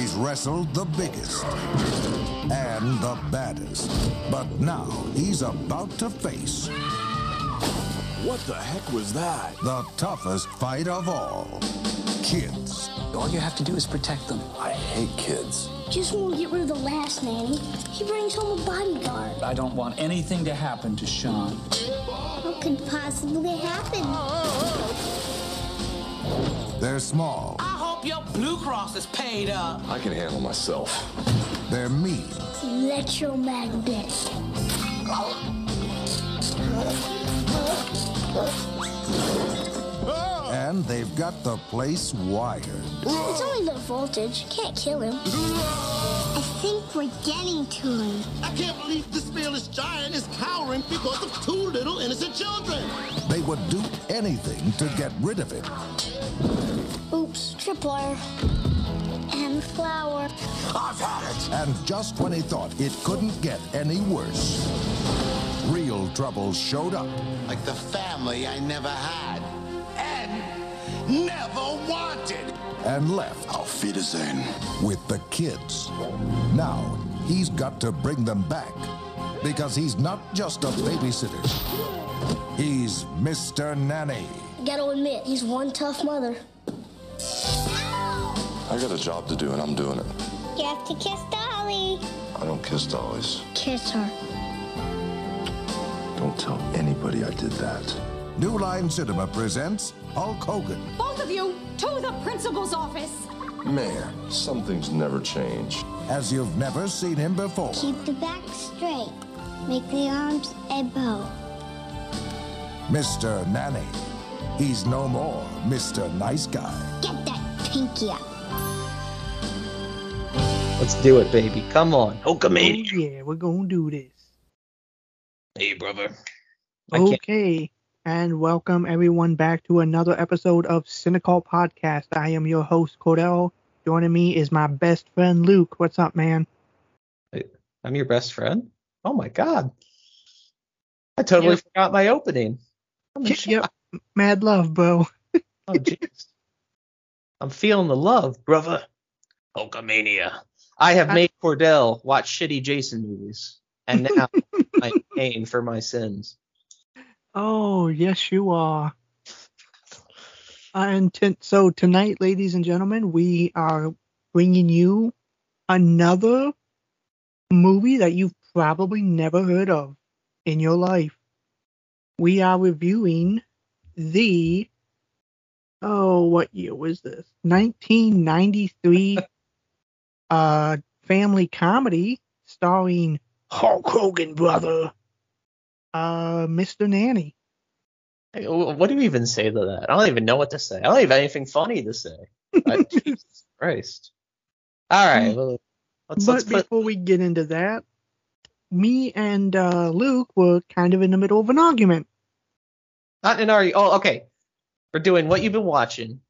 He's wrestled the biggest and the baddest. But now he's about to face What the heck was that? the toughest fight of all. Kids. All you have to do is protect them. I hate kids. Just won't get rid of the last nanny. He brings home a bodyguard. I don't want anything to happen to Sean. What could possibly happen? They're small. I hope your Blue Cross is paid up. I can handle myself. They're mean. Electromagnet. And they've got the place wired. It's only the voltage. Can't kill him. I think we're getting to him. I can't believe this fearless giant is cowering because of two little innocent children. They would do anything to get rid of it. Oops, tripwire. And flour. I've had it. And just when he thought it couldn't get any worse, real troubles showed up. Like the family I never had and never wanted. and left Auf Wiedersehen. with the kids. Now he's got to bring them back because he's not just a babysitter. He's Mr. Nanny. Gotta admit, he's one tough mother. I got a job to do and I'm doing it. You have to kiss Dolly. I don't kiss dollies. Kiss her. Don't tell anybody I did that. New Line Cinema presents Hulk Hogan. Both of you, to the principal's office. Man, some things never change. as you've never seen him before. Keep the back straight. Make the arms a bow. Mr. Nanny. He's no more Mr. Nice Guy. Get that pinky up. Let's do it, baby. Come on. Oh, Hulkamania. Oh, yeah, we're gonna do this. Hey, brother. I can't. Okay, and welcome everyone back to another episode of Cynical Podcast. I am your host Cordell. Joining me is my best friend Luke. What's up, man? I'm your best friend. Oh my god. I totally Yep. forgot my opening. Yep, shock. Mad love, bro. Oh jeez. I'm feeling the love, brother. Hulkamania. I have I- made Cordell watch shitty Jason movies, and now I'm paying for my sins. Oh, yes, you are. Uh, and t- so tonight, ladies and gentlemen, we are bringing you another movie that you've probably never heard of in your life. We are reviewing the oh, what year was this? 1993 uh family comedy starring Hulk Hogan, brother. Uh, Mr. Nanny. Hey, What do you even say to that? I don't even know what to say. I don't even have anything funny to say. Jesus Christ. All right. Well, let's, but let's put. before we get into that, me and uh, Luke were kind of in the middle of an argument. Not in our. Oh, okay. We're doing what you've been watching,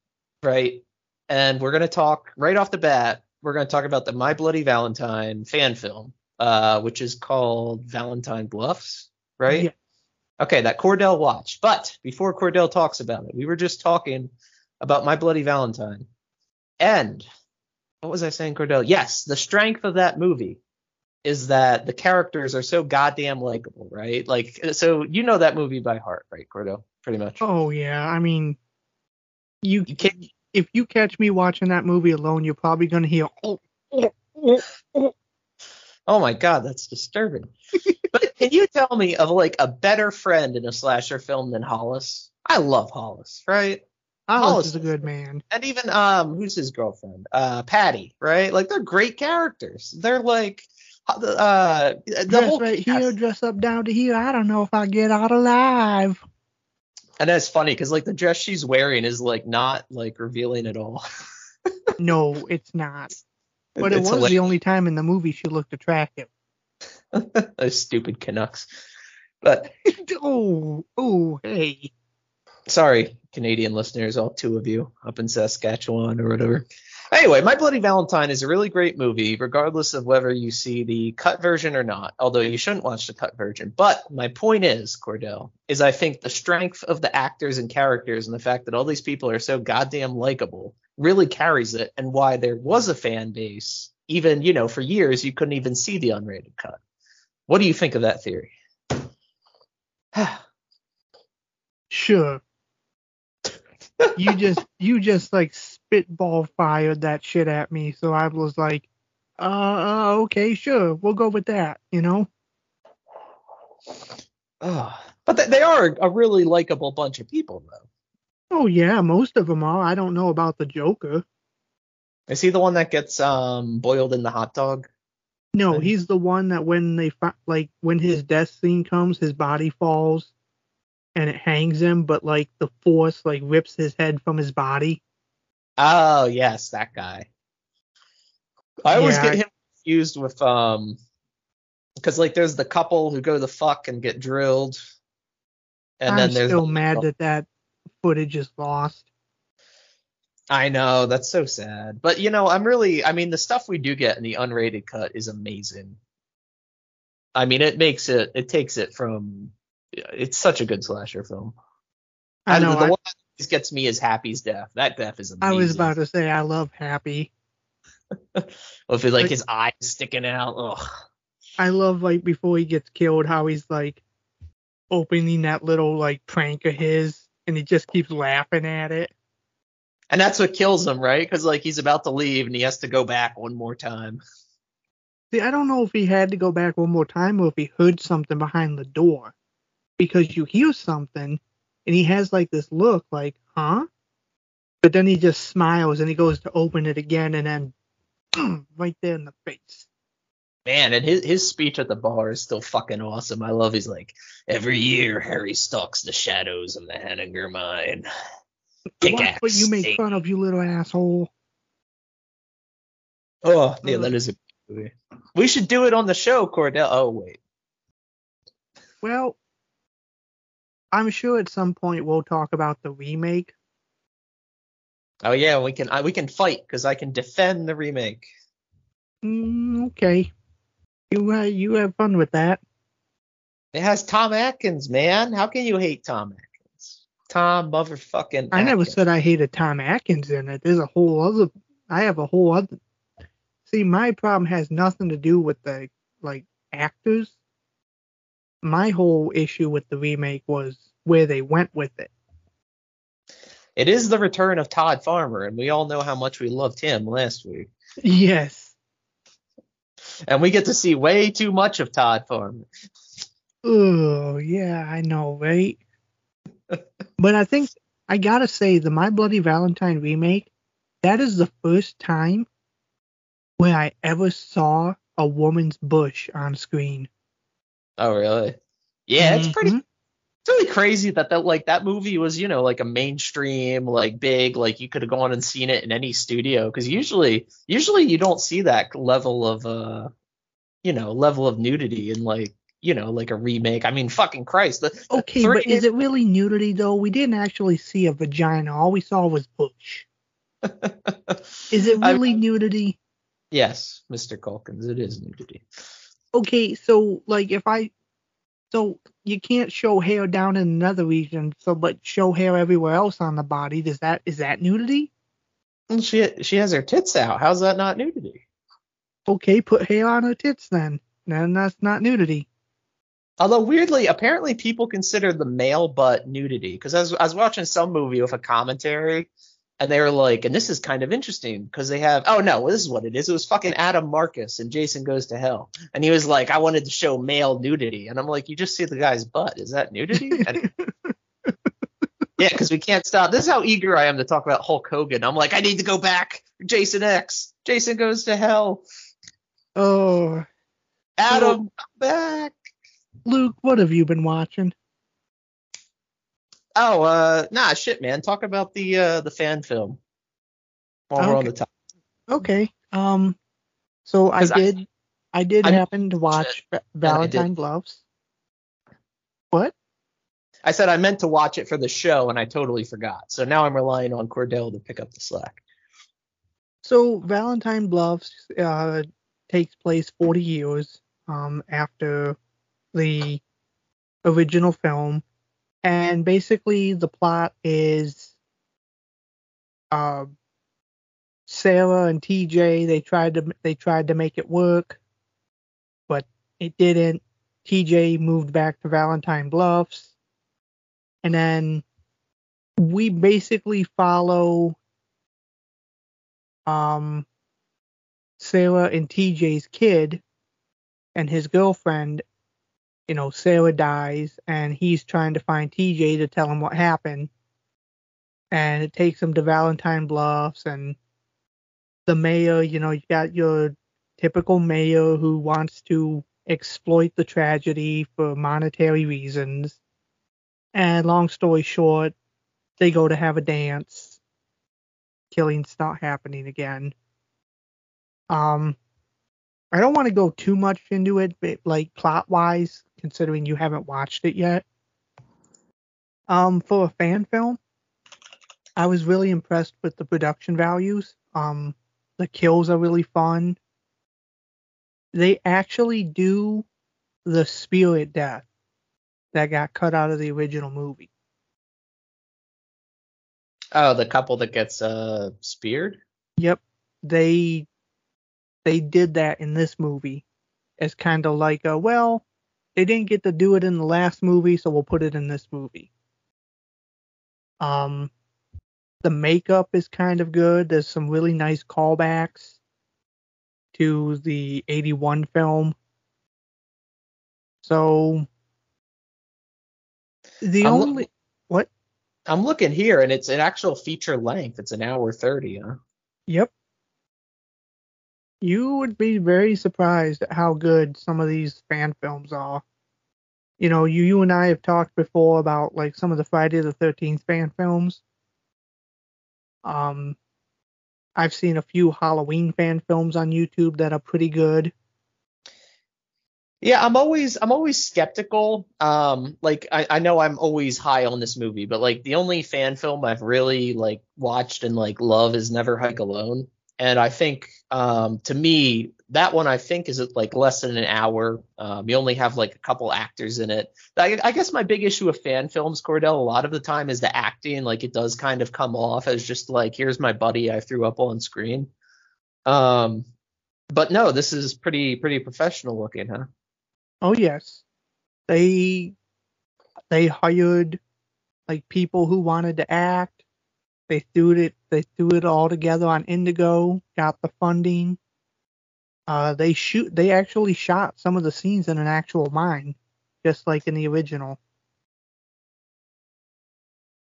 right? And we're gonna talk right off the bat. We're gonna talk about the My Bloody Valentine fan film, uh, which is called Valentine Bluffs, right? Yeah. Okay, that Cordell watched. But before Cordell talks about it, we were just talking about My Bloody Valentine. And what was I saying, Cordell? Yes, the strength of that movie is that the characters are so goddamn likable, right? Like, so you know that movie by heart, right, Cordell? Pretty much. Oh yeah, I mean, you You can't. if you catch me watching that movie alone, you're probably gonna hear oh, oh, oh, oh. Oh my god, that's disturbing. but can you tell me of like a better friend in a slasher film than Hollis? I love Hollis, right? Hollis Hollis is a good man. And even um, who's his girlfriend? Uh, Patty, right? Like they're great characters. They're like uh the Dress whole right cast- here, dress up down to here. I don't know if I get out alive. And that's funny because like the dress she's wearing is like not like revealing at all. No, it's not. But it It's was the only time in the movie she looked attractive. Those stupid Canucks. But oh, oh, hey. sorry, Canadian listeners, all two of you up in Saskatchewan or whatever. Anyway, My Bloody Valentine is a really great movie, regardless of whether you see the cut version or not. Although you shouldn't watch the cut version. But my point is, Cordell, is I think the strength of the actors and characters and the fact that all these people are so goddamn likable really carries it and why there was a fan base. Even, you know, for years you couldn't even see the unrated cut. What do you think of that theory? Sure. you just you just like spitball fired that shit at me, so I was like, uh, okay, sure, we'll go with that, you know? Oh, but th- they are a really likable bunch of people, though. Oh yeah, most of them are. I don't know about the Joker. Is he the one that gets um boiled in the hot dog? No, Right. he's the one that when they fi- like when his death scene comes, his body falls and it hangs him, but like the force like rips his head from his body. Oh yes, that guy. I always Yeah, get him confused with um, because like there's the couple who go the fuck and get drilled, and I'm then there's still the- mad that that footage is lost. I know that's so sad, but you know I'm really I mean the stuff we do get in the unrated cut is amazing. I mean it makes it it takes it from it's such a good slasher film. I know. the I, one gets me is Happy's death. That death is I was about to say I love Happy. With it, like his eyes sticking out. Ugh. I love like before he gets killed how he's like opening that little like prank of his and he just keeps laughing at it. And that's what kills him, right? Because like he's about to leave and he has to go back one more time. See, I don't know if he had to go back one more time or if he heard something behind the door. Because you hear something and he has like this look like, huh? But then he just smiles and he goes to open it again and then right there in the face. Man, and his his speech at the bar is still fucking awesome. I love. He's like, every year Harry stalks the shadows of the Hanniger mine. Watch Kick-ass what you make fun of, you little asshole. Oh, yeah, uh, that is a movie. We should do it on the show, Cordell. Oh wait, Well, I'm sure at some point we'll talk about the remake. oh yeah, we can I, we can fight because I can defend the remake. Mm, okay. You uh, you have fun with that. It has Tom Atkins, man. How can you hate Tom Atkins? Tom motherfucking. I never said I hated Tom Atkins in it. There's a whole other. I have a whole other. See, my problem has nothing to do with the like actors. My whole issue with the remake was where they went with it. It is the return of Todd Farmer, and we all know how much we loved him last week. Yes. And we get to see way too much of Todd Farmer. Oh yeah, I know, right? but I think I gotta say the My Bloody Valentine remake. That is the first time where I ever saw a woman's bush on screen. Oh, really? Yeah, it's pretty. Mhm. It's really crazy that that like that movie was you know like a mainstream like big like you could have gone and seen it in any studio because usually usually you don't see that level of uh you know level of nudity in like you know like a remake. I mean fucking Christ. The, the Okay, but is it really nudity though? We didn't actually see a vagina. All we saw was bush. Is it really mean- nudity? yes, Mr. Calkins, it is nudity. Okay, so like if I so you can't show hair down in another region, so but show hair everywhere else on the body. Does that is that nudity? And she she has her tits out. How's that not nudity? Okay, put hair on her tits then. Then that's not nudity. Although weirdly, apparently people consider the male butt nudity because I was, I was watching some movie with a commentary, and they were like, and this is kind of interesting because they have, oh no, this is what it is. It was fucking Adam Marcus and Jason Goes to Hell, and he was like, I wanted to show male nudity, and I'm like, you just see the guy's butt. Is that nudity? And- yeah, because we can't stop. This is how eager I am to talk about Hulk Hogan. I'm like, I need to go back. Jason X. Jason Goes to Hell. Oh, Adam, come back. Luke, what have you been watching? Oh, uh, nah, shit, man. Talk about the uh the fan film while we're on Okay. the top. Okay. Um. So I- did. I, did I- happen to watch Va- Valentine Gloves. What? I said I meant to watch it for the show, and I totally forgot. So now I'm relying on Cordell to pick up the slack. So Valentine Bluffs uh, takes place 40 years um, after the original film, and basically the plot is uh, Sarah and TJ they tried to they tried to make it work, but it didn't. TJ moved back to Valentine Bluffs, and then we basically follow um Sarah and TJ's kid and his girlfriend. You know, Sarah dies, and he's trying to find TJ to tell him what happened. And it takes him to Valentine Bluffs, and the mayor, you know, you got your typical mayor who wants to exploit the tragedy for monetary reasons. And long story short, they go to have a dance. Killings not happening again. Um, I don't want to go too much into it, but like plot wise, considering you haven't watched it yet. Um, for a fan film, I was really impressed with the production values. Um, the kills are really fun. They actually do the spirit death that got cut out of the original movie. Oh, the couple that gets uh speared. Yep, they they did that in this movie as kind of like a well, they didn't get to do it in the last movie, so we'll put it in this movie. Um, the makeup is kind of good. There's some really nice callbacks to the 81 film. So the I'm lo- only what? I'm looking here, and it's an actual feature length. It's an hour thirty. Huh? Yep. You would be very surprised at how good some of these fan films are. You know, you you and I have talked before about like some of the Friday the 13th fan films. Um I've seen a few Halloween fan films on YouTube that are pretty good. Yeah, I'm always I'm always skeptical. Um, like I, I know I'm always high on this movie, but like the only fan film I've really like watched and like love is Never Hike Alone. And I think um to me that one I think is like less than an hour. Um, you only have like a couple actors in it. I, I guess my big issue with fan films, Cordell, a lot of the time is the acting. Like it does kind of come off as just like here's my buddy I threw up on screen. Um, but no, this is pretty pretty professional looking, huh? Oh yes. They they hired like people who wanted to act. They threw it they threw it all together on Indiegogo, got the funding. Uh they shoot they actually shot some of the scenes in an actual mine, just like in the original.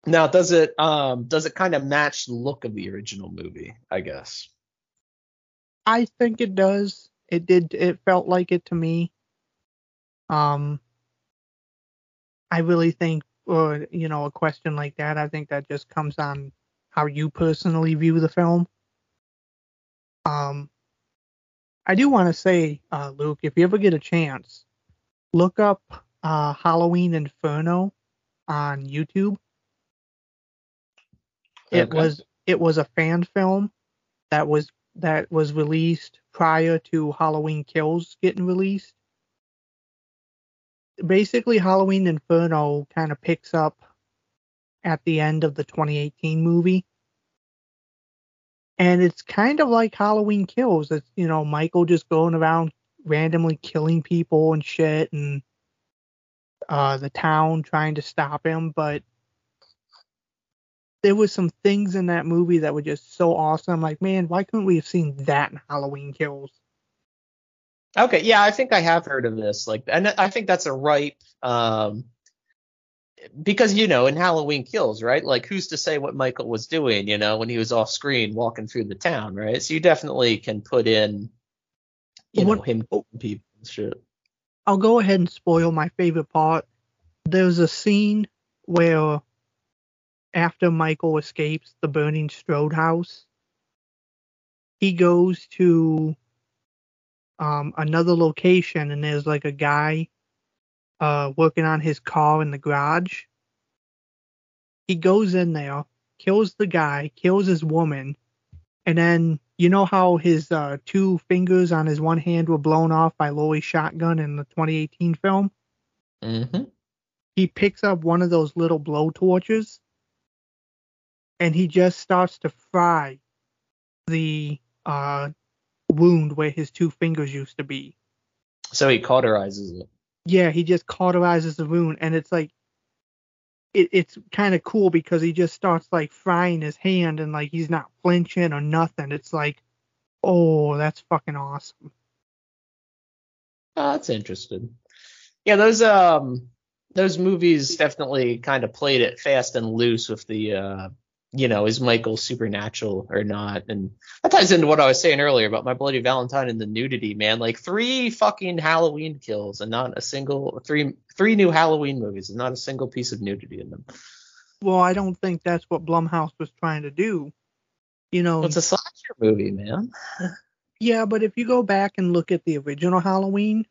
Now, does it um does it kind of match the look of the original movie? I guess. I think it does. It did it felt like it to me. Um I really think or you know, a question like that, I think that just comes on how you personally view the film. Um I do want to say, uh, Luke, if you ever get a chance, look up uh, Halloween Inferno on YouTube. It was it was a fan film that was that was released prior to Halloween Kills getting released. Basically, Halloween Inferno kind of picks up at the end of the 2018 movie. And it's kind of like Halloween Kills. It's, you know, Michael just going around randomly killing people and shit and uh the town trying to stop him, but there was some things in that movie that were just so awesome. Like, man, why couldn't we have seen that in Halloween Kills? Okay, yeah, I think I have heard of this. Like, and I think that's a right um because you know in Halloween Kills, right? Like, who's to say what Michael was doing? You know, when he was off screen walking through the town, right? So you definitely can put in, you What- know, him people and shit. I'll go ahead and spoil my favorite part. There's a scene where after Michael escapes the burning Strode house, he goes to um, another location and there's like a guy uh, working on his car in the garage. He goes in there, kills the guy, kills his woman, and then you know how his uh, two fingers on his one hand were blown off by Laurie's shotgun in the 2018 film? Mm-hmm. He picks up one of those little blow torches and he just starts to fry the uh, wound where his two fingers used to be. So he cauterizes it. Yeah, he just cauterizes the wound, and it's like it, it's kind of cool because he just starts like frying his hand and like he's not flinching or nothing. It's like, oh, that's fucking awesome. Oh, that's interesting. Yeah, those um those movies definitely kind of played it fast and loose with the uh you know, is Michael supernatural or not? And that ties into what I was saying earlier about my bloody Valentine and the nudity, man. Like three fucking Halloween kills and not a single three three new Halloween movies and not a single piece of nudity in them. Well, I don't think that's what Blumhouse was trying to do. You know, It's a slasher movie, man. Yeah, but if you go back and look at the original Halloween,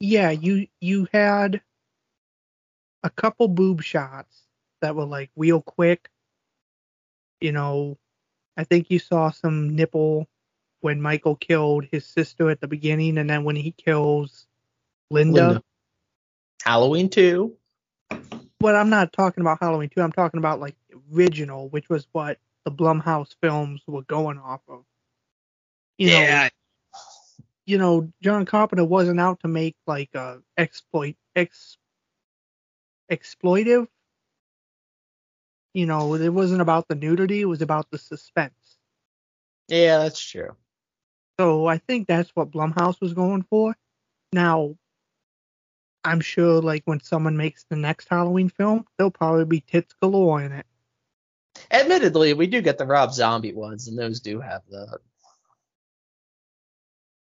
yeah, you you had a couple boob shots that were like real quick. You know, I think you saw some nipple when Michael killed his sister at the beginning, and then when he kills Linda. Linda. Halloween 2. But I'm not talking about Halloween 2. I'm talking about like original, which was what the Blumhouse films were going off of. You know, you know, John Carpenter wasn't out to make like a exploit ex exploitive. You know, it wasn't about the nudity, it was about the suspense. Yeah, that's true. So I think that's what Blumhouse was going for. Now, I'm sure like when someone makes the next Halloween film, there'll probably be tits galore in it. Admittedly, we do get the Rob Zombie ones, and those do have the.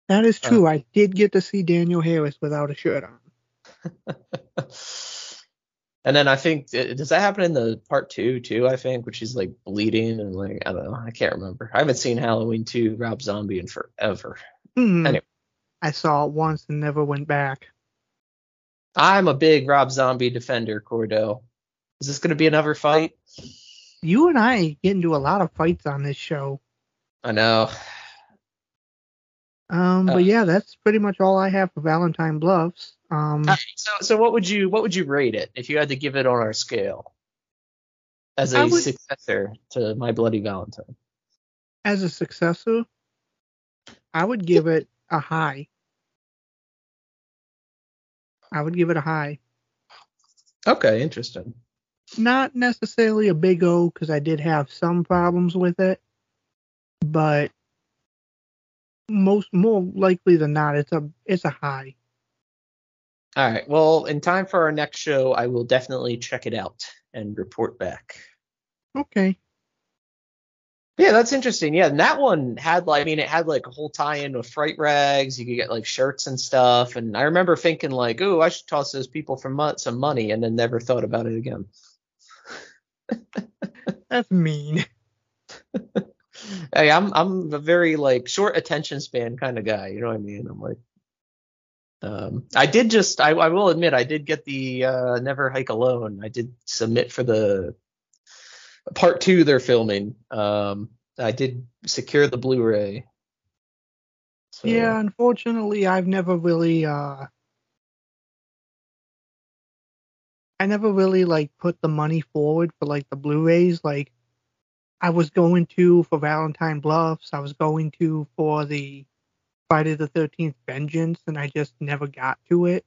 That is true. Uh. I did get to see Danielle Harris without a shirt on. And then I think does that happen in the part two too? I think, which is like bleeding and like I don't know. I can't remember. I haven't seen Halloween two Rob Zombie in forever. Hmm. Anyway. I saw it once and never went back. I'm a big Rob Zombie defender, Cordell. Is this going to be another fight? You and I get into a lot of fights on this show. I know. Um, Uh. but yeah, that's pretty much all I have for Valentine Bluffs. Um, so so what would you what would you rate it if you had to give it on our scale as a would- successor to My Bloody Valentine? as a successor, I would give it a high. I would give it a high. Okay, interesting. Not necessarily a big O because I did have some problems with it, but most more likely than not, it's a it's a high. All right. Well, in time for our next show, I will definitely check it out and report back. Okay. Yeah, that's interesting. Yeah, and that one had like I mean it had like a whole tie-in with Fright Rags. You could get like shirts and stuff. And I remember thinking like, oh, I should toss those people for mo- some money, and then never thought about it again. That's mean. Hey, I'm I'm a very like short attention span kind of guy. You know what I mean? I'm like, um, I did just I, I will admit I did get the uh, Never Hike Alone. I did submit for the part two they're filming. Um, I did secure the Blu-ray. So, Yeah, unfortunately, I've never really uh I never really like put the money forward for like the Blu-rays like I was going to for Valentine Bluffs, I was going to for the Friday the 13th Vengeance and I just never got to it.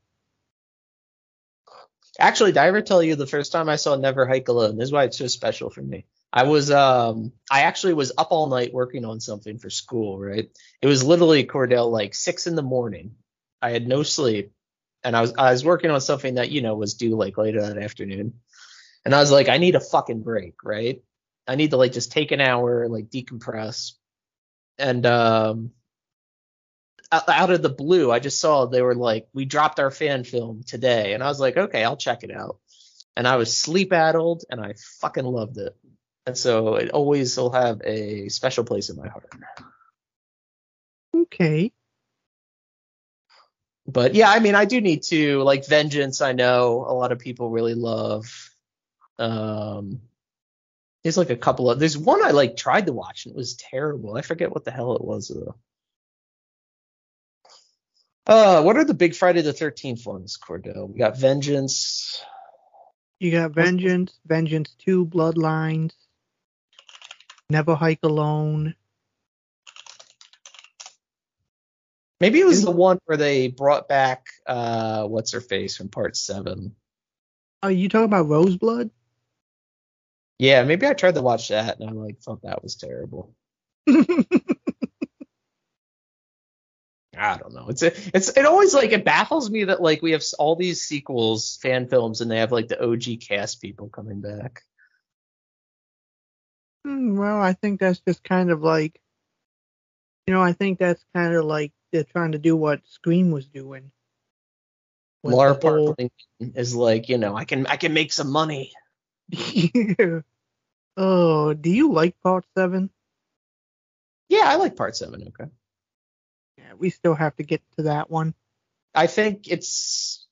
Actually, did I ever tell you the first time I saw Never Hike Alone? This is why it's so special for me. I was um I actually was up all night working on something for school, right? It was literally Cordell like six in the morning. I had no sleep. And I was I was working on something that, you know, was due like later that afternoon. And I was like, I need a fucking break, right? I need to like just take an hour, like decompress. And um out of the blue, I just saw they were like, we dropped our fan film today, and I was like, okay, I'll check it out. And I was sleep addled, and I fucking loved it. And so it always will have a special place in my heart. Okay. But yeah, I mean, I do need to like Vengeance. I know a lot of people really love. Um, there's like a couple of there's one I like tried to watch and it was terrible. I forget what the hell it was though. Uh, what are the big Friday the 13th ones, Cordell? We got Vengeance. You got Vengeance, Vengeance 2, Bloodlines. Never Hike Alone. Maybe it was the one where they brought back uh what's her face from part seven. Are you talking about Roseblood? Yeah, maybe I tried to watch that and I like thought that was terrible. I don't know. It's a, it's it always like it baffles me that like we have all these sequels, fan films, and they have like the OG cast people coming back. Hmm, well, I think that's just kind of like, you know, I think that's kind of like they're trying to do what Scream was doing. Laura the whole- Park is like, you know, I can I can make some money. Yeah. Oh, do you like Part Seven? Yeah, I like part seven. Okay. Yeah, we still have to get to that one. I think it's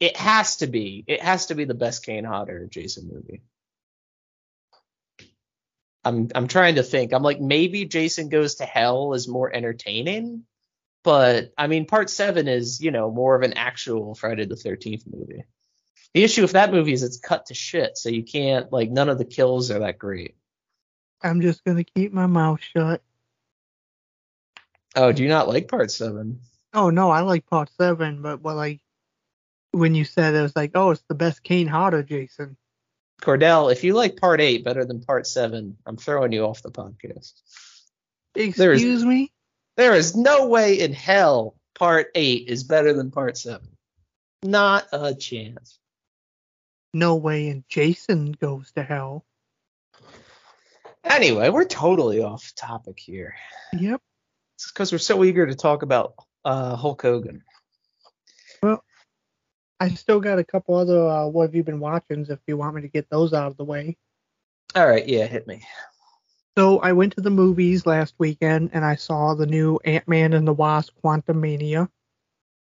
it has to be it has to be the best Kane Hodder Jason movie. I'm I'm trying to think. I'm like maybe Jason Goes to Hell is more entertaining, but I mean part 7 is, you know, more of an actual Friday the 13th movie. The issue with that movie is it's cut to shit, so you can't like none of the kills are that great. I'm just gonna keep my mouth shut. Oh, do you not like part 7? Oh no, I like Part Seven, but well, like when you said it was like, oh, it's the best Kane Hodder Jason. Cordell, if you like part 8 better than part 7, I'm throwing you off the podcast. There is- Excuse me? There is no way in hell part 8 is better than part 7. Not a chance. No way, and Jason goes to hell. Anyway, we're totally off topic here. Yep. It's because we're so eager to talk about uh, Hulk Hogan. Well, I still got a couple other uh, what have you been watching if you want me to get those out of the way. All right, yeah, hit me. So I went to the movies last weekend and I saw the new Ant Man and the Wasp Quantum Mania.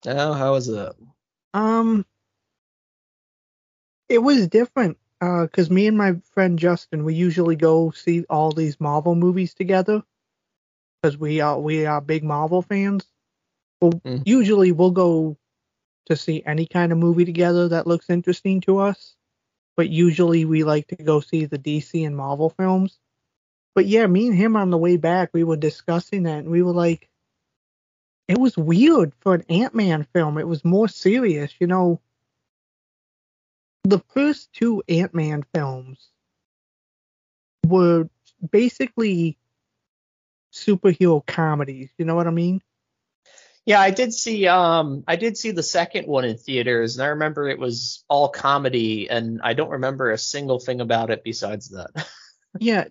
Oh, how was it? Um, it was different because me and my friend Justin we usually go see all these Marvel movies together because we are we are big Marvel fans. Well, Mhm. usually we'll go to see any kind of movie together that looks interesting to us, but usually we like to go see the DC and Marvel films. But yeah, me and him on the way back we were discussing that and we were like, it was weird for an Ant Man film. It was more serious, you know. The first two Ant Man films were basically superhero comedies. You know what I mean? Yeah, I did see um I did see the second one in theaters and I remember it was all comedy and I don't remember a single thing about it besides that. Yeah,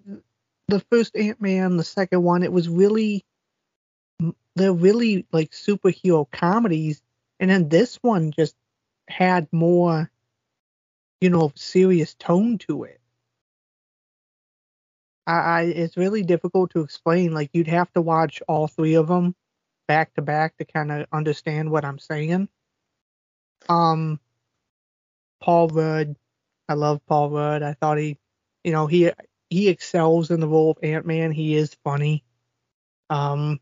the first Ant Man, the second one, it was really they're really like superhero comedies, and then this one just had more, you know, serious tone to it. I, I it's really difficult to explain. Like you'd have to watch all three of them back to back to kind of understand what I'm saying. Um, Paul Rudd, I love Paul Rudd. I thought he, you know, he he excels in the role of Ant Man. He is funny. Um,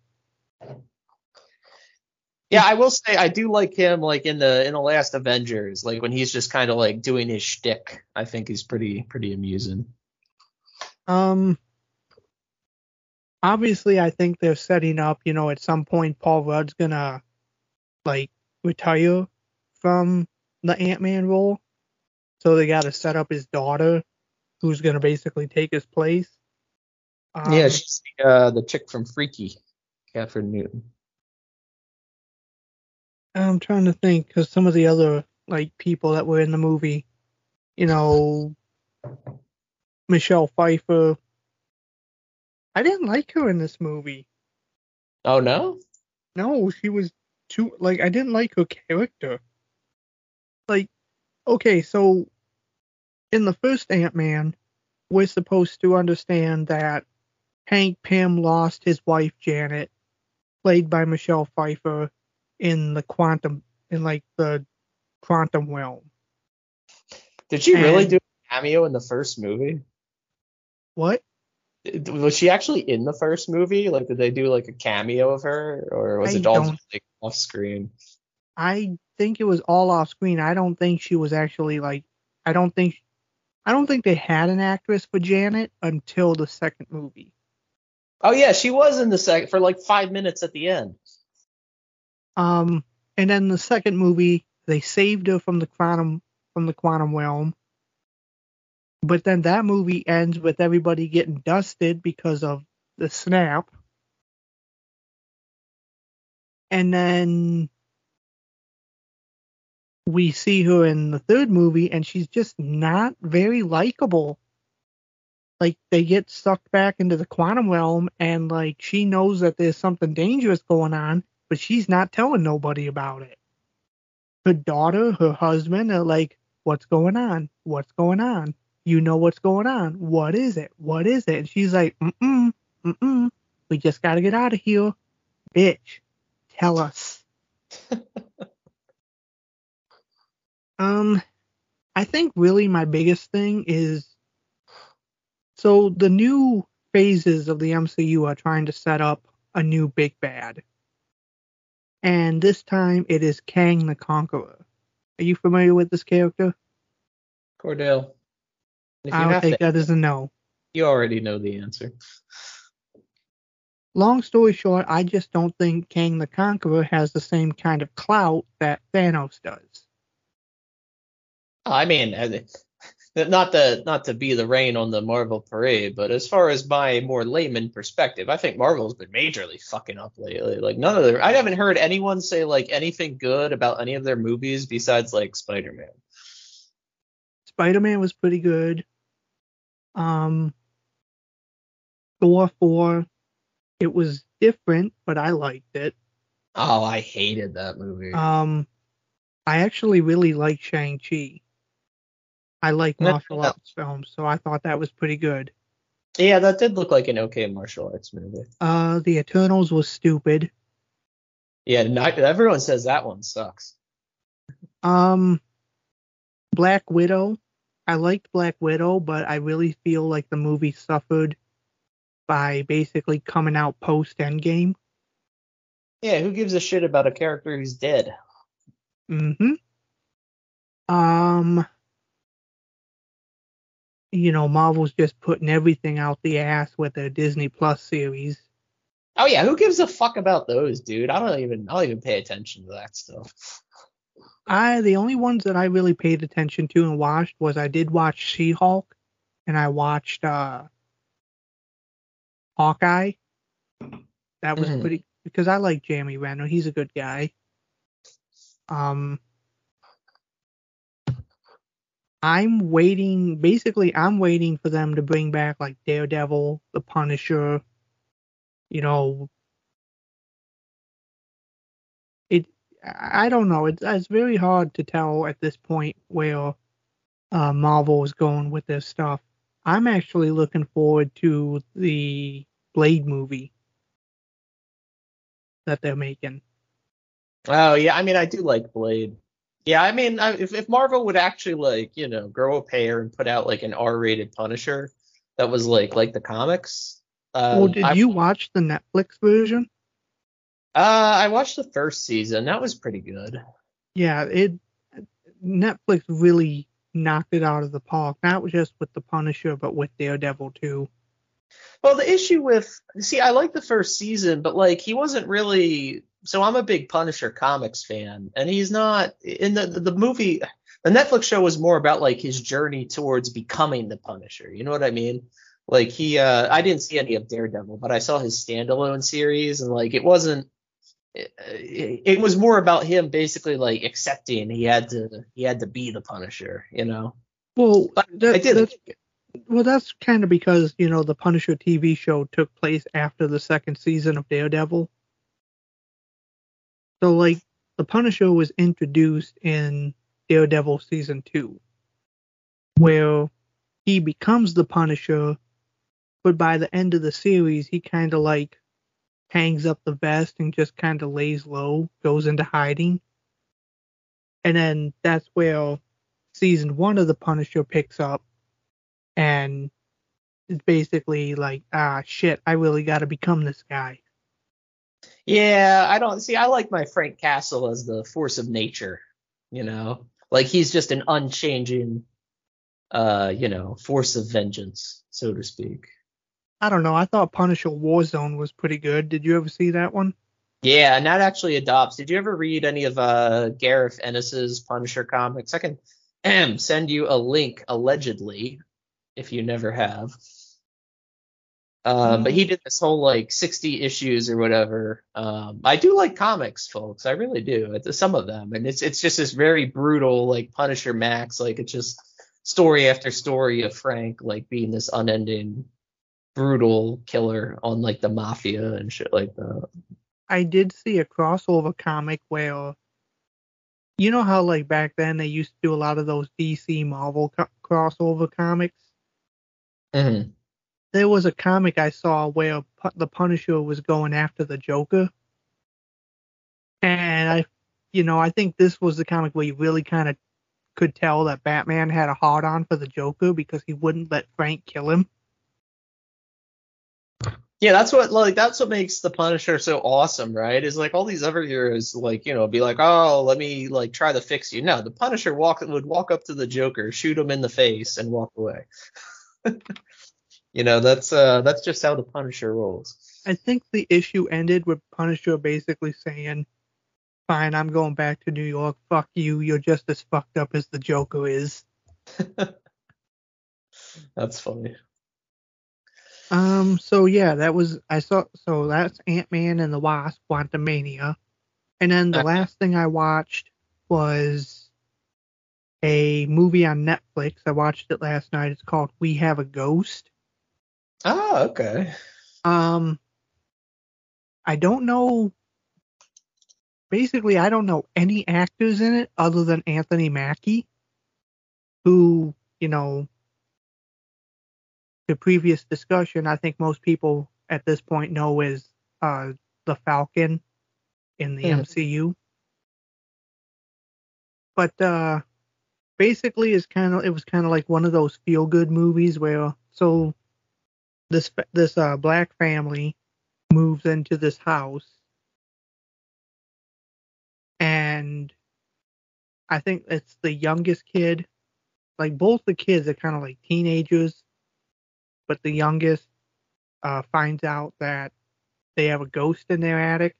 Yeah, I will say I do like him like in the in the last Avengers, like when he's just kind of like doing his shtick. I think he's pretty pretty amusing. um, obviously, I think they're setting up. You know, at some point, Paul Rudd's gonna like retire from the Ant Man role, so they got to set up his daughter, who's gonna basically take his place. Um, yeah, she's the, uh, the chick from Freaky, Kathryn Newton. I'm trying to think because some of the other like people that were in the movie, you know, Michelle Pfeiffer. I didn't like her in this movie. Oh no, No, she was too like I didn't like her character. Like, okay, so in the first Ant Man, we're supposed to understand that Hank Pym lost his wife Janet, played by Michelle Pfeiffer, in the quantum in like the quantum realm. did she really do a cameo in the first movie? What? Was she actually in the first movie? Like, did they do like a cameo of her, or was I it all like off screen? I think it was all off screen. I don't think she was actually like I don't think I don't think they had an actress for Janet until the second movie. Oh yeah, she was in the second for like five minutes at the end. Um, and then the second movie, they saved her from the quantum from the quantum realm. But then that movie ends with everybody getting dusted because of the snap. And then we see her in the third movie and she's just not very likable. Like they get sucked back into the quantum realm and like she knows that there's something dangerous going on, but she's not telling nobody about it. Her daughter, her husband are like, What's going on? What's going on? You know what's going on. What is it? What is it? And she's like, Mm-mm, mm-mm. We just gotta get out of here. Bitch, tell us. um I think really my biggest thing is so the new phases of the MCU are trying to set up a new big bad. And this time it is Kang the Conqueror. Are you familiar with this character? Cordell. Have take to, that a no. you already know the answer. Long story short, I just don't think Kang the Conqueror has the same kind of clout that Thanos does. I mean, not to not to be the rain on the Marvel parade, but as far as my more layman perspective, I think Marvel's been majorly fucking up lately. Like none of their, I haven't heard anyone say like anything good about any of their movies besides like Spider-Man. Spider-Man was pretty good. Um, Thor 4, it was different, but I liked it. Oh, I hated that movie. Um, I actually really like Shang-Chi. I like martial no. arts films, so I thought that was pretty good. yeah, that did look like an okay martial arts movie. Uh, The Eternals was stupid. Yeah, not, everyone says that one sucks. Um, Black Widow. I liked Black Widow, but I really feel like the movie suffered by basically coming out post Endgame. Yeah, who gives a shit about a character who's dead? Mm-hmm. Um, you know, Marvel's just putting everything out the ass with their Disney Plus series. Oh yeah, who gives a fuck about those, dude? I don't even I don't even pay attention to that stuff. I the only ones that I really paid attention to and watched was I did watch She-Hulk and I watched uh Hawkeye. That was Mhm. pretty because I like Jamie Renner. He's a good guy. Um I'm waiting basically I'm waiting for them to bring back like Daredevil, the Punisher, you know it I don't know. It's it's very hard to tell at this point where uh, Marvel is going with this stuff. I'm actually looking forward to the Blade movie that they're making. Oh yeah, I mean I do like Blade. Yeah, I mean I, if if Marvel would actually like you know grow a pair and put out like an R-rated Punisher that was like like the comics. Uh, well, did I, you watch the Netflix version? Uh, I watched the first season. That was pretty good. Yeah, it Netflix really knocked it out of the park. Not just with the Punisher, but with Daredevil too. Well, the issue with see, I like the first season, but like he wasn't really. So I'm a big Punisher comics fan, and he's not in the the, the movie. The Netflix show was more about like his journey towards becoming the Punisher. You know what I mean? Like he, uh, I didn't see any of Daredevil, but I saw his standalone series, and like it wasn't. It, it was more about him basically like accepting he had to he had to be the Punisher, you know. Well, that, I did. that's well, that's kind of because you know the Punisher TV show took place after the second season of Daredevil. So like the Punisher was introduced in Daredevil season two, where he becomes the Punisher, but by the end of the series he kind of like hangs up the vest and just kind of lays low, goes into hiding, and then that's where season one of the Punisher picks up and it's basically like, ah, shit, I really got to become this guy. Yeah, I don't see. I like my Frank Castle as the force of nature. You know, like he's just an unchanging uh, you know, force of vengeance, so to speak. I don't know. I thought Punisher Warzone was pretty good. Did you ever see that one? Yeah, and that actually adopts. Did you ever read any of uh Garth Ennis's Punisher comics? I can send you a link allegedly if you never have. Um, but he did this whole like 60 issues or whatever. Um, I do like comics, folks. I really do. It's some of them, and it's it's just this very brutal like Punisher Max. Like it's just story after story of Frank like being this unending brutal killer on like the mafia and shit like that. I did see a crossover comic where, you know how like back then they used to do a lot of those DC Marvel co- crossover comics. Mm-hmm. There was a comic I saw where Pu- the Punisher was going after the Joker, and I, you know, I think this was the comic where you really kind of could tell that Batman had a hard on for the Joker because he wouldn't let Frank kill him. Yeah, that's what like that's what makes the Punisher so awesome, right? Is like all these other heroes like, you know, be like, "Oh, let me like try to fix you." No, the Punisher walk would walk up to the Joker, shoot him in the face and walk away. you know, that's uh that's just how the Punisher rolls. I think the issue ended with Punisher basically saying, "Fine, I'm going back to New York. Fuck you. You're just as fucked up as the Joker is." That's funny. Um. So yeah, that was I saw. So that's Ant Man and the Wasp: Quantumania, and then the last thing I watched was a movie on Netflix. I watched it last night. It's called We Have a Ghost. Oh, okay. Um. I don't know. Basically, I don't know any actors in it other than Anthony Mackie, who you know. The previous discussion, I think most people at this point know is uh, the Falcon in the. MCU. But uh, basically, it's kind of it was kind of like one of those feel good movies where so this this uh, black family moves into this house and I think it's the youngest kid. Like both the kids are kind of like teenagers, but the youngest uh, finds out that they have a ghost in their attic.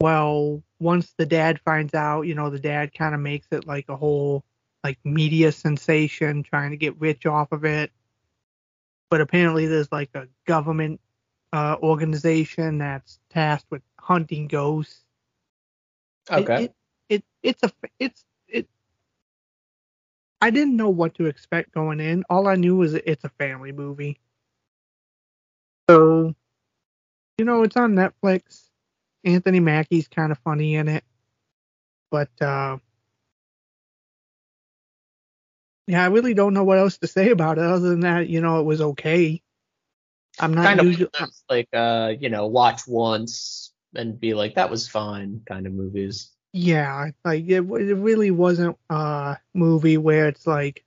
Well, once the dad finds out, you know, the dad kind of makes it like a whole like media sensation, trying to get rich off of it. But apparently, there's like a government uh, organization that's tasked with hunting ghosts. It- Okay. It, it, it's a it's it. I didn't know what to expect going in. All I knew was it's a family movie. So, you know, it's on Netflix. Anthony Mackie's kind of funny in it, but uh, yeah, I really don't know what else to say about it other than that. You know, it was okay. I'm not kind usually. of like uh, you know, watch once and be like, that was fine kind of movies. Yeah, like it, it really wasn't a movie where it's like,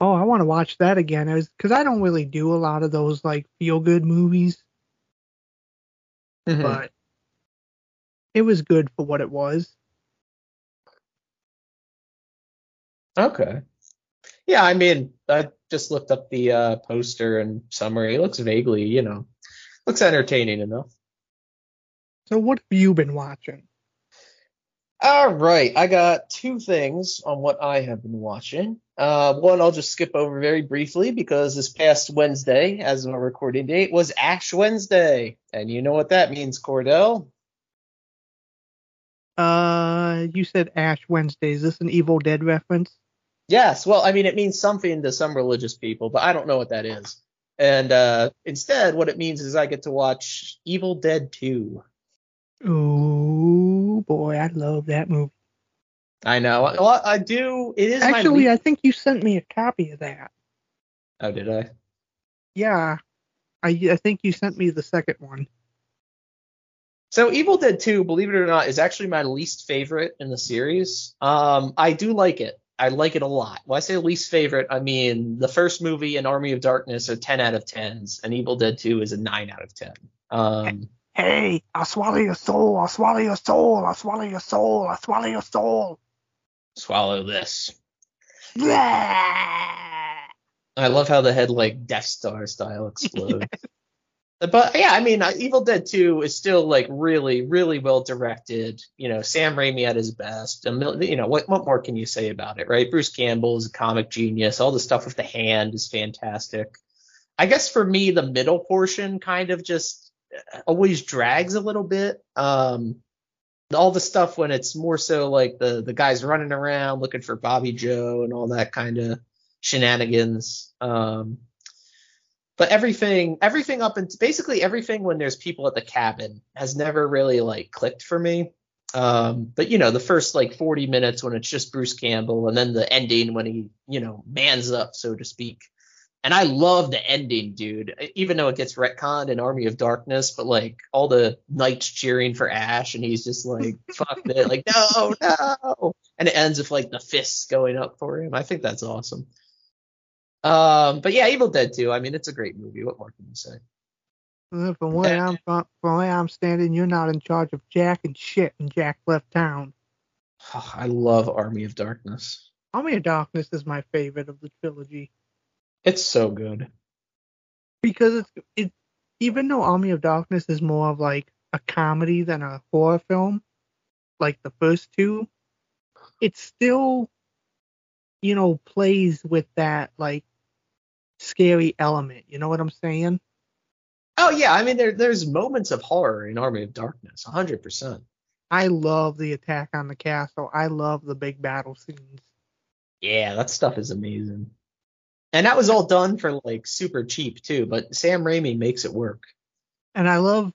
oh, I want to watch that again. It was because I don't really do a lot of those like feel good movies, Hmm. but it was good for what it was. Okay. Yeah, I mean, I just looked up the uh, poster and summary. It looks vaguely, you know, looks entertaining enough. So what have you been watching? All right, I got two things on what I have been watching. Uh, one I'll just skip over very briefly because this past Wednesday, as of our recording date, was Ash Wednesday, and you know what that means, Cordell. Uh, you said Ash Wednesday. Is this an Evil Dead reference? Yes, well, I mean, it means something to some religious people, but I don't know what that is. And uh, instead, what it means is I get to watch Evil Dead 2. Oh boy, I love that movie. I know. Well, I do. It is Actually, my. I think you sent me a copy of that. oh, did I? Yeah, I I think you sent me the second one. So Evil Dead 2, believe it or not, is actually my least favorite in the series. Um, I do like it. I like it a lot. When I say least favorite, I mean the first movie and Army of Darkness are 10 out of 10s, and Evil Dead 2 is a 9 out of 10. Um, Hey, I'll swallow your soul. I'll swallow your soul. I'll swallow your soul. I'll swallow your soul. swallow this. I love how the head like Death Star style explodes. But yeah, I mean, uh, Evil Dead 2 is still like really, really well directed. You know, Sam Raimi at his best. You know, what what more can you say about it, right? Bruce Campbell is a comic genius. All the stuff with the hand is fantastic. I guess for me, the middle portion kind of just uh, always drags a little bit. Um, all the stuff when it's more so like the the guys running around looking for Bobby Joe and all that kind of shenanigans. Um, but everything everything up and basically everything when there's people at the cabin has never really like clicked for me. Um but you know the first like 40 minutes when it's just bruce campbell and then the ending when he you know mans up so to speak. And i love the ending dude. Even though it gets retconned in army of darkness but like all the knights cheering for ash and he's just like fuck it. Like no no. And it ends with like the fists going up for him. I think that's awesome um, but yeah, Evil Dead 2. I mean, it's a great movie. What more can you say? From where I'm from, from where I'm standing, you're not in charge of Jack and shit, and Jack left town. Oh, I love Army of Darkness. Army of Darkness is my favorite of the trilogy It's so good. because it's it. Even though Army of Darkness is more of like a comedy than a horror film, like the first two, it still, you know, plays with that like scary element. You know what I'm saying? Oh yeah, I mean there there's moments of horror in Army of Darkness, 100%. I love the attack on the castle. I love the big battle scenes. Yeah, that stuff is amazing. And that was all done for like super cheap too, but Sam Raimi makes it work. And I love,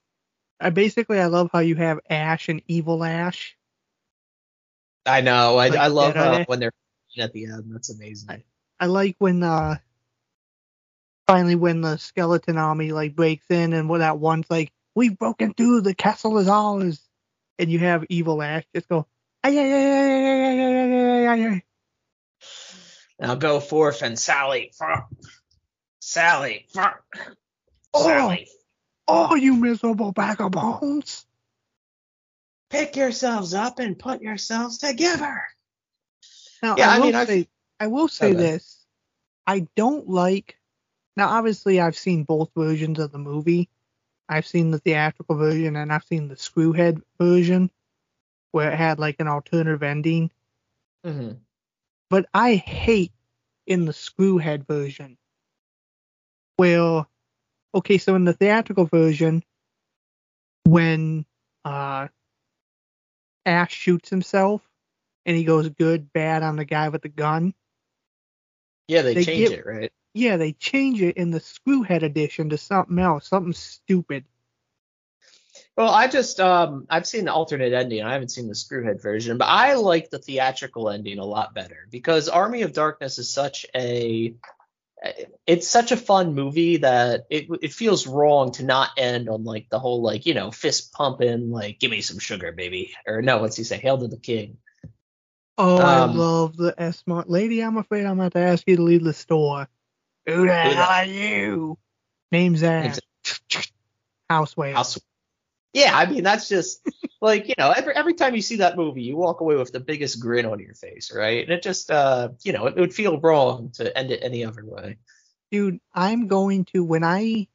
I basically I love how you have Ash and Evil Ash. I know. I, Like I love uh, when they're at the end. That's amazing. I like when uh finally when the skeleton army like breaks in and what that one's like, we've broken through, the castle is ours, and you have evil Ash just go, ay ay ay ay ay ay ay. Now go Forth and Sally. Sally, Sally. oh, you miserable bag of bones. Pick yourselves up and put yourselves together. Now, yeah, I, I mean, will say, I will say okay. this. I don't like now obviously I've seen both versions of the movie. I've seen the theatrical version and I've seen the screwhead version where it had like an alternative ending. Mm-hmm. But I hate in the screwhead version where okay, so in the theatrical version when uh Ash shoots himself and he goes good, bad on the guy with the gun. Yeah, they, They change it, right? Yeah, they change it in the Screwhead edition to something else, something stupid. Well, I just um I've seen the alternate ending. I haven't seen the Screwhead version, but I like the theatrical ending a lot better because Army of Darkness is such a it's such a fun movie that it it feels wrong to not end on like the whole like you know fist pumping like give me some sugar baby or no what's he say hail to the king Oh, I Um, love the S smart lady. I'm afraid I'm going to ask you to leave the store. Who the hell are you? Name's Ash. Houseway. House. Yeah, I mean that's just like you know every every time you see that movie, you walk away with the biggest grin on your face, right? And it just uh you know it, would feel wrong to end it any other way. Dude, I'm going to, when I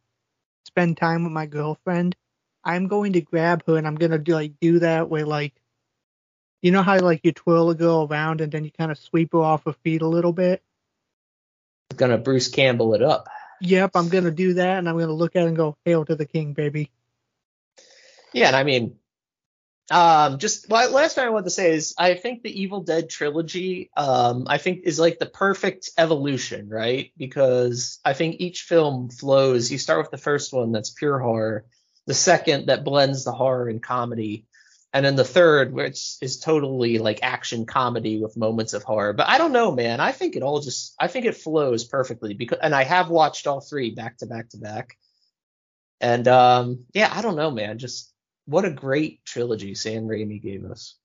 spend time with my girlfriend, I'm going to grab her and I'm going to do, like do that where like, you know how like you twirl a girl around and then you kind of sweep her off her feet a little bit? Gonna Bruce Campbell it up. Yep, I'm going to do that and I'm going to look at it and go, hail to the king, baby. Yeah, and I mean, um, just well, last thing I want to say is I think the Evil Dead trilogy, um, I think is like the perfect evolution, right? Because I think each film flows. You start with the first one that's pure horror, the second that blends the horror and comedy, and then the third which is totally like action comedy with moments of horror. But I don't know, man. I think it all just I think it flows perfectly because, and I have watched all three back to back to back. And um, yeah, I don't know, man. Just what a great trilogy Sam Raimi gave us.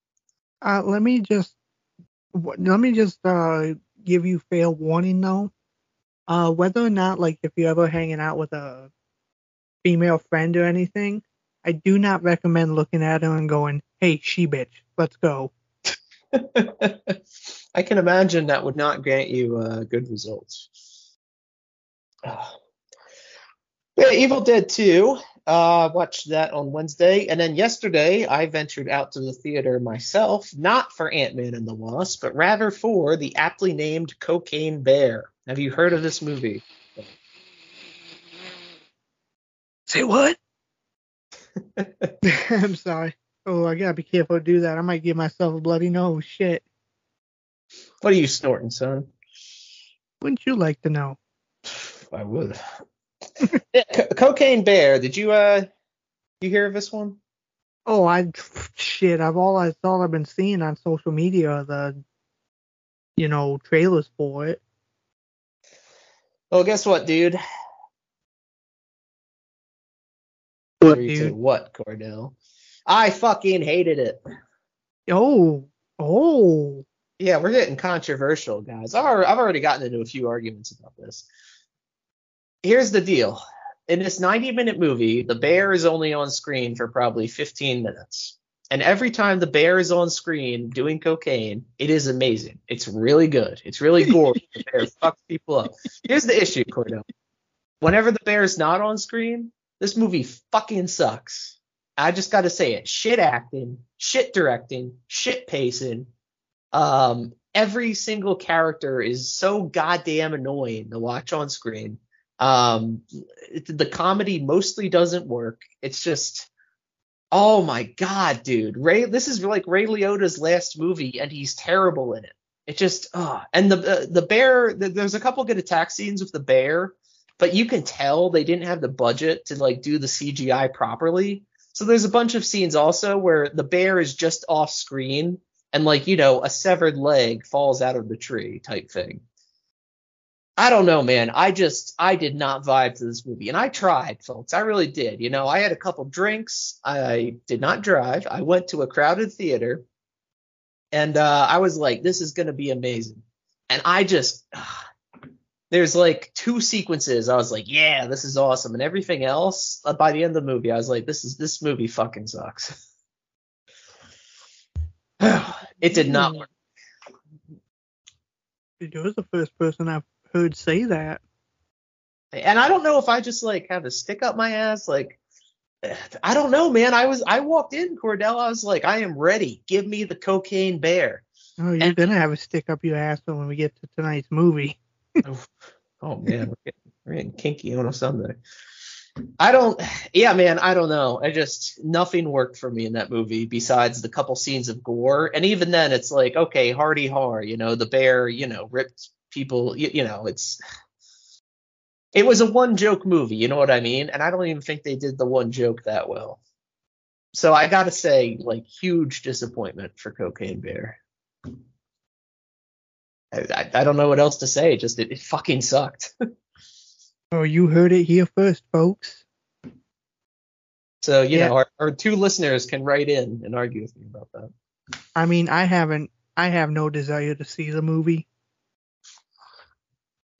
Uh, let me just let me just uh give you fair warning though. Uh, whether or not like if you're ever hanging out with a female friend or anything, I do not recommend looking at her and going, "Hey, she bitch, let's go." I can imagine that would not grant you uh, good results. Yeah, Evil Dead 2. Uh, watched that on Wednesday, and then yesterday I ventured out to the theater myself, not for Ant Man and the Wasp, but rather for the aptly named Cocaine Bear. Have you heard of this movie? Say what? I'm sorry. Oh, I gotta be careful to do that. I might give myself a bloody nose. Shit. What are you snorting, son? Wouldn't you like to know? I would. Co- Cocaine Bear. Did you uh you hear of this one? Oh, I shit. I've all that's all I've been seeing on social media are the, you know, trailers for it. Well, guess what, dude? What, Three, dude? two, what, Cordell? I fucking hated it. Oh, oh. Yeah, we're getting controversial, guys. I've already, gotten into a few arguments about this. Here's the deal. In this 90 minute movie, the bear is only on screen for probably 15 minutes. And every time the bear is on screen doing cocaine, it is amazing. It's really good. It's really gory. the bear fucks people up. Here's the issue, Cordell. Whenever the bear is not on screen, this movie fucking sucks. I just got to say it. Shit acting, shit directing, shit pacing. Um, every single character is so goddamn annoying to watch on screen. Um, it, the comedy mostly doesn't work. It's just, oh my god, dude. Ray, this is like Ray Liotta's last movie, and he's terrible in it. It just, uh, and the uh, the bear. The, there's a couple good attack scenes with the bear, but you can tell they didn't have the budget to like do the CGI properly. So there's a bunch of scenes also where the bear is just off screen and like you know a severed leg falls out of the tree type thing. I don't know, man. I just I did not vibe to this movie, and I tried, folks. I really did. You know, I had a couple drinks. I did not drive. I went to a crowded theater, and uh, I was like, this is gonna be amazing. And I just there's like two sequences. I was like, yeah, this is awesome, and everything else uh, by the end of the movie, I was like, this is this movie fucking sucks. it did not work. You're the first person I've heard say that. And I don't know if I just like have a stick up my ass, like I don't know, man. I was I walked in, Cordell. I was like, I am ready. Give me the cocaine bear. Oh, you're And- gonna have a stick up your ass when we get to tonight's movie. Oh man, we're getting, we're getting kinky on a Sunday. I don't, yeah, man, I don't know. I just nothing worked for me in that movie besides the couple scenes of gore, and even then, it's like okay, hardy har, you know, the bear, you know, ripped people, you, you know, it's. It was a one joke movie, you know what I mean? And I don't even think they did the one joke that well. So I gotta say, like, huge disappointment for Cocaine Bear. I, I, don't know what else to say. Just it, it fucking sucked. Oh, you heard it here first, folks. So you Yeah. know, our, our two listeners can write in and argue with me about that. I mean, I haven't. I have no desire to see the movie.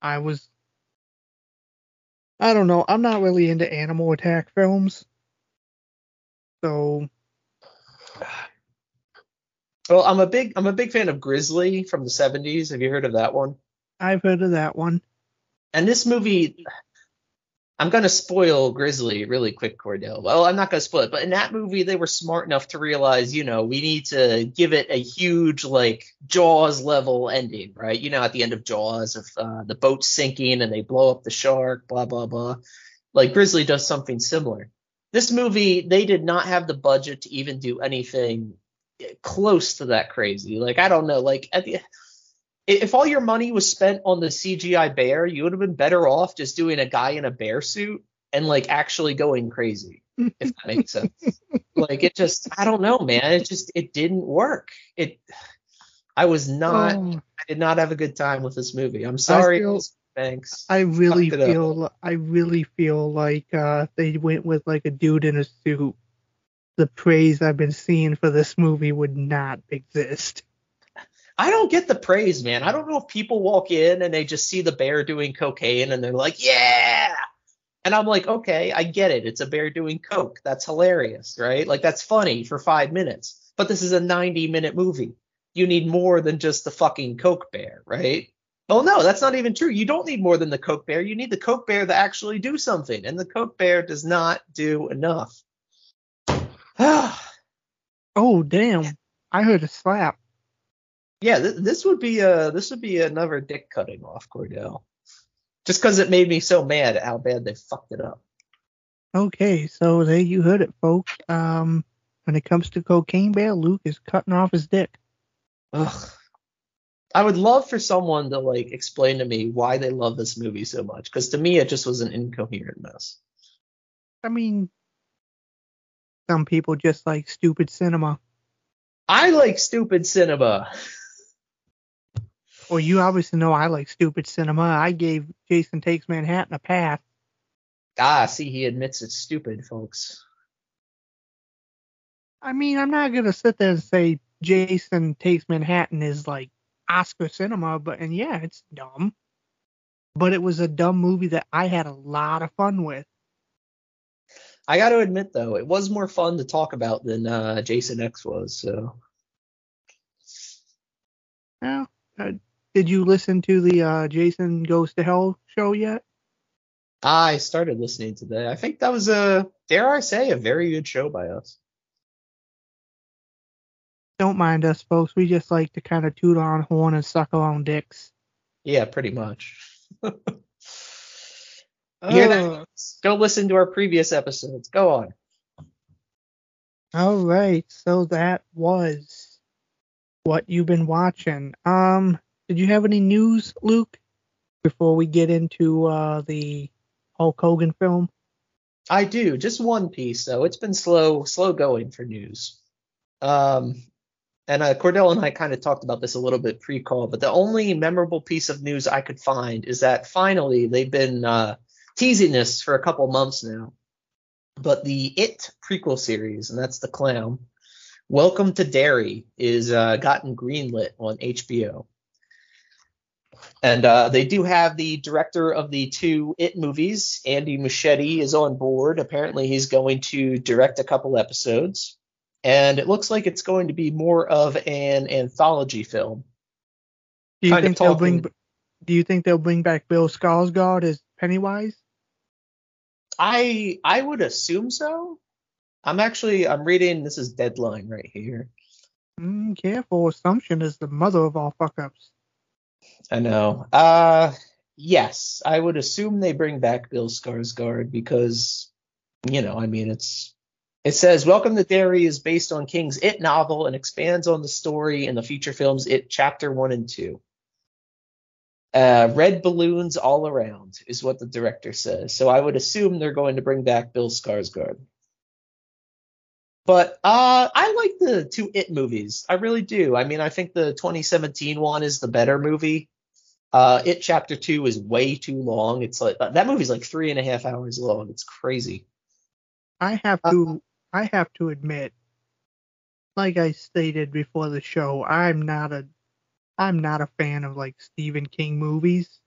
I was. I don't know. I'm not really into animal attack films. So Well, I'm a big I'm a big fan of Grizzly from the 70s. Have you heard of that one? I've heard of that one. And this movie, I'm gonna spoil Grizzly really quick, Cordell. Well, I'm not gonna spoil it, but in that movie, they were smart enough to realize, you know, we need to give it a huge like Jaws level ending, right? You know, at the end of Jaws, if uh, the boat's sinking and they blow up the shark, blah blah blah. Like Grizzly does something similar. This movie, they did not have the budget to even do anything close to that crazy. Like I don't know, like at the if all your money was spent on the CGI bear, you would have been better off just doing a guy in a bear suit and like actually going crazy, if that makes sense. like it just, I don't know, man. It just, it didn't work. It, I was not, Oh, I did not have a good time with this movie. I'm sorry, feel- Mr. I really it up. feel. I really feel like uh, they went with like a dude in a suit. The praise I've been seeing for this movie would not exist. I don't get the praise, man. I don't know if people walk in and they just see the bear doing cocaine and they're like, yeah. And I'm like, okay, I get it. It's a bear doing coke. That's hilarious, right? Like that's funny for five minutes. But this is a 90 minute movie. you need more than just the fucking Coke bear, right? Oh no, that's not even true. You don't need more than the Coke bear. You need the Coke bear to actually do something, and the Coke bear does not do enough. Oh damn! I heard a slap. yeah, th- this would be a this would be another dick cutting off Cordell, just because it made me so mad at how bad they fucked it up. Okay, so there you heard it, folks. Um, when it comes to Cocaine Bear, Luke is cutting off his dick. Ugh. I would love for someone to like explain to me why they love this movie so much, because to me it just was an incoherent mess. I mean, some people just like stupid cinema. I like stupid cinema. Well, you obviously know I like stupid cinema. I gave Jason Takes Manhattan a pass. Ah, see, he admits it's stupid, folks. I mean, I'm not gonna sit there and say Jason Takes Manhattan is like Oscar cinema, but and yeah, it's dumb. But it was a dumb movie that I had a lot of fun with. I got to admit though, it was more fun to talk about than uh, Jason X was. So Yeah. uh, did you listen to the uh, Jason Goes to Hell show yet? I started listening to that. I think that was a, dare I say, a very good show by us. Don't mind us, folks. We just like to kind of toot our own horn and suck our own dicks. Yeah, pretty much. Oh, Go listen to our previous episodes. Go on. all right, so that was what you've been watching. Um, did you have any news, Luke, before we get into uh, the Hulk Hogan film? I do. Just one piece though. It's been slow, slow going for news. Um, and uh, Cordell and I kind of talked about this a little bit pre-call, but the only memorable piece of news I could find is that finally they've been uh, teasing this for a couple months now. But the It prequel series, and that's the clown, Welcome to Derry, is uh, gotten greenlit on HBO. And uh, they do have the director of the two It movies, Andy Muschietti, is on board. Apparently, he's going to direct a couple episodes, and it looks like it's going to be more of an anthology film. Do you Kind think they'll bring? Do you think they'll bring back Bill Skarsgård as Pennywise? I I would assume so. I'm actually I'm reading this is Deadline right here. Mm, careful, assumption is the mother of all fuck ups. I know. Uh yes, I would assume they bring back Bill Skarsgård because you know, I mean it's it says Welcome to Derry is based on King's It novel and expands on the story in the feature films It Chapter 1 and 2. Uh, red balloons all around is what the director says. So I would assume they're going to bring back Bill Skarsgård. But uh, I like the two It movies. I really do. I mean, I think the 2017 one is the better movie. Uh, It Chapter Two is way too long. It's like that movie's like three and a half hours long. It's crazy. I have Uh, to. I have to admit, like I stated before the show, I'm not a. I'm not a fan of like Stephen King movies.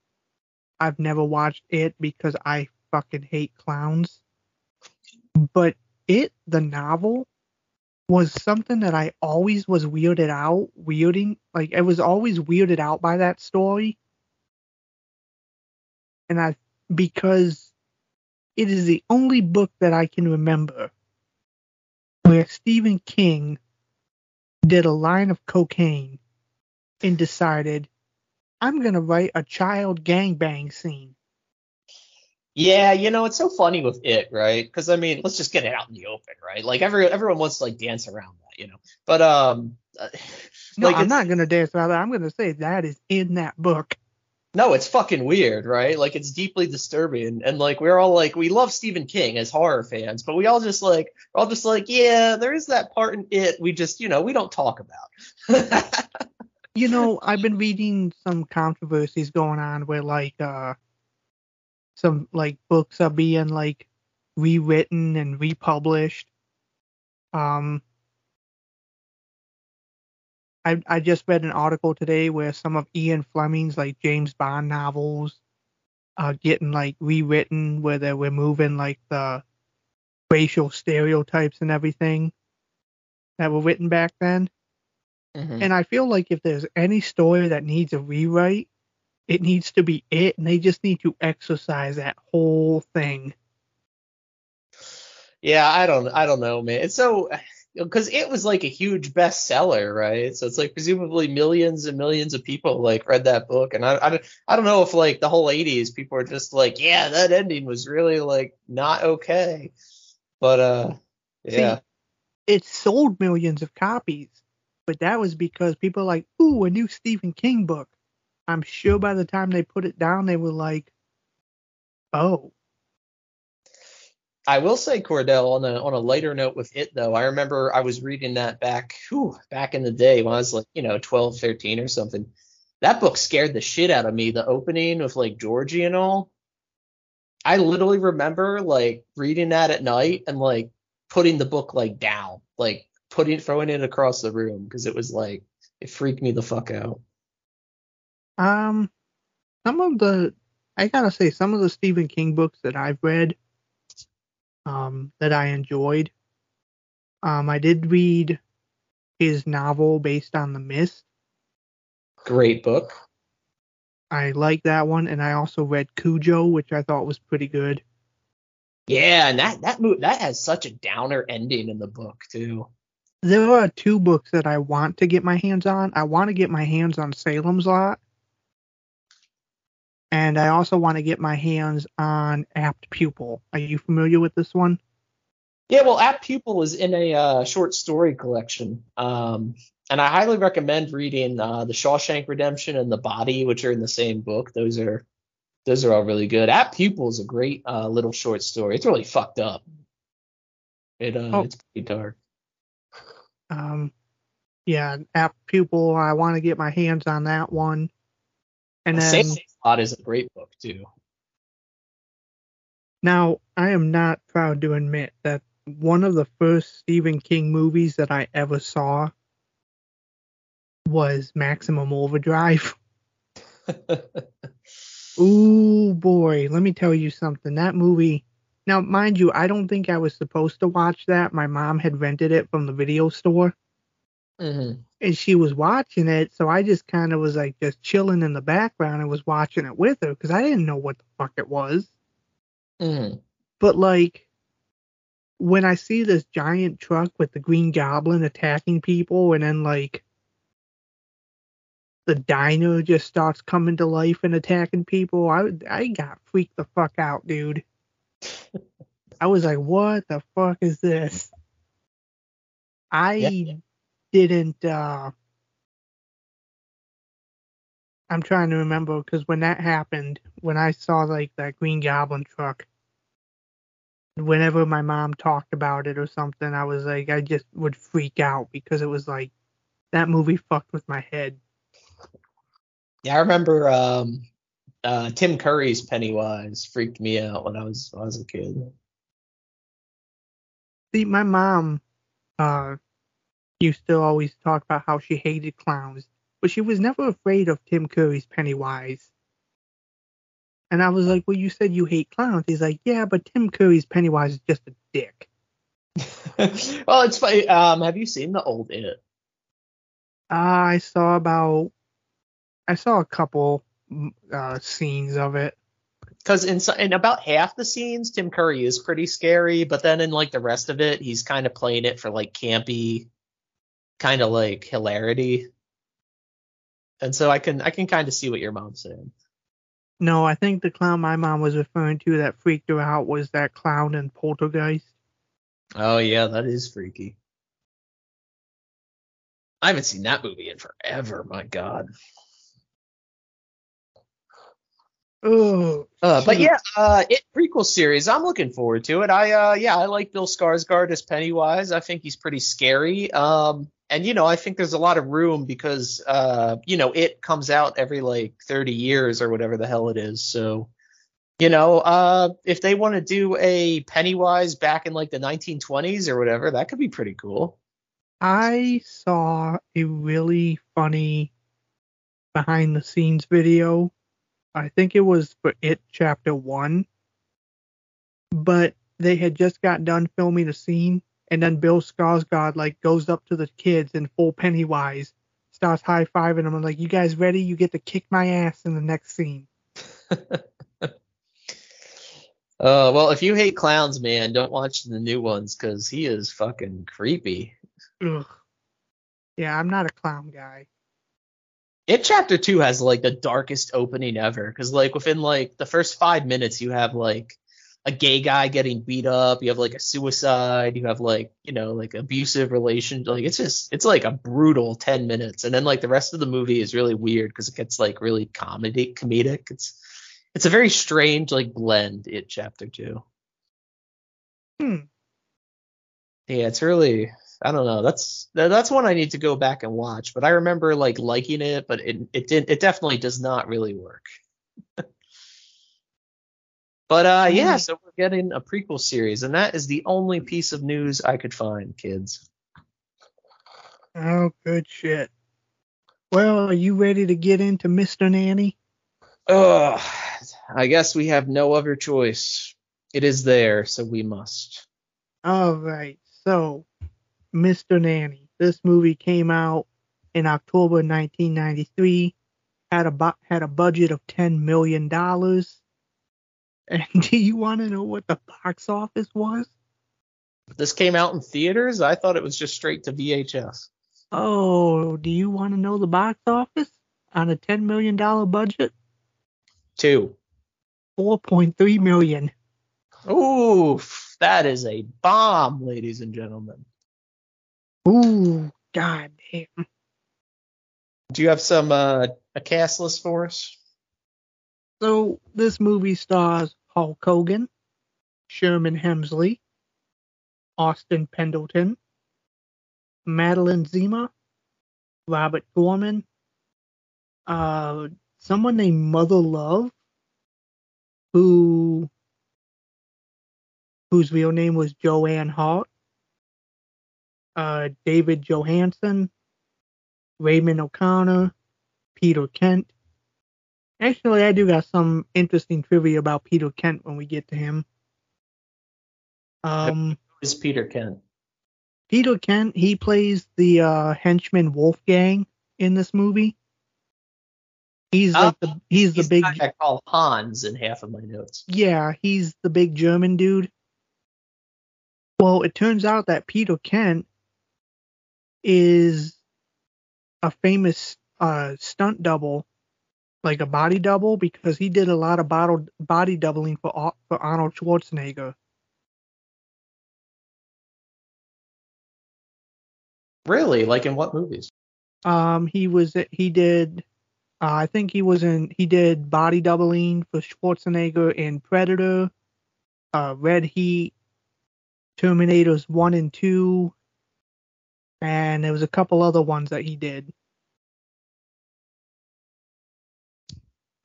I've never watched it because I fucking hate clowns. But it, the novel, was something that I always was weirded out, weirding, like I was always weirded out by that story. And I, because it is the only book that I can remember where Stephen King did a line of cocaine and decided, I'm going to write a child gangbang scene. Yeah, you know, it's so funny with it, right? Because I mean, let's just get it out in the open, right? Like every everyone wants to like dance around that, you know. But um, uh, No, like I'm not going to dance about that. I'm going to say that is in that book. No, it's fucking weird, right? Like it's deeply disturbing, and like we're all like we love Stephen King as horror fans, but we all just like we're all just like yeah, there is that part in it we just you know we don't talk about. You know, I've been reading some controversies going on where like uh some like books are being like rewritten and republished. Um I I just read an article today where some of Ian Fleming's like James Bond novels are getting like rewritten where they're removing like the racial stereotypes and everything that were written back then. Mhm. And I feel like if there's any story that needs a rewrite, it needs to be it, and they just need to exercise that whole thing. Yeah, I don't, I don't know, man. It's so because it was like a huge bestseller, right? So it's like presumably millions and millions of people like read that book, and I, I, don't- I don't know if like the whole '80s people are just like, yeah, that ending was really like not okay, but uh, yeah, See, it sold millions of copies, but that was because people like, ooh, a new Stephen King book. I'm sure by the time they put it down, they were like, oh, I will say Cordell on a on a lighter note with it though. I remember I was reading that back whew, back in the day when I was like, you know, 12, 13 or something. That book scared the shit out of me, the opening with like Georgie and all. I literally remember like reading that at night and like putting the book like down, like putting throwing it across the room because it was like it freaked me the fuck out. Um, some of the, I gotta say, some of the Stephen King books that I've read, um, that I enjoyed. Um, I did read his novel based on The Mist. Great book. I like that one, and I also read Cujo, which I thought was pretty good. Yeah, and that that mo- that has such a downer ending in the book too. There are two books that I want to get my hands on. I want to get my hands on Salem's Lot, and I also want to get my hands on Apt Pupil. Are you familiar with this one? Yeah, well, Apt Pupil is in a uh, short story collection, um, and I highly recommend reading uh, The Shawshank Redemption and The Body, which are in the same book. Those are those are all really good. Apt Pupil is a great uh, little short story. It's really fucked up. It uh, Oh. it's pretty dark. Um, yeah, Apt Pupil. I want to get my hands on that one. And then Salem's Lot is a great book too. now I am not proud to admit that one of the first Stephen King movies that I ever saw was Maximum Overdrive. Ooh boy, let me tell you something. That movie. Now, mind you, I don't think I was supposed to watch that. My mom had rented it from the video store, hmm and she was watching it, so I just kind of was like just chilling in the background and was watching it with her because I didn't know what the fuck it was. hmm But like, when I see this giant truck with the Green Goblin attacking people, and then like the dino just starts coming to life and attacking people, I I got freaked the fuck out, dude. I was like, what the fuck is this? I Yeah. didn't. uh I'm trying to remember because when that happened, when I saw like that Green Goblin truck, whenever my mom talked about it or something, I was like, I just would freak out because it was like that movie fucked with my head. Yeah, I remember um, uh, Tim Curry's Pennywise freaked me out when I was when I was a kid. See, my mom uh used to always talk about how she hated clowns, but she was never afraid of Tim Curry's Pennywise. And I was like, Well, you said you hate clowns. He's like, Yeah, but Tim Curry's Pennywise is just a dick. well, it's funny. Um, have you seen the old It? I saw about I saw a couple uh scenes of it. Because in in about half the scenes, Tim Curry is pretty scary, but then in like the rest of it, he's kind of playing it for like campy, kind of like hilarity. And so I can I can kind of see what your mom's saying. No, I think the clown my mom was referring to that freaked her out was that clown in Poltergeist. Oh yeah, that is freaky. I haven't seen that movie in forever. My God. Oh, Uh, but yeah, uh, it prequel series. I'm looking forward to it. I uh, yeah, I like Bill Skarsgård as Pennywise. I think he's pretty scary. Um, and you know, I think there's a lot of room because uh, you know, it comes out every like 30 years or whatever the hell it is. So, you know, uh, if they want to do a Pennywise back in like the 1920s or whatever, that could be pretty cool. I saw a really funny behind the scenes video. I think it was for It Chapter 1. But they had just got done filming a scene, and then Bill Skarsgård like goes up to the kids in full Pennywise starts high fiving him. I'm like, you guys ready? You get to kick my ass in the next scene. Uh, well, if you hate clowns, man, don't watch the new ones because he is fucking creepy. Ugh. Yeah, I'm not a clown guy. It chapter two has like the darkest opening ever because like within like the first five minutes you have like a gay guy getting beat up, you have like a suicide, you have like you know like abusive relation, like it's just it's like a brutal ten minutes, and then like the rest of the movie is really weird because it gets like really comedy comedic. It's it's a very strange like blend. It chapter two. Hmm. Yeah, it's really I don't know. That's that's one I need to go back and watch. But I remember like liking it, but it it didn't. it definitely does not really work. but uh yeah, Mm. so we're getting a prequel series, and that is the only piece of news I could find, kids. Oh, good shit. Well, are you ready to get into Mr. Nanny? Ugh, I guess we have no other choice. It is there, so we must. All right. So, Mr. Nanny. This movie came out in October 1993. Had a bu- had a budget of 10 million dollars. And do you want to know what the box office was? This came out in theaters. I thought it was just straight to VHS. Oh, do you want to know the box office on a 10 million dollar budget? Two. 4.3 million. Ooh, that is a bomb, ladies and gentlemen. Ooh, god damn. Do you have some uh, a cast list for us? So this movie stars Hulk Hogan, Sherman Hemsley, Austin Pendleton, Madeline Zima, Robert Gorman, uh, someone named Mother Love, who whose real name was Joanne Hart, uh, David Johansen, Raymond O'Connor, Peter Kent. Actually, I do got some interesting trivia about Peter Kent when we get to him. Um, Is Peter Kent? Peter Kent, he plays the uh, henchman Wolfgang in this movie. He's Oh, like the he's the He's big guy I call Hans in half of my notes. yeah, he's the big German dude. Well, it turns out that Peter Kent is a famous uh, stunt double, like a body double, because he did a lot of bottle, body doubling for for Arnold Schwarzenegger. Really? Like in what movies? Um, he was he did, uh, I think he was in he did body doubling for Schwarzenegger in Predator, uh, Red Heat, Terminators one and two, and there was a couple other ones that he did.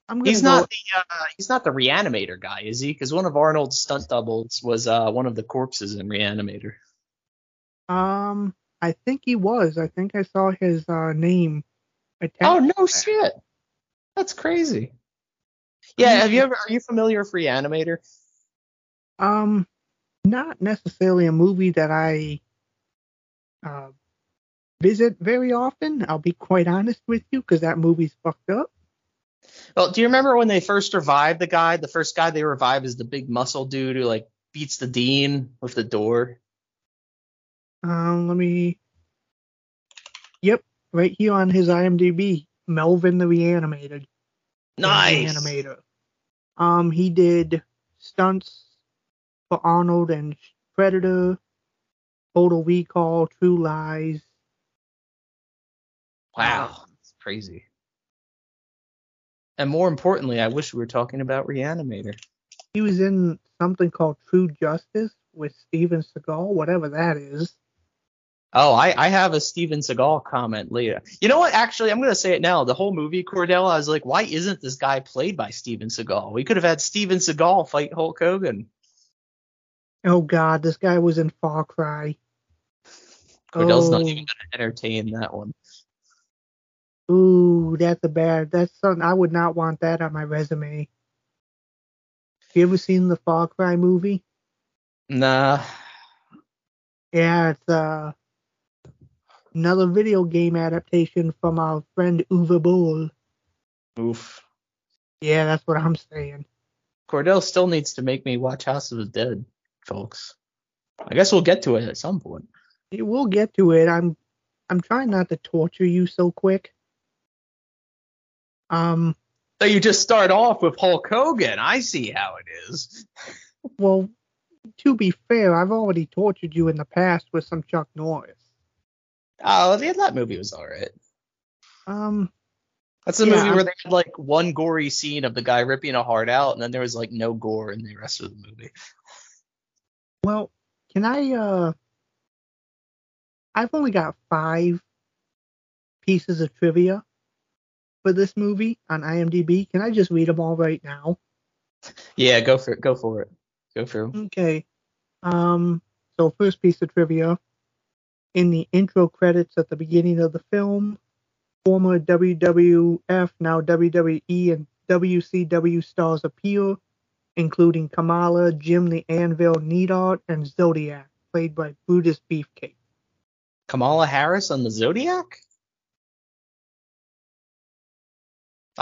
I'm He's not the uh, he's not the Reanimator guy, is he? Because one of Arnold's stunt doubles was uh, one of the corpses in Reanimator. Um, I think he was. I think I saw his uh, name. attached. Oh no shit! That's crazy. Yeah, have you ever? Are you familiar with Reanimator? Um, not necessarily a movie that I uh, visit very often. I'll be quite honest with you, because that movie's fucked up. Well, do you remember when they first revived the guy? The first guy they revived is the big muscle dude who like beats the dean with the door. Um, let me. Yep, right here on his IMDb, Melvin the Reanimated. Nice. Reanimator. Um, he did stunts for Arnold and Predator, Total Recall, True Lies. Wow, oh, that's crazy. And more importantly, I wish we were talking about Reanimator. He was in something called True Justice with Steven Seagal, whatever that is. Oh, I, I have a Steven Seagal comment later. You know what? Actually, I'm gonna say it now. The whole movie, Cordell, I was like, why isn't this guy played by Steven Seagal? We could have had Steven Seagal fight Hulk Hogan. Oh God, this guy was in Far Cry. Cordell's not Oh. even gonna entertain that one. Ooh, that's a bad. That's something I would not want that on my resume. You ever seen the Far Cry movie? Nah. Yeah, it's uh, Another video game adaptation from our friend Uwe Boll. Oof. Yeah, that's what I'm saying. Cordell still needs to make me watch House of the Dead, folks. I guess we'll get to it at some point. We'll get to it. I'm I'm trying not to torture you so quick. Um, So you just start off with Hulk Hogan. I see how it is. well, to be fair, I've already tortured you in the past with some Chuck Norris. Oh, yeah, that movie was alright. Um, That's the Yeah, movie where they had like one gory scene of the guy ripping a heart out, and then there was like no gore in the rest of the movie. well, can I uh I've only got 5 pieces of trivia for this movie on IMDb. Can I just read them all right now? Yeah, go for it. Go for it. Go for it. Okay. Um, so first piece of trivia. In the intro credits at the beginning of the film, former WWF, now WWE and WCW stars appear, including Kamala, Jim the Anvil Neidhart, and Zodiac, played by Brutus Beefcake. Kamala Harris on the Zodiac?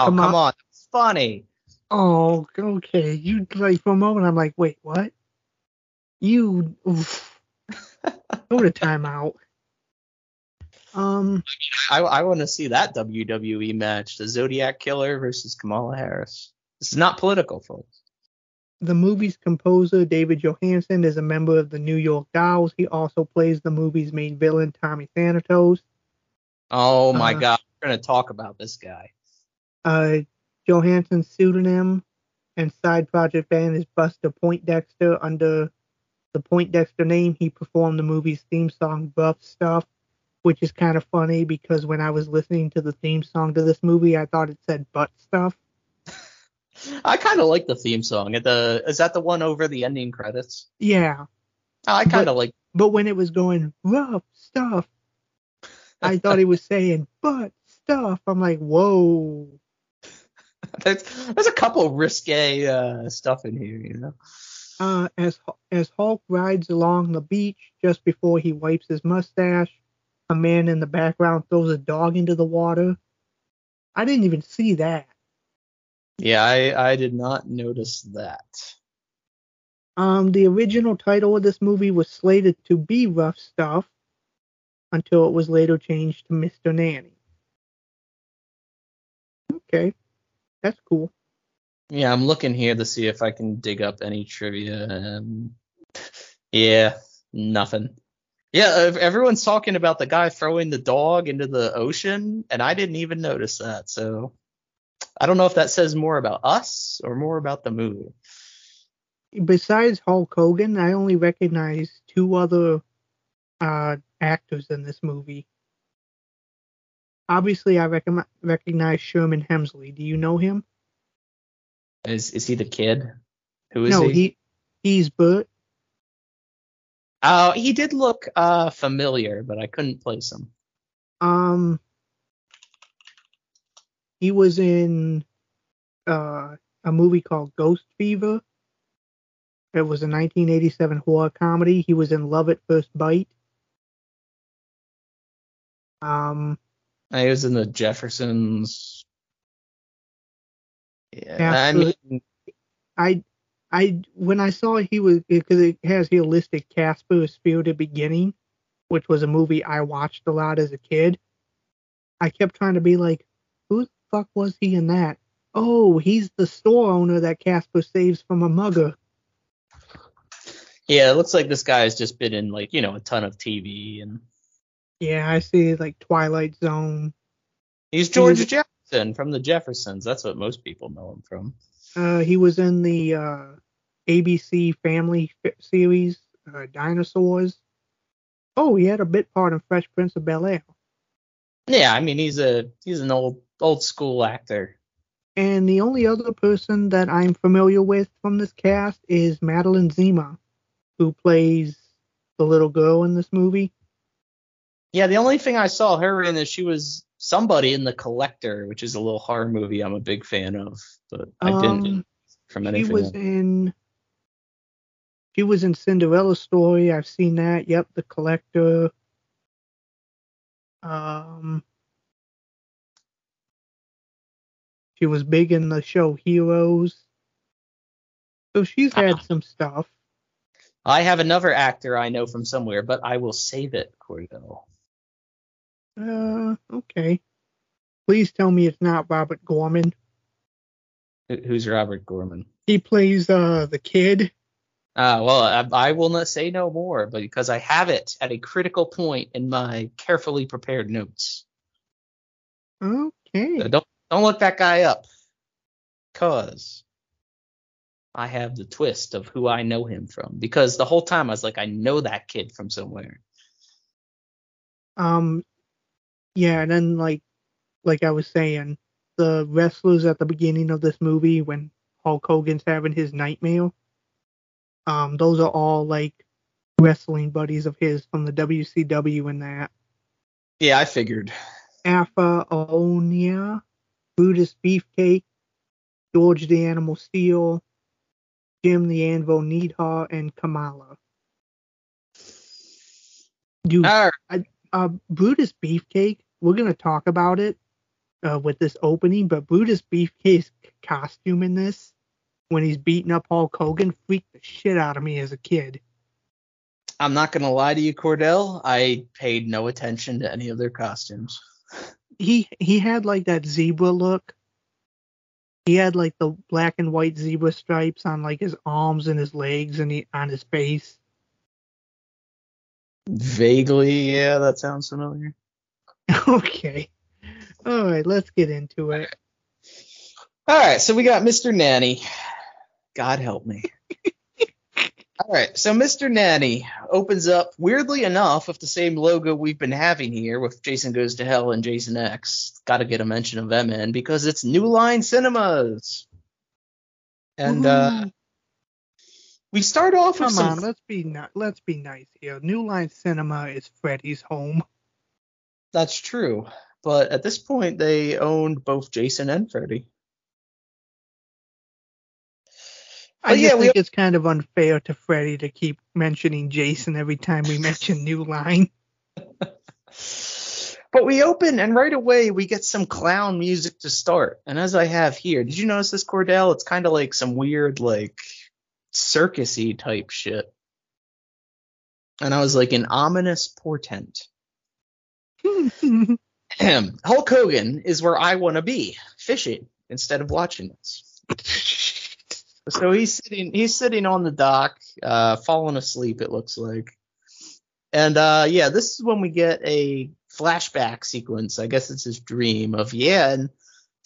Oh, Kama- come on. It's funny. Oh, okay. You like for a moment, I'm like, wait, what? You oof. go to timeout. Um, I, I want to see that WWE match. The Zodiac Killer versus Kamala Harris. This is not political, folks. the movie's composer, David Johansen, is a member of the New York Dolls. He also plays the movie's main villain, Tommy Thanatos. Oh my Uh, god. We're going to talk about this guy. Uh, Johansen's pseudonym and side project band is Buster Poindexter. Under the Poindexter name, he performed the movie's theme song, Rough Stuff, which is kind of funny because when I was listening to the theme song to this movie, I thought it said butt stuff. I kind of like the theme song. At the is that the one over the ending credits? Yeah, Oh, I kind of like. but when it was going rough stuff, I thought he was saying butt stuff. I'm like, whoa. There's, there's a couple risque uh, stuff in here, you know. Uh, as as Hulk rides along the beach just before he wipes his mustache, a man in the background throws a dog into the water. I didn't even see that. Yeah, I I did not notice that. Um, the original title of this movie was slated to be Rough Stuff until it was later changed to Mr. Nanny. Okay, that's cool. Yeah, I'm looking here to see if I can dig up any trivia. Um, yeah, nothing. Yeah, everyone's talking about the guy throwing the dog into the ocean, and I didn't even notice that. So I don't know if that says more about us or more about the movie. Besides Hulk Hogan, I only recognize two other uh, actors in this movie. Obviously, I recom- recognize Sherman Hemsley. Do you know him? Is is he the kid? Who is no, he? he he's Bert. Oh, he did look uh familiar, but I couldn't place him. Um, he was in uh, a movie called Ghost Fever. It was a 1987 horror comedy. He was in Love at First Bite. Um, He was in the Jeffersons. Yeah, Yeah, I mean, I, I when I saw he was because it has here listed Casper: A Spirited Beginning, which was a movie I watched a lot as a kid. I kept trying to be like, who the fuck was he in that? Oh, he's the store owner that Casper saves from a mugger. yeah, it looks like this guy has just been in like you know a ton of TV, and Yeah, I see like Twilight Zone. he's George Jefferson from the Jeffersons. That's what most people know him from. Uh, he was in the uh, ABC Family series uh, Dinosaurs. Oh, he had a bit part in Fresh Prince of Bel Air. Yeah, I mean he's a he's an old old school actor. And the only other person that I'm familiar with from this cast is Madeline Zima, who plays the little girl in this movie. Yeah, the only thing I saw her in is she was somebody in The Collector, which is a little horror movie I'm a big fan of, but I didn't Um, from She was else. in. She was in Cinderella Story. I've seen that. Yep, The Collector. Um, she was big in the show Heroes. So she's had some stuff. I have another actor I know from somewhere, but I will save it, Cordell. Uh, okay. Please tell me it's not Robert Gorman. Who's Robert Gorman? He plays uh the kid. Uh, well, I, I will not say no more, but because I have it at a critical point in my carefully prepared notes. Okay. So don't don't look that guy up, cause I have the twist of who I know him from. Because the whole time I was like, I know that kid from somewhere. Um, yeah, and then like, like I was saying, the wrestlers at the beginning of this movie when Hulk Hogan's having his nightmare, um, those are all like wrestling buddies of his from the WCW and that. Yeah, I figured. Alpha Onia, Brutus Beefcake, George the Animal Steele, Jim the Anvil Neidhart, and Kamala. Dude, All uh, Brutus Beefcake, we're gonna talk about it uh, with this opening, but Brutus Beefcake's costume in this, when he's beating up Hulk Hogan, freaked the shit out of me as a kid. I'm not gonna lie to you, Cordell. I paid no attention to any of their costumes. He he had like that zebra look. He had like the black and white zebra stripes on like his arms and his legs and he, on his face. Vaguely, yeah, that sounds familiar. okay. All right, let's get into it. All right, so we got Mr. Nanny. God help me. All right, so Mr. Nanny opens up weirdly enough with the same logo we've been having here with Jason Goes to Hell and Jason X. Got to get a mention of them in because it's New Line Cinemas. And uh, we start off with come some on, let's be ni- let's be nice here. New Line Cinema is Freddy's home. That's true. But at this point, they owned both Jason and Freddy. I But just yeah, we- think it's kind of unfair to Freddy to keep mentioning Jason every time we mention New Line. But we open and right away we get some clown music to start. And as I have here, did you notice this Cordell? It's kind of like some weird like circusy type shit. And I was like an ominous portent. Hulk Hogan is where I want to be, fishing instead of watching this. So he's sitting he's sitting on the dock, uh, falling asleep, it looks like. And uh yeah, this is when we get a flashback sequence. I guess it's his dream of yeah, and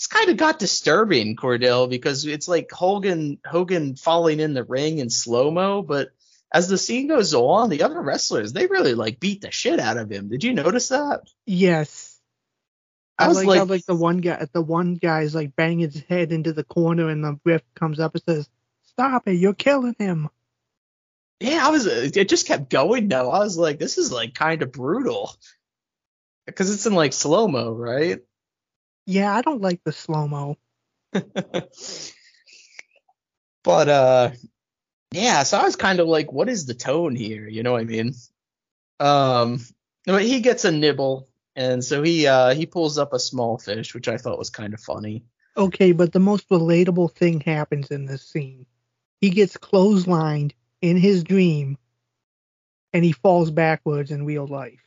it's kind of got disturbing, Cordell, because it's like Hogan Hogan falling in the ring in slow mo, but as the scene goes on, the other wrestlers they really like beat the shit out of him. Did you notice that? yes. I I was like, like- how like the one guy the one guy's like banging his head into the corner and the ref comes up and says, Stop it, you're killing him. Yeah, I was. Uh, it just kept going. Though I was like, this is like kind of brutal, because it's in like slow mo, right? Yeah, I don't like the slow mo. but uh, yeah. So I was kind of like, what is the tone here? You know what I mean? Um, but he gets a nibble, and so he uh he pulls up a small fish, which I thought was kind of funny. Okay, but the most relatable thing happens in this scene. He gets clotheslined in his dream and he falls backwards in real life.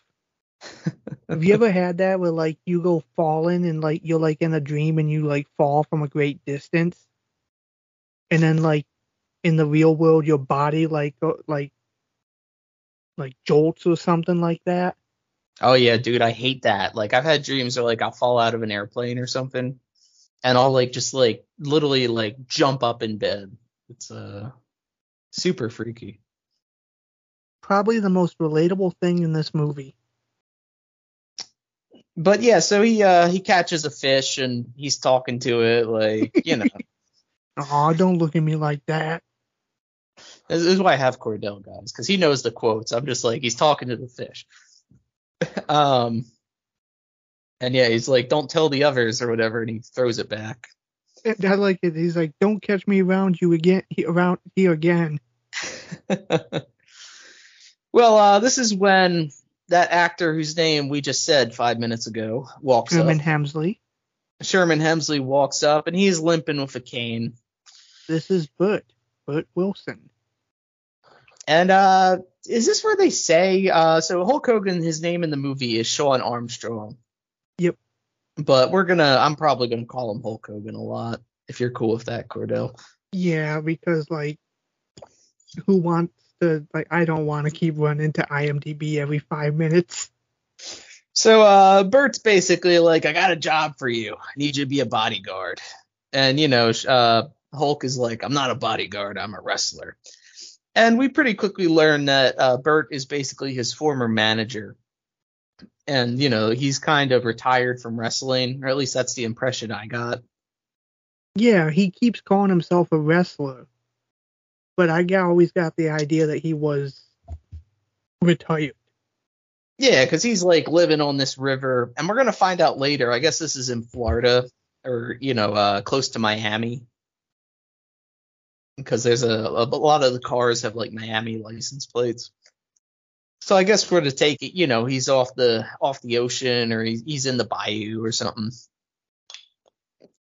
Have you ever had that where like you go falling and like you're like in a dream and you like fall from a great distance? And then like in the real world your body like like like jolts or something like that? Oh yeah, dude, I hate that. Like I've had dreams where like I'll fall out of an airplane or something, and I'll like just like literally like jump up in bed. It's uh super freaky. Probably the most relatable thing in this movie. But yeah, so he uh he catches a fish and he's talking to it like you know. Oh, don't look at me like that. this is why I have Cordell guys because he knows the quotes. I'm just like he's talking to the fish. um. And yeah, he's like, "Don't tell the others" or whatever, and he throws it back. And I like it. He's like, "Don't catch me around you again, around here again." well, uh, this is when that actor whose name we just said five minutes ago walks up. Sherman up. Hemsley. Sherman Hemsley walks up and he's limping with a cane. This is Bert. Bert Wilson. And uh, is this where they say uh, so Hulk Hogan? His name in the movie is Sean Armstrong. Yep. But we're gonna, I'm probably gonna call him Hulk Hogan a lot. If you're cool with that, Cordell. Yeah, because like, who wants like? I don't want to keep running to IMDb every five minutes. So uh, Bert's basically like, I got a job for you. I need you to be a bodyguard. And you know, uh, Hulk is like, I'm not a bodyguard. I'm a wrestler. And we pretty quickly learn that uh, Bert is basically his former manager. And you know, he's kind of retired from wrestling, or at least that's the impression I got. Yeah, he keeps calling himself a wrestler, but I always got the idea that he was retired. Yeah, because he's like living on this river, and we're gonna find out later. I guess this is in Florida, or you know, uh, close to Miami, because there's a, a lot of the cars have like Miami license plates. So I guess we're to take it, you know, he's off the off the ocean, or he's, he's in the bayou or something.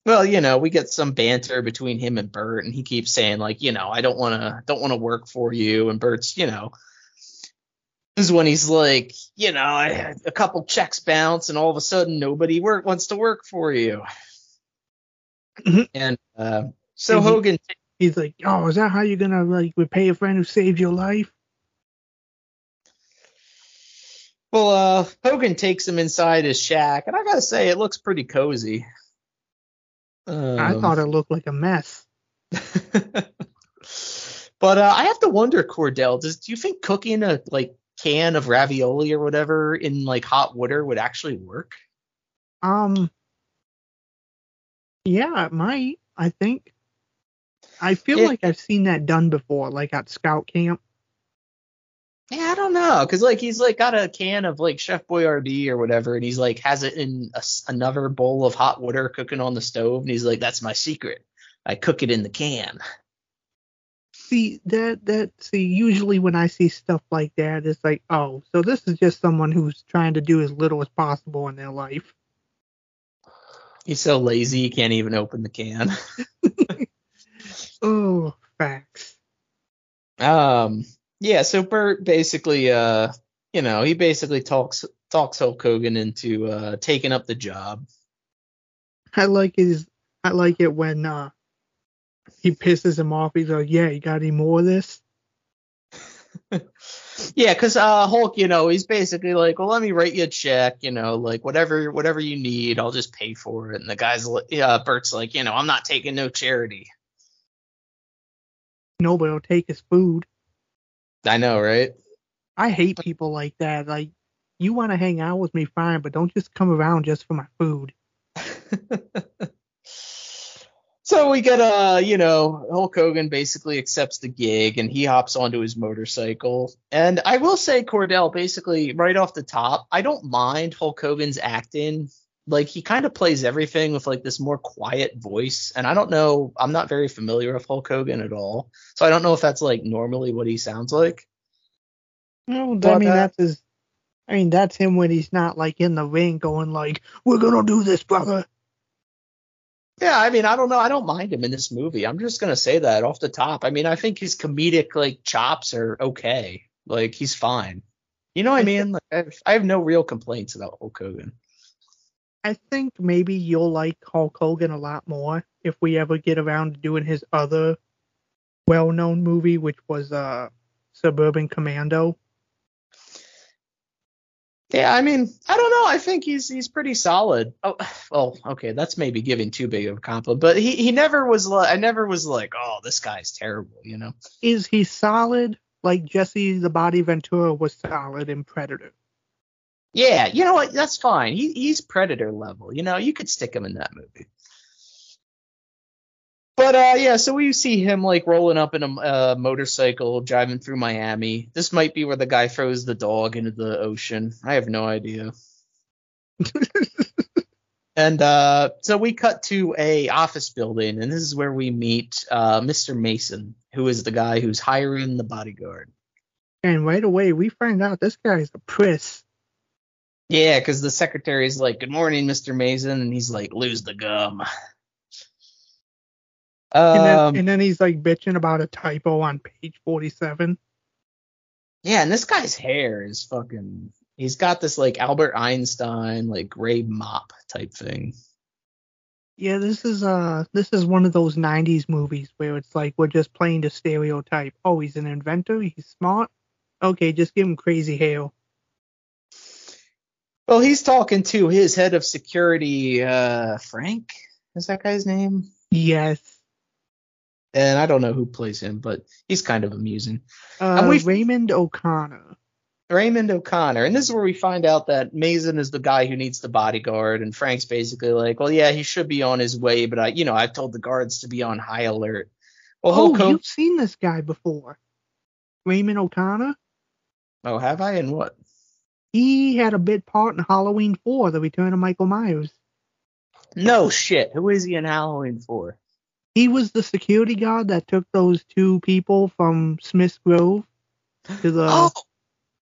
Well, you know, we get some banter between him and Bert, and he keeps saying like, you know, I don't want to don't want to work for you, and Bert's, you know, this is when he's like, you know, I had a couple checks bounce, and all of a sudden nobody work wants to work for you. and uh, so And he- Hogan, He's like, "Oh, is that how you're gonna like repay a friend who saved your life?" well, uh, Hogan takes him inside his shack, and I gotta say, it looks pretty cozy. I Um, thought it looked like a mess. but uh, I have to wonder, Cordell, does do you think cooking a like can of ravioli or whatever in like hot water would actually work? Um, yeah, it might. I think. I feel It- like I've seen that done before, like at scout camp. Yeah, I don't know, cause like he's like got a can of like Chef Boyardee or whatever, and he's like has it in a another bowl of hot water cooking on the stove, and he's like, "That's my secret. I cook it in the can." See that that see usually when I see stuff like that, it's like, oh, so this is just someone who's trying to do as little as possible in their life. He's so lazy he can't even open the can. Oh, facts. Um, yeah, so Bert basically, uh, you know, he basically talks talks Hulk Hogan into uh taking up the job. I like his. I like it when uh he pisses him off. He's like, yeah, you got any more of this? Yeah, because uh, Hulk, you know, he's basically like, well, let me write you a check, you know, like whatever whatever you need, I'll just pay for it. And the guy's, yeah, Bert's like, you know, I'm not taking no charity. Nobody will take his food. I know, right? I hate people like that. Like, you want to hang out with me, fine, but don't just come around just for my food. So we get uh, you know, Hulk Hogan basically accepts the gig and he hops onto his motorcycle. And I will say, Cordell, basically right off the top, I don't mind Hulk Hogan's acting. Like he kind of plays everything with like this more quiet voice. And I don't know, I'm not very familiar with Hulk Hogan at all. So I don't know if that's like normally what he sounds like. No, I mean uh, that's his. I mean that's him when he's not like in the ring going like, "We're gonna do this, brother." Yeah, I mean, I don't know. I don't mind him in this movie. I'm just gonna say that off the top. I mean, I think his comedic like chops are okay. Like he's fine. You know what I mean? Like, I have, I have no real complaints about Hulk Hogan. I think maybe you'll like Hulk Hogan a lot more if we ever get around to doing his other well-known movie, which was uh Suburban Commando. Yeah, I mean, I don't know. I think he's he's pretty solid. Oh, well, okay, that's maybe giving too big of a compliment, but he he never was like I never was like, oh, this guy's terrible, you know. Is he solid like Jesse the Body Ventura was solid in Predator? Yeah, you know what? That's fine. He he's Predator level. You know, you could stick him in that movie. But uh, yeah, so we see him like rolling up in a uh, motorcycle, driving through Miami. This might be where the guy throws the dog into the ocean. I have no idea. and uh, so we cut to a office building, and this is where we meet uh, Mr. Mason, who is the guy who's hiring the bodyguard. And right away we find out this guy is a priss. Yeah, because the secretary's like, "Good morning, Mr. Mason," and he's like, "Lose the gum." And then, Um, and then he's like bitching about a typo on page 47. yeah, and this guy's hair is fucking. He's got this like Albert Einstein like gray mop type thing. Yeah, this is uh this is one of those 90s movies where it's like we're just playing the stereotype. Oh, he's an inventor, he's smart. Okay, just give him crazy hair. Well, he's talking to his head of security, uh, Frank. Is that guy's name? Yes. And I don't know who plays him, but he's kind of amusing. Uh, And we- Raymond O'Connor. Raymond O'Connor. And this is where we find out that Mason is the guy who needs the bodyguard, and Frank's basically like, well, yeah, he should be on his way, but I, you know, I've told the guards to be on high alert. Well, Oh, Hulk you've seen this guy before. Raymond O'Connor. Oh, have I? And what? He had a bit part in Halloween 4, The Return of Michael Myers. No shit. Who is he in Halloween 4? He was the security guard that took those two people from Smith's Grove to the oh,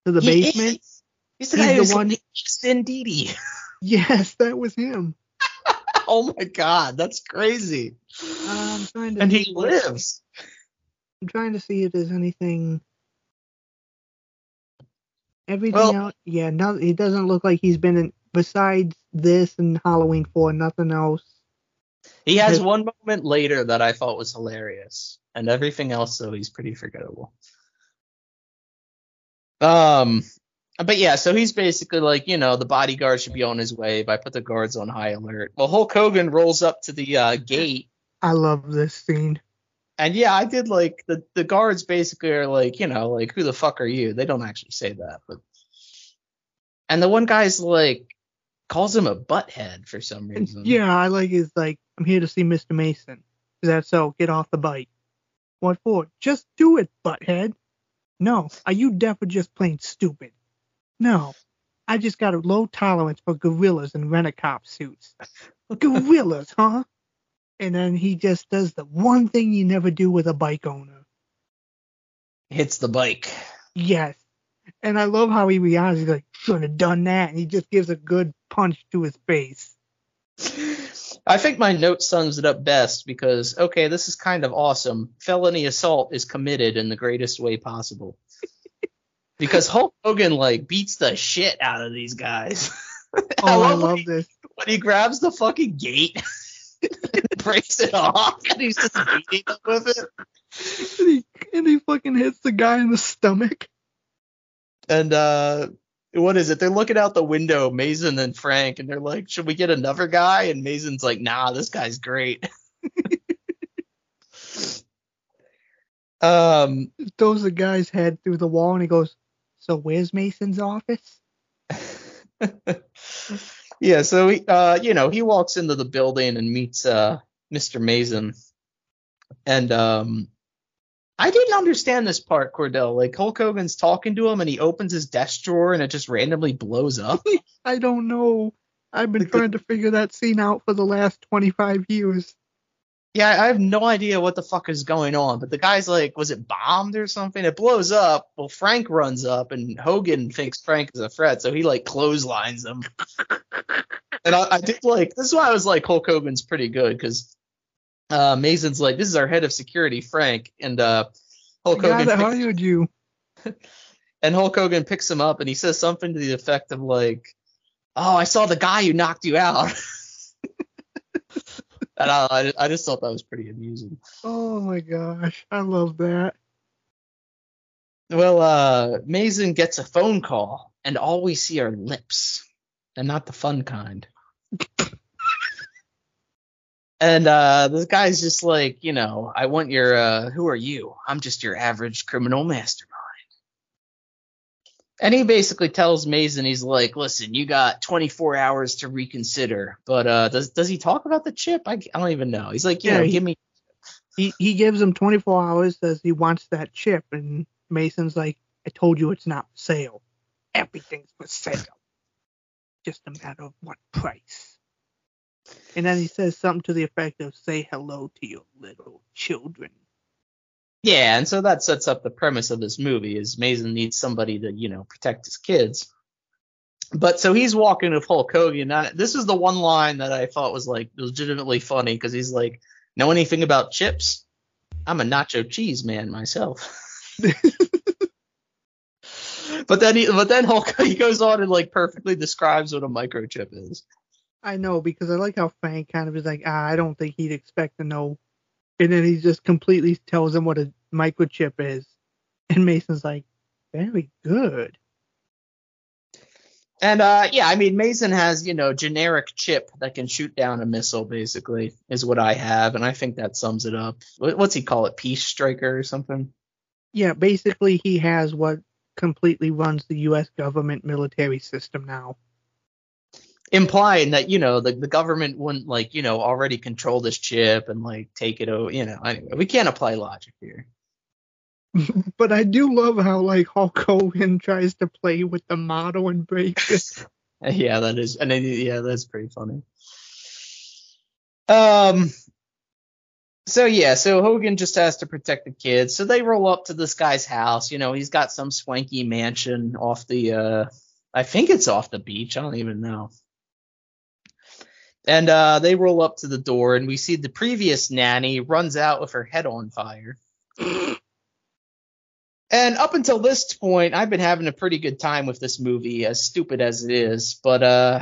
to the he basement. is. He's the He's guy the who's one- one. Venditti. Yes, that was him. oh my god, that's crazy. Uh, I'm trying to And he lives. I'm trying to see if there's anything. Everything Well- else, yeah, no, it doesn't look like he's been in. Besides this and Halloween four, nothing else. He has one moment later that I thought was hilarious, and everything else though he's pretty forgettable. Um, but yeah, so he's basically like, you know, the bodyguard should be on his way. If I put the guards on high alert, well, Hulk Hogan rolls up to the uh, gate, I love this scene. And yeah, I did like the the guards basically are like, you know, like who the fuck are you? They don't actually say that, but and the one guy's like calls him a butthead for some reason. yeah, I like is like, I'm here to see Mr. Mason. Is that so? Get off the bike. What for? Just do it, butthead. No, are you deaf or just plain stupid? No, I just got a low tolerance for gorillas in rent-a-cop suits. Gorillas, huh? And then he just does the one thing you never do with a bike owner. hits the bike. Yes. And I love how he reacts. He's like, should have done that. And he just gives a good punch to his face. I think my note sums it up best because okay, this is kind of awesome. Felony assault is committed in the greatest way possible. because Hulk Hogan like beats the shit out of these guys. Oh, I when love he- this. when he grabs the fucking gate breaks it off and he's just beating them with it. And he, and he fucking hits the guy in the stomach. And uh what is it? They're looking out the window, Mason and Frank, and they're like, "Should we get another guy?" And Mason's like, "Nah, this guy's great." um, Throws the guy's head through the wall and he goes, So where's Mason's office? yeah, so he, uh, you know, he walks into the building and meets uh Mr. Mason, and um, I didn't understand this part, Cordell. Like Hulk Hogan's talking to him, and he opens his desk drawer, and it just randomly blows up. I don't know. I've been trying to figure that scene out for the last 25 years. Yeah, I have no idea what the fuck is going on, but the guy's like, was it bombed or something? It blows up. Well, Frank runs up, and Hogan thinks Frank is a threat, so he like clotheslines him. and I, I did like this is why I was like Hulk Hogan's pretty good because uh, Mason's like, this is our head of security, Frank, and uh, Hulk Hogan that picks, hired you. and Hulk Hogan picks him up, and he says something to the effect of like, "Oh, I saw the guy who knocked you out." and I, I, I just thought that was pretty amusing. Oh my gosh. I love that. Well, uh, Mason gets a phone call, and all we see are lips, and not the fun kind. and uh, this guy's just like, you know, I want your, uh, who are you? I'm just your average criminal mastermind. And he basically tells Mason, he's like, listen, you got 24 hours to reconsider. But uh, does does he talk about the chip? I, I don't even know. He's like, you Yeah, know, he- give me. He he gives him 24 hours, says he wants that chip, and Mason's like, I told you it's not for sale. Everything's for sale. Just a matter of what price. And then he says something to the effect of, say hello to your little children. Yeah, and so that sets up the premise of this movie is Mason needs somebody to, you know, protect his kids. But so he's walking with Hulk Hogan. Now, this is the one line that I thought was like legitimately funny because he's like, "Know anything about chips? I'm a nacho cheese man myself." but then he, but then Hulk he goes on and like perfectly describes what a microchip is. I know because I like how Frank kind of is like, ah, I don't think he'd expect to know, and then he just completely tells him what a microchip is, and Mason's like, very good. And uh, yeah, I mean Mason has you know generic chip that can shoot down a missile. Basically, is what I have, and I think that sums it up. What's he call it? Peace striker or something? Yeah, basically he has what completely runs the U.S. government military system now. Implying that you know the the government wouldn't like you know already control this chip and like take it over. You know, anyway, we can't apply logic here. but I do love how like Hulk Hogan tries to play with the model and break it. yeah, that is, and then, yeah, that's pretty funny. Um. So yeah, so Hogan just has to protect the kids. So they roll up to this guy's house. You know, he's got some swanky mansion off the, uh, I think it's off the beach. I don't even know. And uh, they roll up to the door, and we see the previous nanny runs out with her head on fire. And up until this point, I've been having a pretty good time with this movie, as stupid as it is. But uh,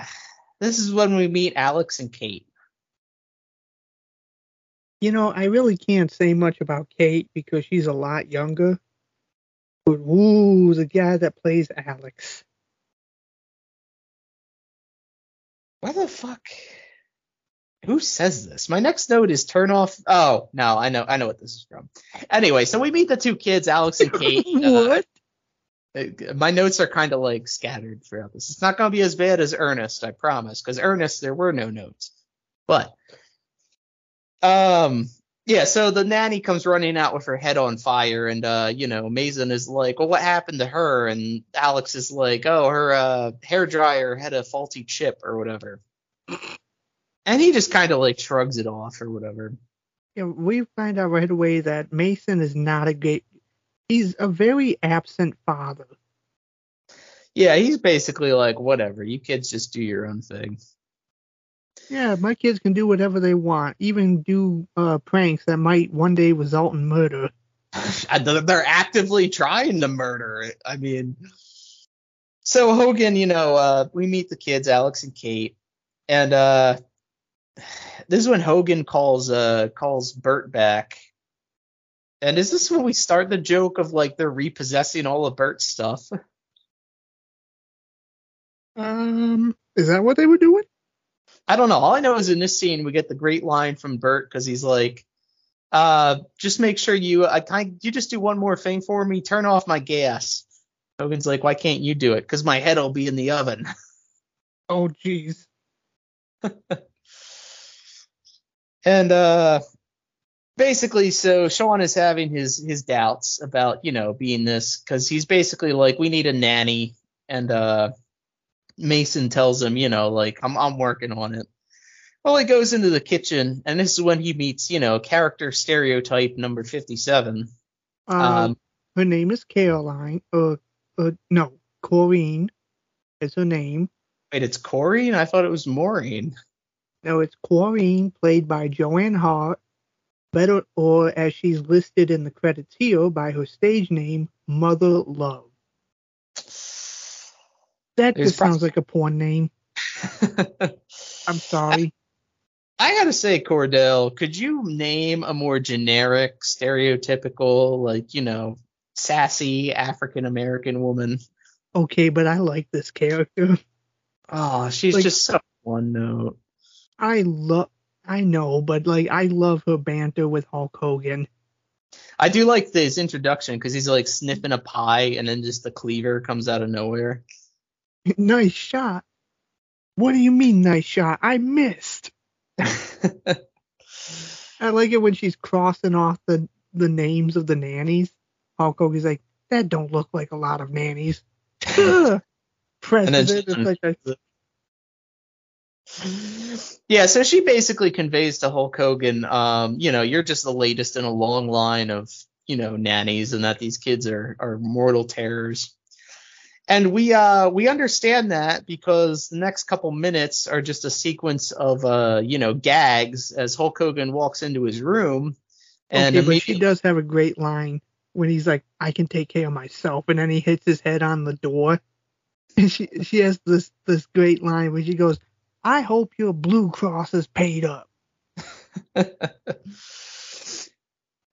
this is when we meet Alex and Kate. You know, I really can't say much about Kate because she's a lot younger. But ooh, the guy that plays Alex. Why the fuck? Who says this? My next note is turn off. Oh no, I know, I know what this is from. Anyway, so we meet the two kids, Alex and Kate. what? Uh, my notes are kind of like scattered throughout this. It's not going to be as bad as Ernest, I promise, because Ernest there were no notes. But um, yeah. So the nanny comes running out with her head on fire, and uh, you know, Mason is like, "Well, what happened to her?" And Alex is like, "Oh, her uh, hair dryer had a faulty chip or whatever." And he just kind of like shrugs it off or whatever. Yeah, we find out right away that Mason is not a gay. He's a very absent father. Yeah, he's basically like, whatever, you kids just do your own thing. Yeah, my kids can do whatever they want, even do uh, pranks that might one day result in murder. They're actively trying to murder it. I mean, so Hogan, you know, uh, we meet the kids, Alex and Kate, and uh, this is when Hogan calls uh calls Bert back. And is this when we start the joke of like they're repossessing all of Bert's stuff? Um, is that what they were doing? I don't know. All I know is in this scene we get the great line from Bert because he's like, uh, just make sure you I kind you just do one more thing for me. Turn off my gas. Hogan's like, why can't you do it? Because my head'll be in the oven. Oh, jeez. And uh basically so Sean is having his his doubts about, you know, being this cuz he's basically like we need a nanny and uh Mason tells him, you know, like I'm I'm working on it. Well, he goes into the kitchen and this is when he meets, you know, character stereotype number 57. Um, um her name is Caroline. Uh, uh no, Corrine is her name. Wait, it's Corrine? I thought it was Maureen. No, it's Corrine, played by Joanne Hart, better or as she's listed in the credits here by her stage name, Mother Love. That just sounds like a porn name. I'm sorry. I, I gotta say, Cordell, could you name a more generic, stereotypical, like, you know, sassy African American woman? Okay, but I like this character. Oh, she's like, just so one note. I love. I know, but like I love her banter with Hulk Hogan. I do like this introduction because he's like sniffing a pie and then just the cleaver comes out of nowhere. nice shot. What do you mean, nice shot? I missed. I like it when she's crossing off the the names of the nannies. Hulk Hogan's like, that don't look like a lot of nannies. President, it's like a, yeah, so she basically conveys to Hulk Hogan, um, you know, you're just the latest in a long line of, you know, nannies and that these kids are are mortal terrors. And we uh we understand that because the next couple minutes are just a sequence of uh you know gags as Hulk Hogan walks into his room and okay, but she does have a great line when he's like, "I can take care of myself," and then he hits his head on the door, and she she has this this great line where she goes, "I hope your Blue Cross is paid up."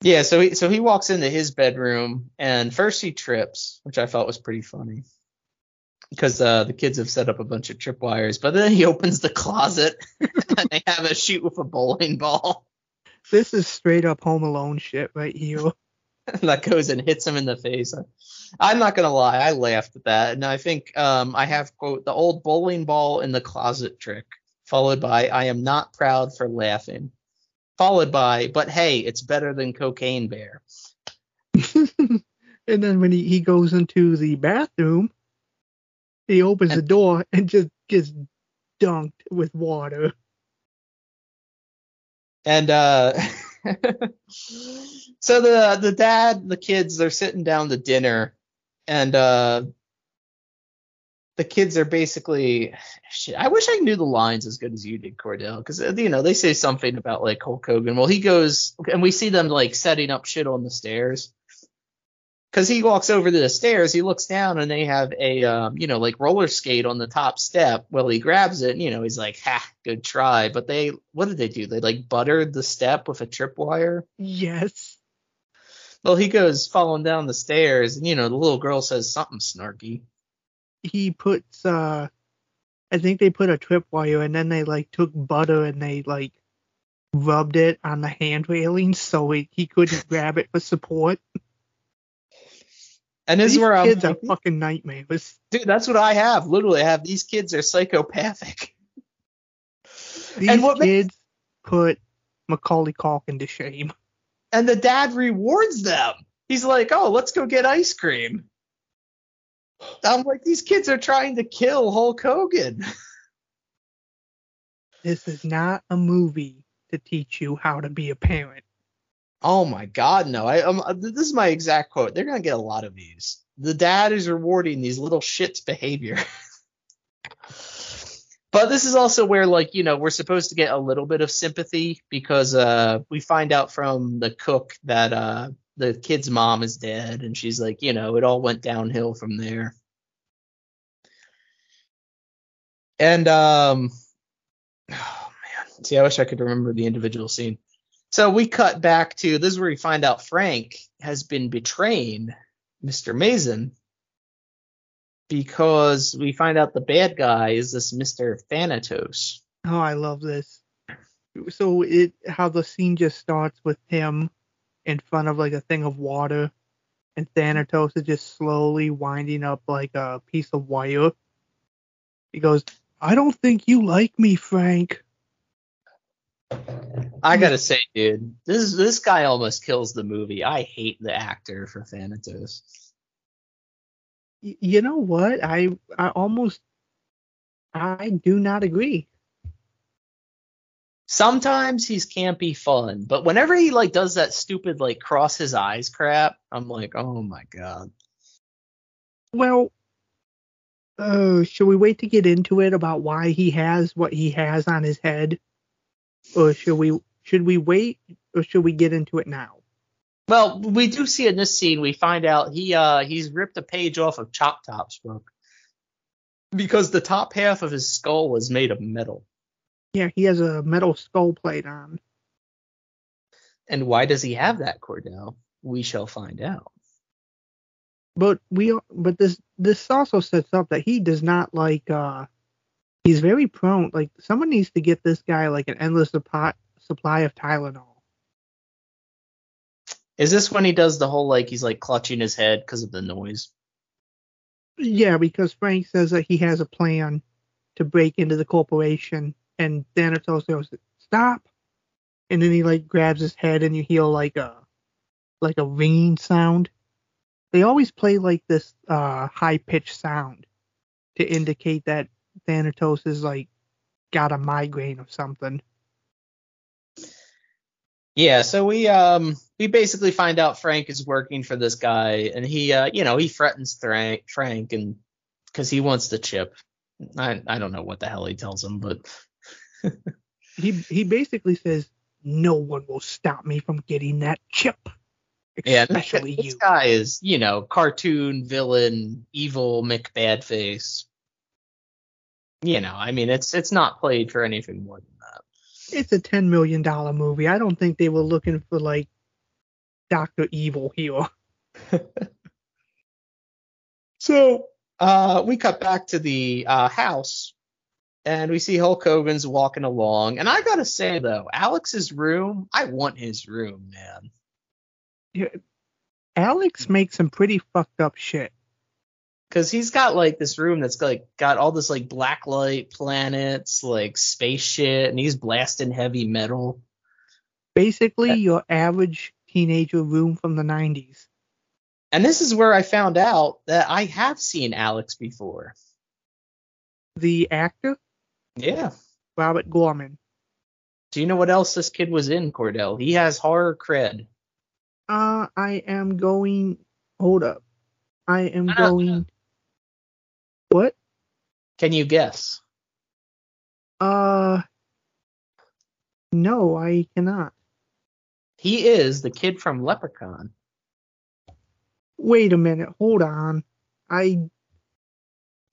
yeah, so he so he walks into his bedroom and first he trips, which I thought was pretty funny. Because uh, the kids have set up a bunch of tripwires, but then he opens the closet and they have a shoot with a bowling ball This is straight up Home Alone shit right here. that goes and hits him in the face. I'm not gonna lie, I laughed at that, and I think um, I have quote the old bowling ball in the closet trick, followed by I am not proud for laughing, followed by but hey, it's better than cocaine bear. and then when he, he goes into the bathroom, he opens the door and just gets dunked with water. And uh so the the dad, the kids, they're sitting down to dinner and uh the kids are basically shit, I wish I knew the lines as good as you did, Cordell, because you know they say something about like Hulk Hogan. Well, he goes and we see them like setting up shit on the stairs. Because he walks over to the stairs, he looks down and they have a um, you know like roller skate on the top step. Well, he grabs it, and, you know he's like, "Ha, good try." But they, what did they do? They like buttered the step with a tripwire. Yes. Well, he goes falling down the stairs, and you know the little girl says something snarky. He puts uh I think they put a tripwire and then they like took butter and they like rubbed it on the hand railings so he, he couldn't grab it for support. And this These is where I'm kids are fucking nightmares. dude, that's what I have. Literally, I have these kids are psychopathic. These what ma- kids put Macaulay Culkin to shame. And the dad rewards them. He's like, "Oh, let's go get ice cream." I'm like, these kids are trying to kill Hulk Hogan. This is not a movie to teach you how to be a parent. Oh my God, no! I um, this is my exact quote. They're gonna get a lot of these. The dad is rewarding these little shits' behavior. but this is also where, like, you know, we're supposed to get a little bit of sympathy because uh, we find out from the cook that uh, the kid's mom is dead, and she's like, you know, it all went downhill from there. And um, oh man, see, I wish I could remember the individual scene. So we cut back to this is where we find out Frank has been betraying Mr. Mason because we find out the bad guy is this Mr. Thanatos. Oh, I love this. So it how the scene just starts with him in front of like a thing of water, and Thanatos is just slowly winding up like a piece of wire. He goes, "I don't think you like me, Frank." I gotta say, dude, this this guy almost kills the movie. I hate the actor for Thanatos. You know what? I I almost I do not agree. Sometimes he's campy fun, but whenever he like does that stupid like cross his eyes crap, I'm like, oh my god. Well, uh, should we wait to get into it about why he has what he has on his head, or should we should we wait, or should we get into it now? Well, we do see in this scene we find out he uh he's ripped a page off of Chop Top's book because the top half of his skull was made of metal. Yeah, he has a metal skull plate on. And why does he have that, Cordell? We shall find out. But we but this this also sets up that he does not like uh he's very prone like someone needs to get this guy like an endless supply supply of Tylenol. Is this when he does the whole like he's like clutching his head because of the noise? Yeah, because Frank says that he has a plan to break into the corporation and Thanatos goes, Stop and then he like grabs his head and you hear like a like a ringing sound. They always play like this uh high pitched sound to indicate that Thanatos is like got a migraine or something. Yeah, so we um we basically find out Frank is working for this guy, and he uh you know he threatens Frank Frank, and because he wants the chip. I I don't know what the hell he tells him, but He he basically says, "No one will stop me from getting that chip." yeah, Especially this you. guy is you know cartoon villain, evil McBadface. You know, I mean, it's it's not played for anything more than that. It's a ten million dollar movie. I don't think they were looking for like Doctor Evil here. So uh, we cut back to the uh, house, and we see Hulk Hogan's walking along. And I gotta say though, Alex's room, I want his room, man. Yeah, Alex makes some pretty fucked up shit. Cause he's got like this room that's like got all this like black light planets, like space shit, and he's blasting heavy metal. Basically, your average teenager room from the '90s. And this is where I found out that I have seen Alex before. The actor Yeah. Robert Gorman. Do you know what else this kid was in, Cordell? He has horror cred. Uh, I am going. Hold up. I am Uh, going. What? Can you guess? Uh. No, I cannot. He is the kid from Leprechaun. Wait a minute. Hold on. I.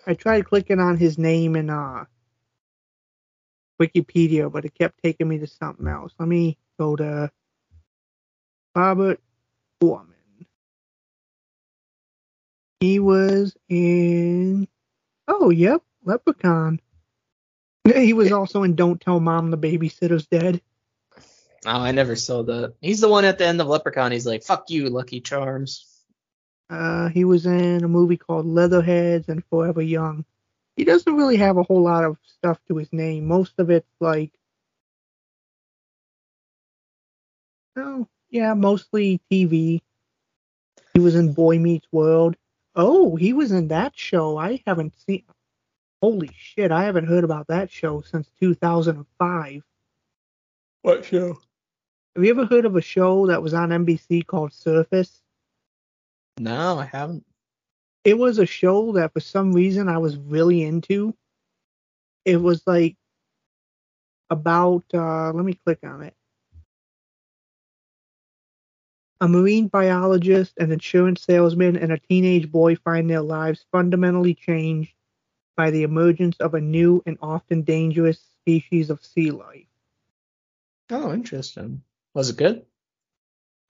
I tried clicking on his name in uh Wikipedia, but it kept taking me to something else. Let me go to Robert Gorman. He was in. Oh, yep, Leprechaun. He was also in Don't Tell Mom the Babysitter's Dead. Oh, I never saw that. He's the one at the end of Leprechaun. He's like, "Fuck you, Lucky Charms." Uh, he was in a movie called Leatherheads and Forever Young. He doesn't really have a whole lot of stuff to his name. Most of it's like, oh yeah, mostly TV. He was in Boy Meets World. Oh, he was in that show. I haven't seen. Holy shit, I haven't heard about that show since 2005. What show? Have you ever heard of a show that was on NBC called Surface? No, I haven't. it was a show that for some reason I was really into. It was like about uh let me click on it. A marine biologist, an insurance salesman, and a teenage boy find their lives fundamentally changed by the emergence of a new and often dangerous species of sea life. Oh, interesting. Was it good?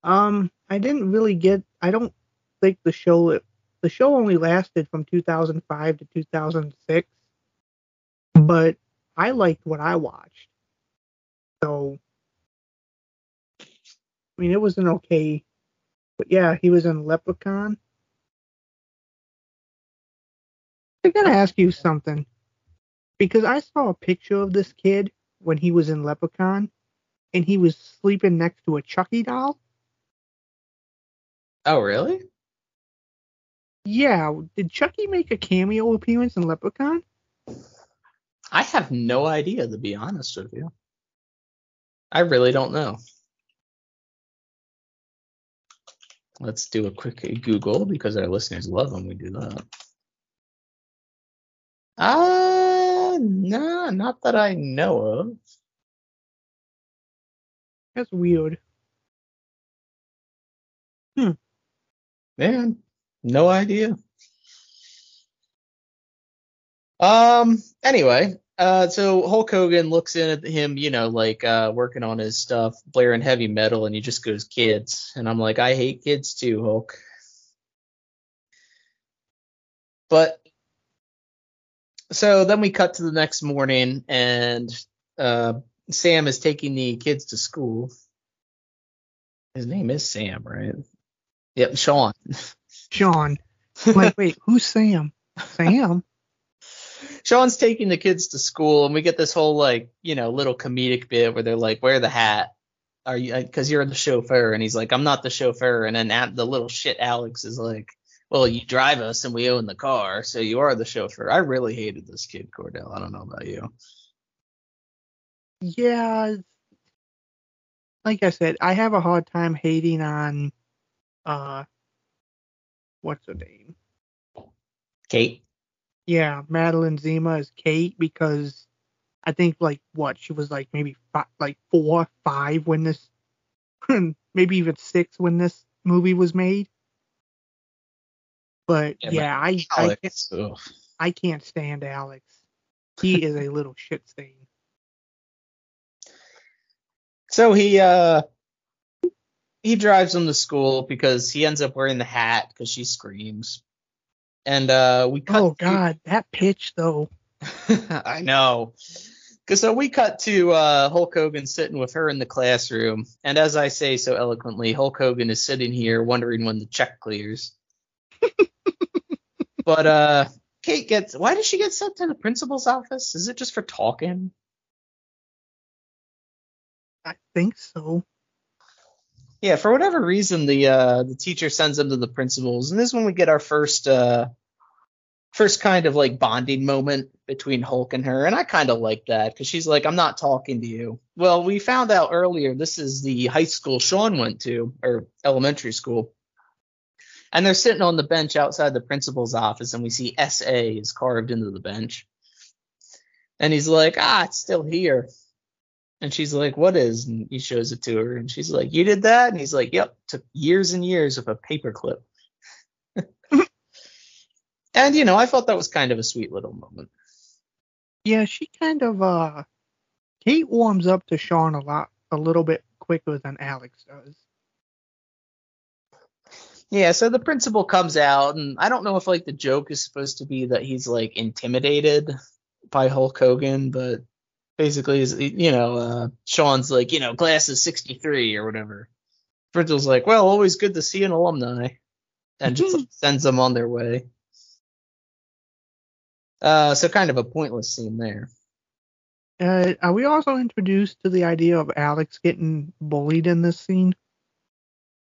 Um, I didn't really get. I don't think the show. The show only lasted from 2005 to 2006, but I liked what I watched. So, mean, it was an okay. But yeah, he was in Leprechaun. I gotta ask you something, because I saw a picture of this kid when he was in Leprechaun, and he was sleeping next to a Chucky doll. Oh, really? Yeah, did Chucky make a cameo appearance in Leprechaun? I have no idea, to be honest with you. I really don't know. Let's do a quick Google because our listeners love when we do that. Uh, no, not that I know of. That's weird. Hmm. Man, no idea. Um. Anyway, uh, so Hulk Hogan looks in at him, you know, like uh, working on his stuff, blaring heavy metal, and he just goes, "Kids," and I'm like, I hate kids too, Hulk. But so then we cut to the next morning, and uh, Sam is taking the kids to school. His name is Sam, right? Yep, Sean. Sean. Like, wait, who's Sam? Sam? Sean's taking the kids to school, and we get this whole like, you know, little comedic bit where they're like, "Wear the hat, are you? Because you're the chauffeur." And he's like, "I'm not the chauffeur." And then at the little shit Alex is like, "Well, you drive us, and we own the car, so you are the chauffeur." I really hated this kid, Cordell. I don't know about you. Yeah. Like I said, I have a hard time hating on uh what's her name? Kate. Yeah, Madeline Zima as Kate because I think like what she was like maybe five, like four, five when this, maybe even six when this movie was made. But Yeah, yeah, I I can't, Alex. I can't stand Alex. He is a little shit stain. So he uh he drives him to school because he ends up wearing the hat because she screams. And uh we cut Oh to- God, that pitch though. I know. Cause so we cut to uh Hulk Hogan sitting with her in the classroom, and as I say so eloquently, Hulk Hogan is sitting here wondering when the check clears. but uh Kate gets why does she get sent to the principal's office? Is it just for talking? I think so. Yeah, for whatever reason, the uh, the teacher sends them to the principals, and this is when we get our first uh, first kind of like bonding moment between Hulk and her, and I kind of like that because she's like, "I'm not talking to you." Well, we found out earlier this is the high school Sean went to, or elementary school, and they're sitting on the bench outside the principal's office, and we see SA is carved into the bench, and he's like, "Ah, it's still here." And she's like, "What is?" And he shows it to her, and she's like, "You did that?" And he's like, "Yep, took years and years of a paperclip." and you know, I thought that was kind of a sweet little moment. Yeah, she kind of uh Kate warms up to Sean a lot a little bit quicker than Alex does. Yeah, so the principal comes out, and I don't know if like the joke is supposed to be that he's like intimidated by Hulk Hogan, but basically, is you know, uh, Sean's like, you know, class is 63 or whatever. Principal's like, well, always good to see an alumni, and just sends them on their way. Uh, so kind of a pointless scene there. Uh, are we also introduced to the idea of Alex getting bullied in this scene?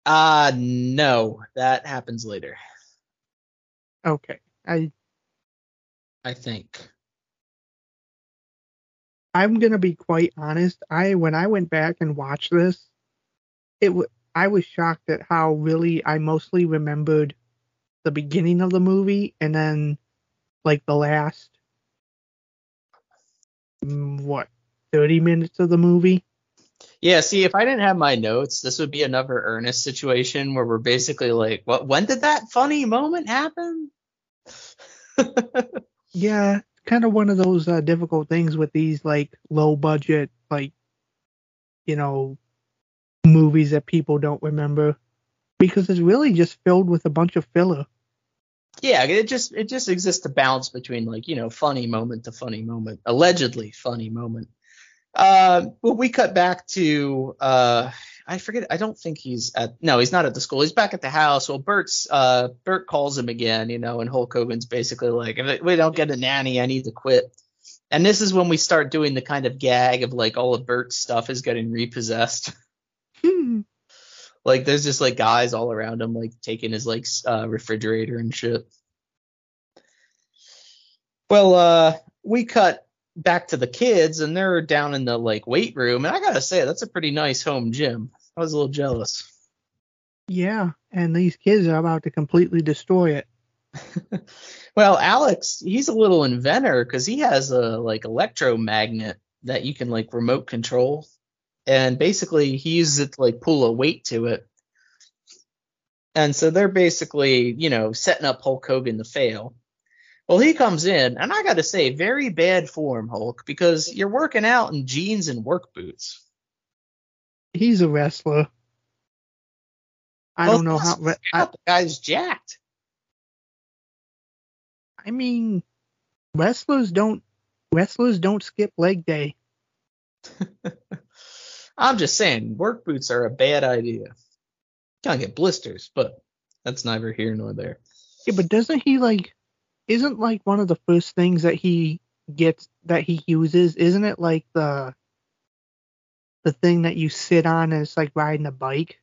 Uh no, that happens later, Okay. I I think. I'm gonna be quite honest. I when I went back and watched this, it w- I was shocked at how really I mostly remembered the beginning of the movie and then like the last mm, what 30 minutes of the movie. Yeah, see, if I didn't have my notes, this would be another Ernest situation where we're basically like, what? When did that funny moment happen? Yeah, kind of one of those uh, difficult things with these like low budget like you know movies that people don't remember because it's really just filled with a bunch of filler. yeah, it just it just exists to balance between like you know funny moment to funny moment, allegedly funny moment. Uh, well, we cut back to uh, I forget. I don't think he's at. No, he's not at the school. He's back at the house. Well, Burt's uh, Burt calls him again, you know, and Hulk Hogan's basically like, if we don't get a nanny, I need to quit. And this is when we start doing the kind of gag of like all of Burt's stuff is getting repossessed. like there's just like guys all around him like taking his like uh, refrigerator and shit. Well, uh, we cut back to the kids and they're down in the like weight room, and I gotta say that's a pretty nice home gym. I was a little jealous. Yeah, and these kids are about to completely destroy it. Well, Alex, he's a little inventor because he has a like electromagnet that you can like remote control, and basically he uses it to like pull a weight to it. And so they're basically, you know, setting up Hulk Hogan to fail. Well, he comes in, and I got to say, very bad form, Hulk, because you're working out in jeans and work boots. He's a wrestler. I Well, don't know how. re- I, The guy's jacked. I mean, wrestlers don't wrestlers don't skip leg day. I'm just saying, work boots are a bad idea. Gonna get blisters, but that's neither here nor there. Yeah, but doesn't he like? Isn't like one of the first things that he gets that he uses? Isn't it like the the thing that you sit on and it's like riding a bike?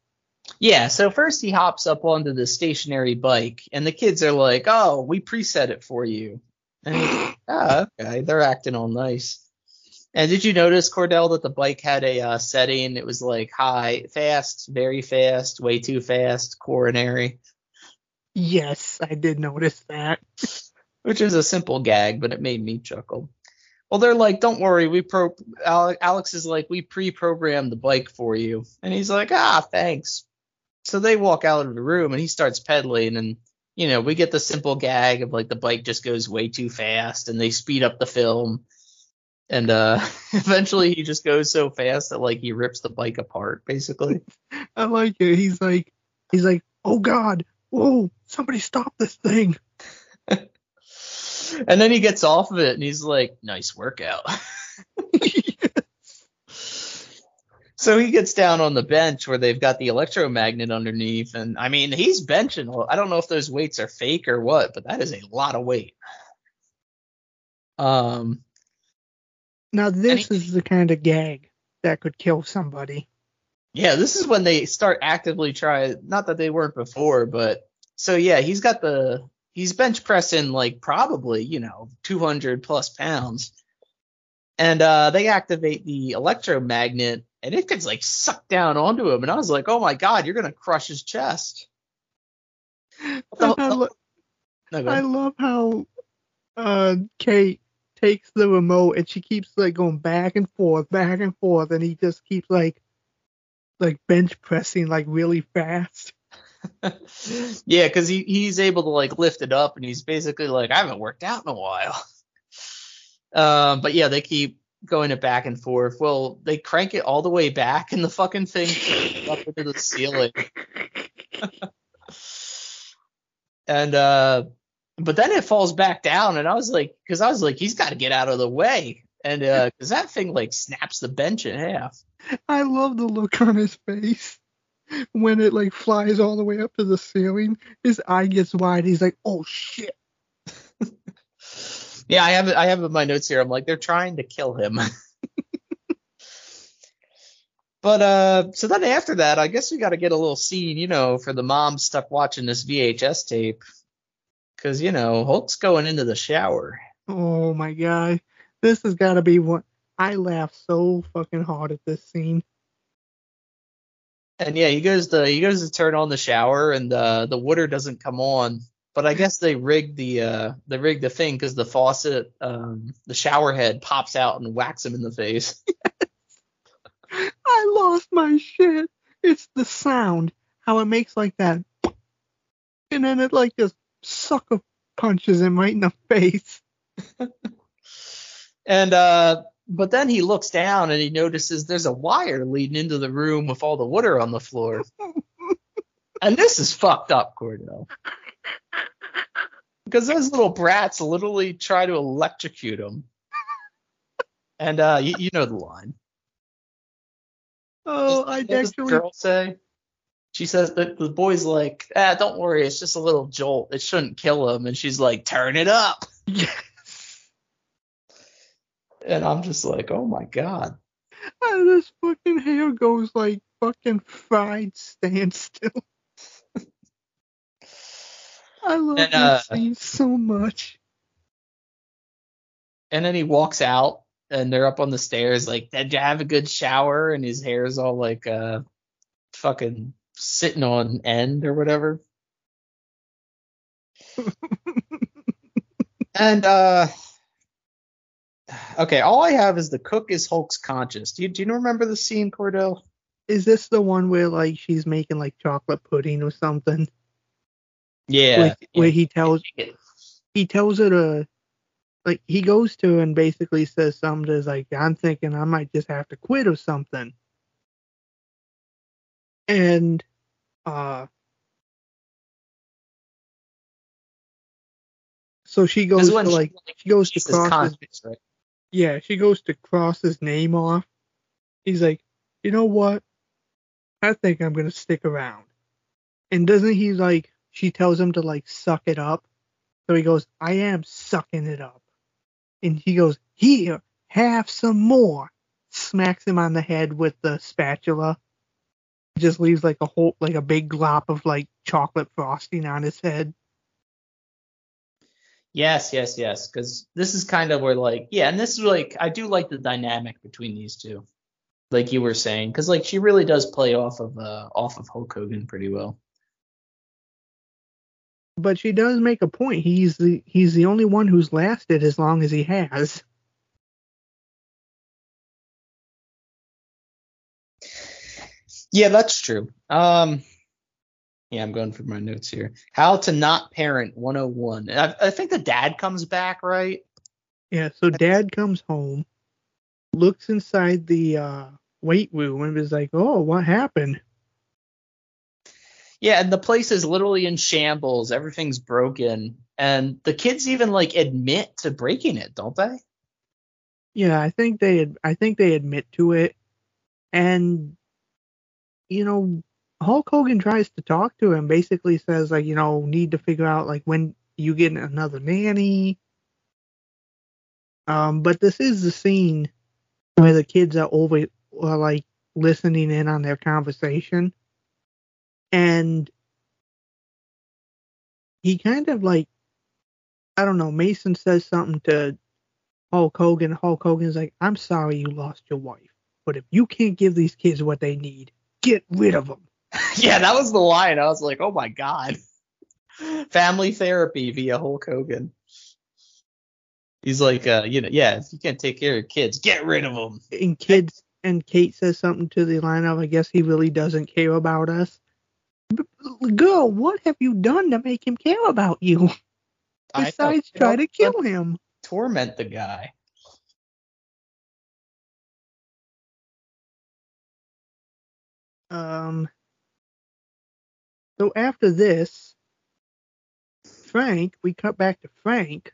Yeah, so first he hops up onto the stationary bike, and the kids are like, "Oh, we preset it for you." And oh, okay, they're acting all nice. And did you notice, Cordell, that the bike had a uh, setting? It was like high, fast, very fast, way too fast, coronary. Yes, I did notice that. which is a simple gag, but it made me chuckle. Well, they're like, "Don't worry, we pro." Alex is like, "We pre-programmed the bike for you," and he's like, "Ah, thanks." So they walk out of the room, and he starts pedaling, and you know, we get the simple gag of like the bike just goes way too fast, and they speed up the film, and uh, eventually he just goes so fast that like he rips the bike apart, basically. I like it. He's like, he's like, oh god, whoa, somebody stop this thing. and then he gets off of it and he's like, nice workout. so he gets down on the bench where they've got the electromagnet underneath. And I mean, he's benching. I don't know if those weights are fake or what, but that is a lot of weight. Um, now this he, is the kind of gag that could kill somebody. Yeah, this is when they start actively try. Not that they weren't before, but so yeah, he's got the he's bench pressing like probably you know 200 plus pounds, and uh, they activate the electromagnet, and it gets like sucked down onto him, and I was like, oh my god, you're gonna crush his chest. The, I, lo- no, I love how uh, Kate takes the remote and she keeps like going back and forth, back and forth, and he just keeps like like bench pressing like really fast. yeah, because he, he's able to like lift it up and he's basically like, I haven't worked out in a while. Um, but yeah, they keep going it back and forth. Well, they crank it all the way back and the fucking thing up into the ceiling. and uh but then it falls back down and I was like because I was like he's got to get out of the way and uh because that thing like snaps the bench in half. I love the look on his face when it like flies all the way up to the ceiling. His eye gets wide. He's like, "Oh shit." yeah, I have. I have in my notes here. I'm like, they're trying to kill him. but uh, so then after that, I guess we got to get a little scene, you know, for the mom stuck watching this VHS tape, because you know Hulk's going into the shower. Oh my god, this has got to be one. I laughed so fucking hard at this scene. And yeah, he goes to he goes to turn on the shower and uh, the water doesn't come on. But I guess they rigged the uh, they rigged the thing because the faucet um, the shower head pops out and whacks him in the face. I lost my shit. It's the sound how it makes like that, and then it like just sucker punches him right in the face. and uh but then he looks down and he notices there's a wire leading into the room with all the water on the floor. and this is fucked up, Cordell. Because those little brats literally try to electrocute him. And uh, you, you know the line. Oh, I actually. girl say? She says that the boy's like, ah, don't worry, it's just a little jolt. It shouldn't kill him. And she's like, turn it up. And I'm just like, oh my god. And this fucking hair goes like fucking fried standstill. I love and, uh, this scene so much. And then he walks out, and they're up on the stairs, like, did you have a good shower? And his hair is all like, uh, fucking sitting on end or whatever. and uh Okay, all I have is the cook is Hulk's conscious. Do you do you remember the scene, Cordell? Is this the one where like she's making like chocolate pudding or something? Yeah. Where, where he tells he tells her to like he goes to her and basically says something to like I'm thinking I might just have to quit or something. And uh so she goes to like she goes to cross his, right? Yeah, she goes to cross his name off. He's like, you know what? I think I'm gonna stick around. And doesn't he like? She tells him to like suck it up. So he goes, I am sucking it up. And he goes, here, have some more. Smacks him on the head with the spatula. Just leaves like a whole, like a big glop of like chocolate frosting on his head. Yes, yes, yes. Because this is kind of where like yeah, and this is like I do like the dynamic between these two, like you were saying, because like she really does play off of uh off of Hulk Hogan pretty well. but she does make a point. He's the he's the only one who's lasted as long as he has. Yeah, that's true. Um, yeah, I'm going through my notes here. How to not parent 101. I, I think the dad comes back, right? Yeah, so dad comes home, looks inside the uh, weight room, and is like, "Oh, what happened?" Yeah, and the place is literally in shambles. Everything's broken, and the kids even like admit to breaking it, don't they? Yeah, I think they I think they admit to it, and you know, Hulk Hogan tries to talk to him. Basically says like, you know, need to figure out like when you get another nanny. Um, but this is the scene where the kids are over are like listening in on their conversation, and he kind of like, I don't know. Mason says something to Hulk Hogan. Hulk Hogan's like, "I'm sorry you lost your wife, but if you can't give these kids what they need, get rid of them." yeah, that was the line. I was like, oh my god. Family therapy via Hulk Hogan. He's like, uh, you know, yeah, if you can't take care of your kids, get rid of them. And kids and Kate says something to the line of, "I guess he really doesn't care about us." Girl, what have you done to make him care about you? Besides, try to kill him. Torment the guy. Um. So after this, Frank, we cut back to Frank,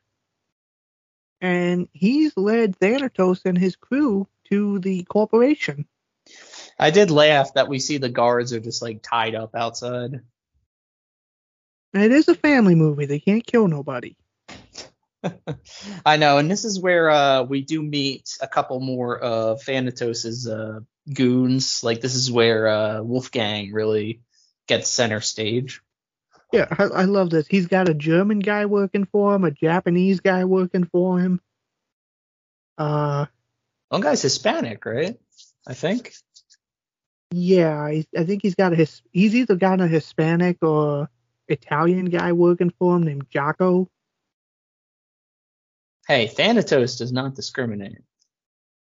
and he's led Thanatos and his crew to the corporation. I did laugh that we see the guards are just like tied up outside. It is a family movie; they can't kill nobody. I know, and this is where uh, we do meet a couple more of Thanatos's uh, goons. Like this is where uh, Wolfgang really gets center stage. Yeah, I, I love this. He's got a German guy working for him, a Japanese guy working for him. Uh, One guy's Hispanic, right? I think. yeah, I, I think he's got a his. He's either got a Hispanic or Italian guy working for him named Jocko. Hey, Thanatos does not discriminate.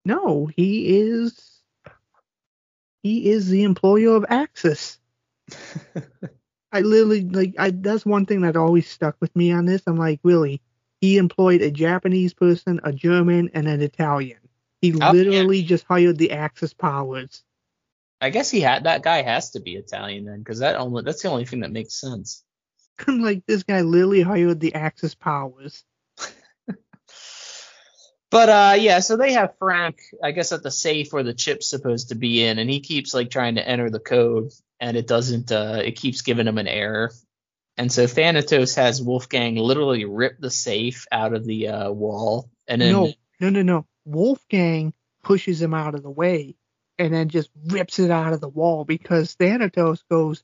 No, he is. He is the employer of Axis. I literally like. I that's one thing that always stuck with me on this. I'm like, really? He employed a Japanese person, a German, and an Italian. He Oh, yeah. literally just hired the Axis powers. I guess he had that guy has to be Italian then, because that only that's the only thing that makes sense. I'm like, this guy literally hired the Axis powers. But uh yeah, so they have Frank, I guess at the safe where the chip's supposed to be in, and he keeps like trying to enter the code and it doesn't uh it keeps giving him an error. And so Thanatos has Wolfgang literally rip the safe out of the uh wall and then No, no, no, no. Wolfgang pushes him out of the way and then just rips it out of the wall because Thanatos goes,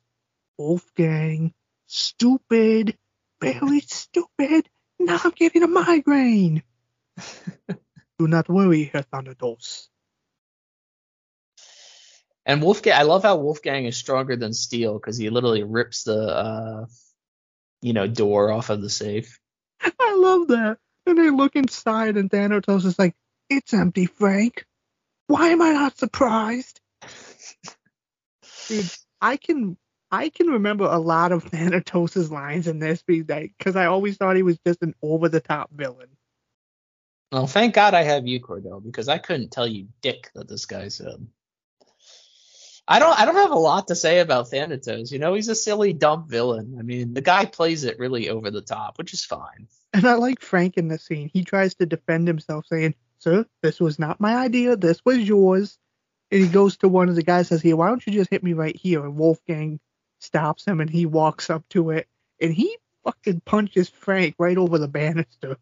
Wolfgang, stupid, very stupid. Now I'm getting a migraine. Do not worry, Herr Thanatos. And Wolfgang I love how Wolfgang is stronger than steel because he literally rips the uh you know door off of the safe. I love that. And they look inside and Thanatos is like, It's empty, Frank. Why am I not surprised? Dude, I can I can remember a lot of Thanatos' lines in this because I always thought he was just an over the top villain. Well, thank God I have you, Cordell, because I couldn't tell you dick that this guy said. I don't I don't have a lot to say about Thanatos. You know, he's a silly, dumb villain. I mean, the guy plays it really over the top, which is fine. And I like Frank in the scene. He tries to defend himself, saying, Sir, this was not my idea. This was yours. And he goes to one of the guys says, Here, why don't you just hit me right here? And Wolfgang stops him and he walks up to it and he fucking punches Frank right over the banister.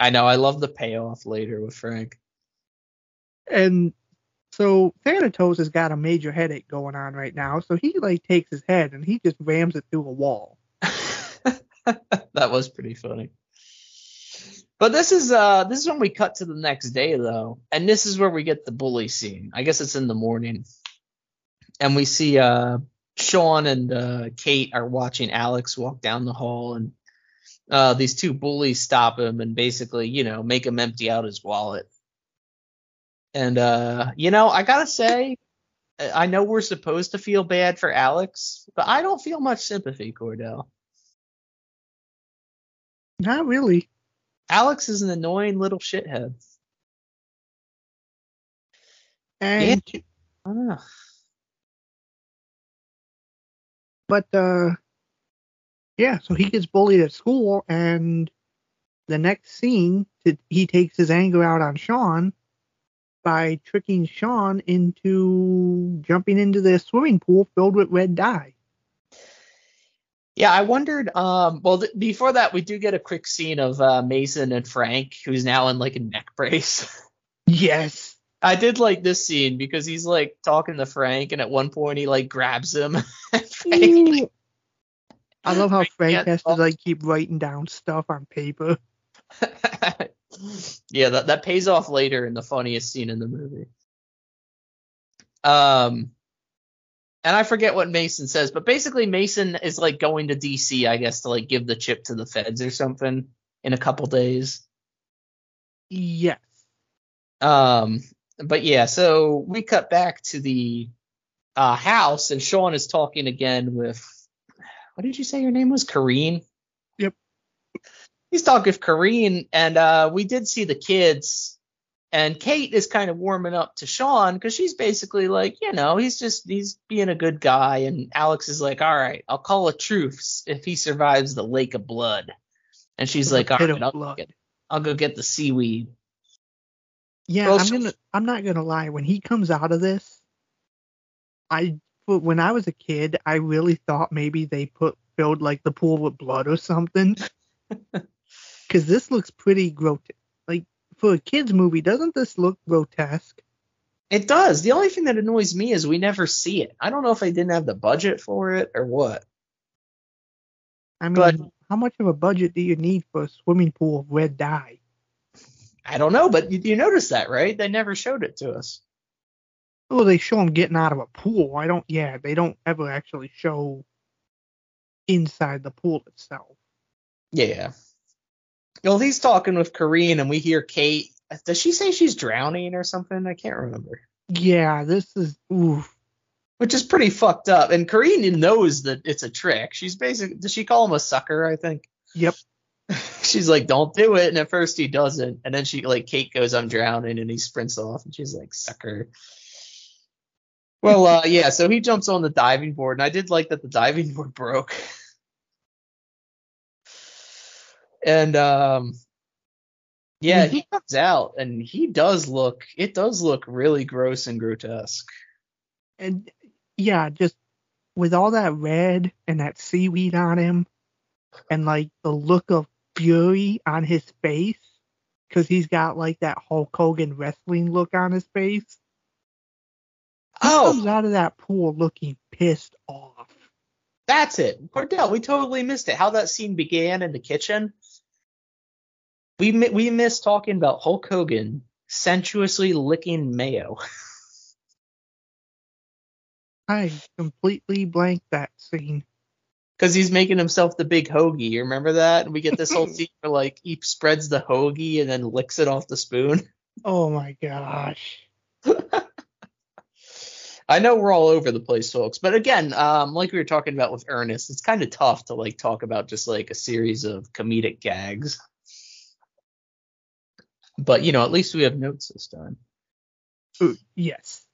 I know, I love the payoff later with Frank. And so Thanatos has got a major headache going on right now. So he like takes his head and he just rams it through a wall. that was pretty funny. But this is uh this is when we cut to the next day though, and this is where we get the bully scene. I guess it's in the morning, and we see uh Sean and uh, Kate are watching Alex walk down the hall, and uh, these two bullies stop him and basically, you know, make him empty out his wallet. And uh, you know, I gotta say, I know we're supposed to feel bad for Alex, but I don't feel much sympathy, Cordell. Not really. Alex is an annoying little shithead. And don't know. but uh yeah, so he gets bullied at school and the next scene he takes his anger out on Sean by tricking Sean into jumping into the swimming pool filled with red dye. Yeah, I wondered. Um, well, th- before that, we do get a quick scene of uh, Mason and Frank, who's now in like a neck brace. Yes. I did like this scene because he's like talking to Frank, and at one point he like grabs him. Frank, like, I love how Frank can't has to like keep writing down stuff on paper. yeah, that that pays off later in the funniest scene in the movie. Um, and I forget what Mason says, but basically Mason is like going to DC, I guess, to like give the chip to the feds or something in a couple days. Yes. Um, but yeah, so we cut back to the uh, house, and Sean is talking again with what did you say your name was? Kareen. He's talking with Kareen, and uh, we did see the kids, and Kate is kind of warming up to Sean because she's basically like, you know, he's just he's being a good guy, and Alex is like, all right, I'll call a truce if he survives the lake of blood, and she's like, all right, I'll, blood. get, I'll go get the seaweed. Yeah, Well, I'm gonna. I'm not gonna lie. When he comes out of this, I when I was a kid, I really thought maybe they put filled like the pool with blood or something. Because this looks pretty grotesque. Like for a kids movie, doesn't this look grotesque? It does. The only thing that annoys me is we never see it. I don't know if they didn't have the budget for it or what. I mean, But- how much of a budget do you need for a swimming pool of red dye? I don't know, but you, you noticed that, right? They never showed it to us. Well, they show them getting out of a pool. I don't. Yeah, they don't ever actually show inside the pool itself. Yeah. Well, he's talking with Kareen, and we hear Kate. Does she say she's drowning or something? I can't remember. Yeah, this is. Oof. Which is pretty fucked up. And Kareen knows that it's a trick. She's basically. Does she call him a sucker? I think. Yep. She's like, "Don't do it," and at first he doesn't, and then she like Kate goes, "I'm drowning," and he sprints off, and she's like, "Sucker." Well, uh, yeah, so he jumps on the diving board, and I did like that the diving board broke. And um, yeah, he comes out, and he does look. It does look really gross and grotesque. and yeah, just with all that red and that seaweed on him, and like the look of fury on his face, because he's got like that Hulk Hogan wrestling look on his face. He Oh, comes out of that pool looking pissed off. That's it. Cordell, we totally missed it. How that scene began in the kitchen. We we missed talking about Hulk Hogan sensuously licking mayo. I completely blanked that scene. Because he's making himself the big hoagie. You remember that? And we get this whole scene where like he spreads the hoagie and then licks it off the spoon. Oh my gosh. I know we're all over the place, folks. But again, um, like we were talking about with Ernest, it's kind of tough to like talk about just like a series of comedic gags. But you know, at least we have notes this time. Ooh, yes.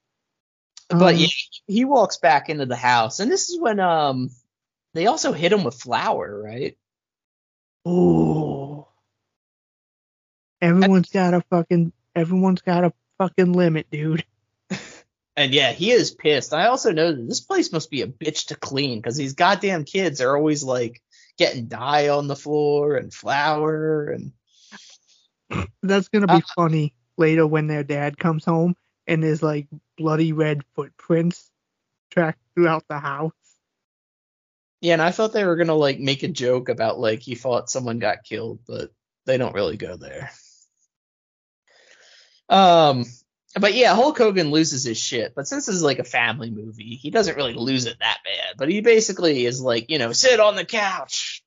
But Um, yeah, he walks back into the house, and this is when um they also hit him with flour, right? Ooh. Everyone's got a fucking everyone's got a fucking limit, dude. And yeah, he is pissed. I also know that this place must be a bitch to clean because these goddamn kids are always like getting dye on the floor and flour and That's gonna be Uh, funny later when their dad comes home and there's like bloody red footprints tracked throughout the house. yeah. And I thought they were gonna like make a joke about like he thought someone got killed, but they don't really go there. Um. but yeah, Hulk Hogan loses his shit. But since this is like a family movie, he doesn't really lose it that bad. But he basically is like, you know, sit on the couch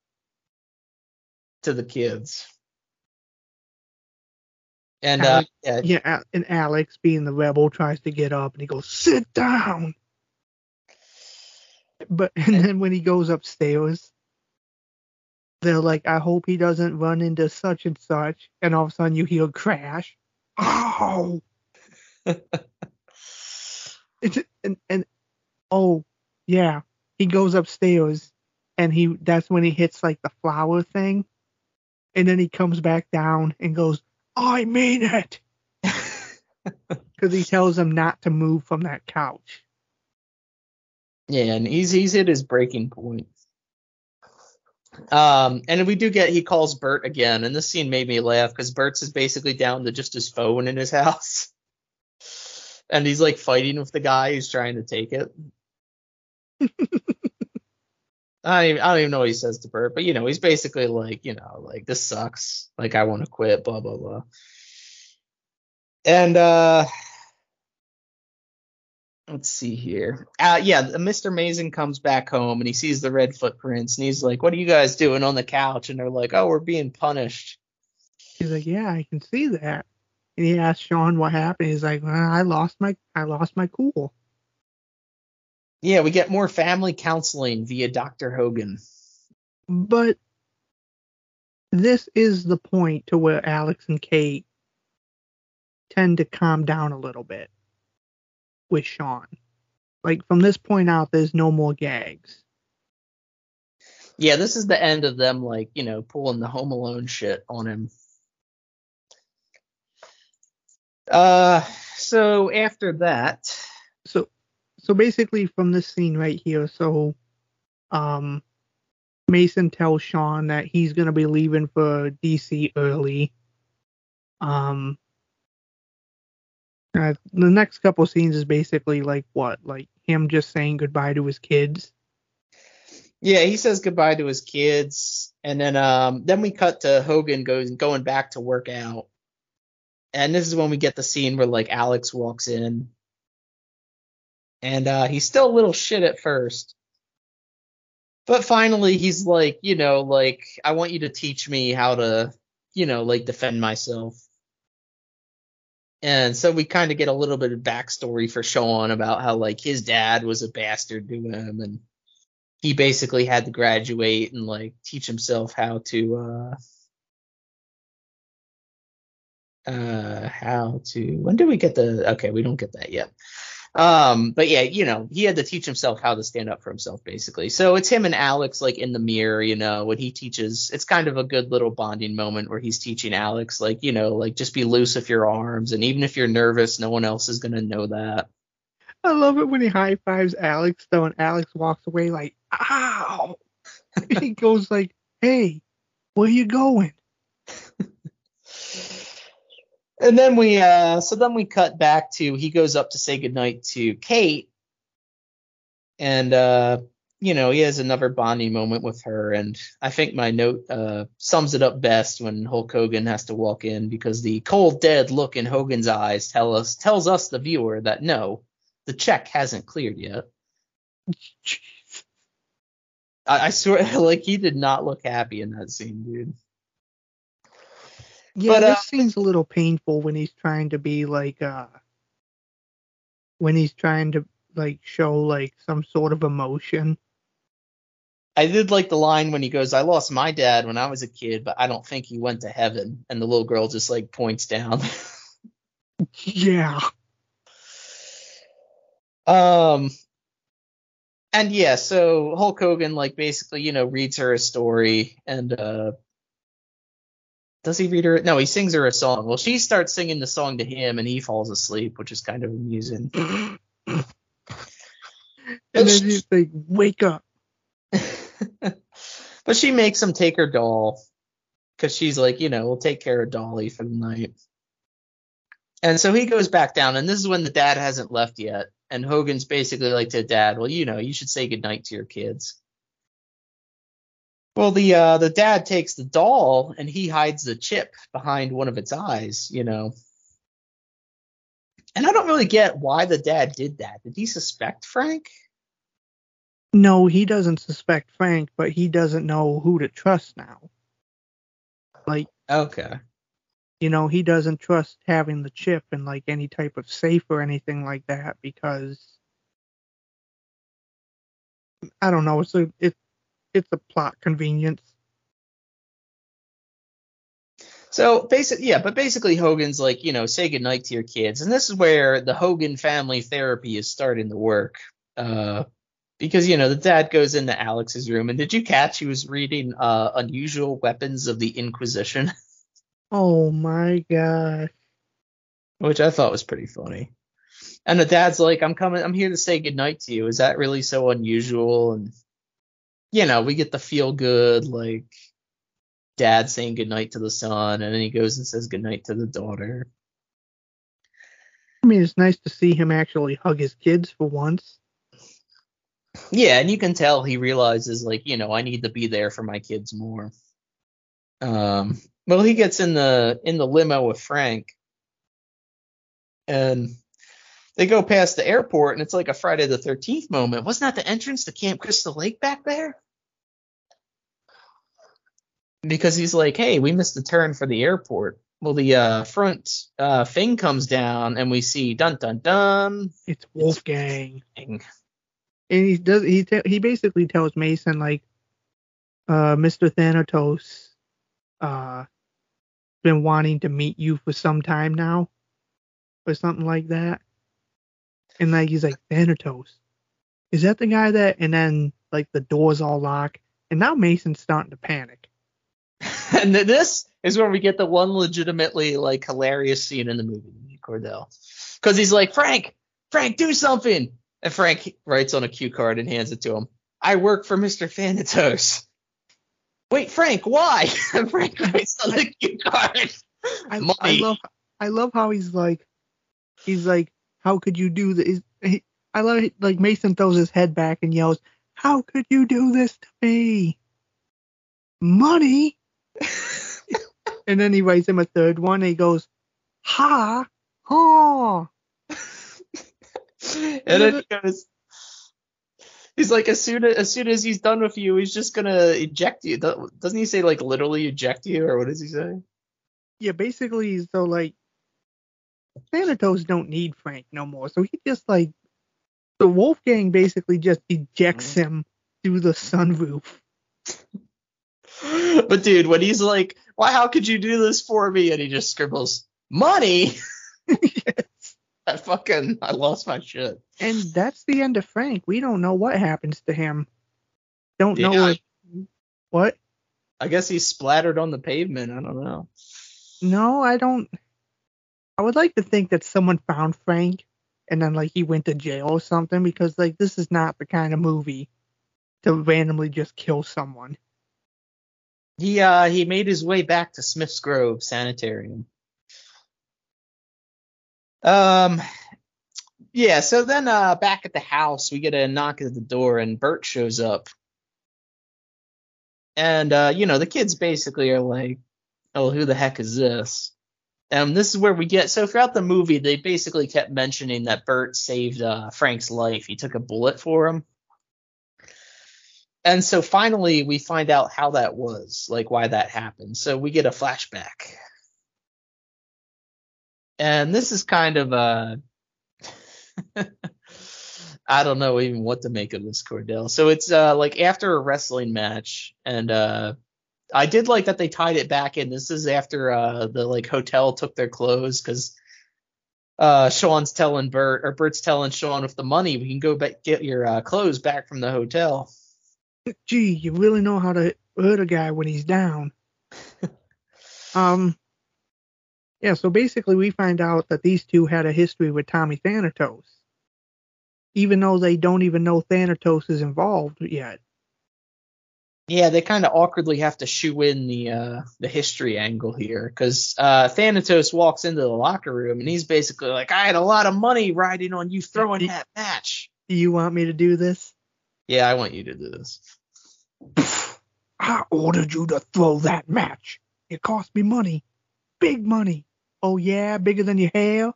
to the kids. And uh, Alex- yeah, Yeah, and Alex, being the rebel, tries to get up and he goes, "Sit down." But and then when he goes upstairs, they're like, "I hope he doesn't run into such and such," and all of a sudden you hear a crash. Oh, it's and and oh yeah, he goes upstairs and he that's when he hits like the flour thing, and then he comes back down and goes, "I mean it." because he tells him not to move from that couch. Yeah, and he's he's hit his breaking point. Um, and we do get he calls Burt again, and this scene made me laugh because Burt's is basically down to just his phone in his house, and he's like fighting with the guy who's trying to take it. I don't, even, I don't even know what he says to Burt, but you know he's basically like you know like this sucks, like I want to quit, blah blah blah. And uh let's see here. Uh, yeah, Mr. Mason comes back home and he sees the red footprints and he's like, "What are you guys doing on the couch?" And they're like, "Oh, we're being punished." He's like, "Yeah, I can see that." And he asks Sean what happened. He's like, well, "I lost my I lost my cool." Yeah, we get more family counseling via Dr. Hogan. But this is the point to where Alex and Kate tend to calm down a little bit with Sean. Like from this point out, there's no more gags. Yeah, this is the end of them like, you know, pulling the home alone shit on him. Uh so after that, so basically from this scene right here, so um Mason tells Sean that he's gonna be leaving for DC early. Um uh, the next couple scenes is basically like what? Like him just saying goodbye to his kids. Yeah, he says goodbye to his kids, and then um then we cut to Hogan goes going back to work out, and this is when we get the scene where like Alex walks in, and uh he's still a little shit at first, but finally he's like, you know, like I want you to teach me how to, you know, like defend myself. And so we kind of get a little bit of backstory for Sean about how like his dad was a bastard to him and he basically had to graduate and like teach himself how to uh uh how to when did we get the okay we don't get that yet um but yeah you know he had to teach himself how to stand up for himself basically so it's him and alex like in the mirror you know when he teaches it's kind of a good little bonding moment where he's teaching alex like you know like just be loose with your arms and even if you're nervous no one else is gonna know that I love it when he high fives Alex though, and Alex walks away like, "Ow!" he goes like, "Hey, where you going?" And then we uh so then we cut back to he goes up to say goodnight to Kate and uh you know he has another bonding moment with her and I think my note uh sums it up best when Hulk Hogan has to walk in because the cold dead look in Hogan's eyes tell us tells us the viewer that no the check hasn't cleared yet. I, I swear like he did not look happy in that scene dude. Yeah, But, this uh, seems a little painful when he's trying to be like, uh, when he's trying to like show like some sort of emotion. I did like the line when he goes, I lost my dad when I was a kid, but I don't think he went to heaven. And the little girl just like points down. Yeah. um, and yeah, so Hulk Hogan like basically, you know, reads her a story and, uh, does he read her? No, he sings her a song. Well, she starts singing the song to him and he falls asleep, which is kind of amusing. And then he's like, "Wake up!" but she makes him take her doll because she's like, you know, we'll take care of Dolly for the night. And so he goes back down, and this is when the dad hasn't left yet. And Hogan's basically like to dad, well, you know, you should say goodnight to your kids. Well, the uh, the dad takes the doll and he hides the chip behind one of its eyes, you know. And I don't really get why the dad did that. Did he suspect Frank? No, he doesn't suspect Frank, but he doesn't know who to trust now. Like, Okay. you know, he doesn't trust having the chip in like any type of safe or anything like that because I don't know, it's a it it's a plot convenience. So basically, yeah, but basically Hogan's like, you know, say goodnight to your kids, and this is where the Hogan family therapy is starting to work. Uh, because you know the dad goes into Alex's room, and did you catch he was reading uh, Unusual Weapons of the Inquisition, Oh my god. which I thought was pretty funny. And the dad's like, I'm coming, I'm here to say goodnight to you. Is that really so unusual? And you know, we get the feel good like dad saying goodnight to the son, and then he goes and says goodnight to the daughter. I mean, it's nice to see him actually hug his kids for once. Yeah, and you can tell he realizes like, you know, I need to be there for my kids more. Um well he gets in the in the limo with Frank and they go past the airport and it's like a Friday the 13th moment. Wasn't that the entrance to Camp Crystal Lake back there? Because he's like, "Hey, we missed the turn for the airport." Well, the uh, front uh, thing comes down and we see dun dun dun. It's Wolfgang. Ding. and he does he te- he basically tells Mason like uh Mr. Thanatos uh been wanting to meet you for some time now or something like that. And like he's like Thanatos. Is that the guy that and then like the doors all lock and now Mason's starting to panic. and this is where we get the one legitimately like hilarious scene in the movie, Cordell, because he's like, Frank, Frank, do something, and Frank writes on a cue card and hands it to him. I work for Mr. Thanatos. Wait, Frank, why? Frank writes on the cue card. I. I love I love how he's like he's like how could you do this he, I love it, like Mason throws his head back and yells how could you do this to me money and then he writes him a third one and he goes ha ha and then he goes. He's like, as soon as, as soon as he's done with you, he's just gonna eject you. Doesn't he say like literally eject you, or what does he say? yeah basically so like Thanatos don't need Frank no more so he just like the Wolfgang basically just ejects mm. him through the sunroof But dude, when he's like, "Why? How could you do this for me?" and he just scribbles, "Money." I fucking, I lost my shit. And that's the end of Frank. We don't know what happens to him. Don't know Yeah. if, what? I guess he's splattered on the pavement. I don't know. No, I don't. I would like to think that someone found Frank and then like he went to jail or something because like this is not the kind of movie to randomly just kill someone. He uh he made his way back to Smith's Grove Sanitarium. Um yeah, so then uh back at the house we get a knock at the door and Burt shows up. And uh, you know, the kids basically are like, Oh, who the heck is this? And this is where we get so throughout the movie they basically kept mentioning that Burt saved uh Frank's life. He took a bullet for him. And so finally we find out how that was, like why that happened. So we get a flashback. And this is kind of uh I don't know even what to make of this Cordell. So it's uh like after a wrestling match and uh I did like that they tied it back in. This is after uh the like hotel took their clothes cuz uh Sean's telling Burt or Burt's telling Sean with the money we can go back get your uh, clothes back from the hotel. Gee, you really know how to hurt a guy when he's down. um. Yeah, so basically we find out that these two had a history with Tommy Thanatos. Even though they don't even know Thanatos is involved yet. Yeah, they kind of awkwardly have to shoe in the uh, the history angle here because uh, Thanatos walks into the locker room and he's basically like, "I had a lot of money riding on you throwing that match." Do you want me to do this? Yeah, I want you to do this. I ordered you to throw that match. It cost me money. Big money. Oh yeah, bigger than your hair?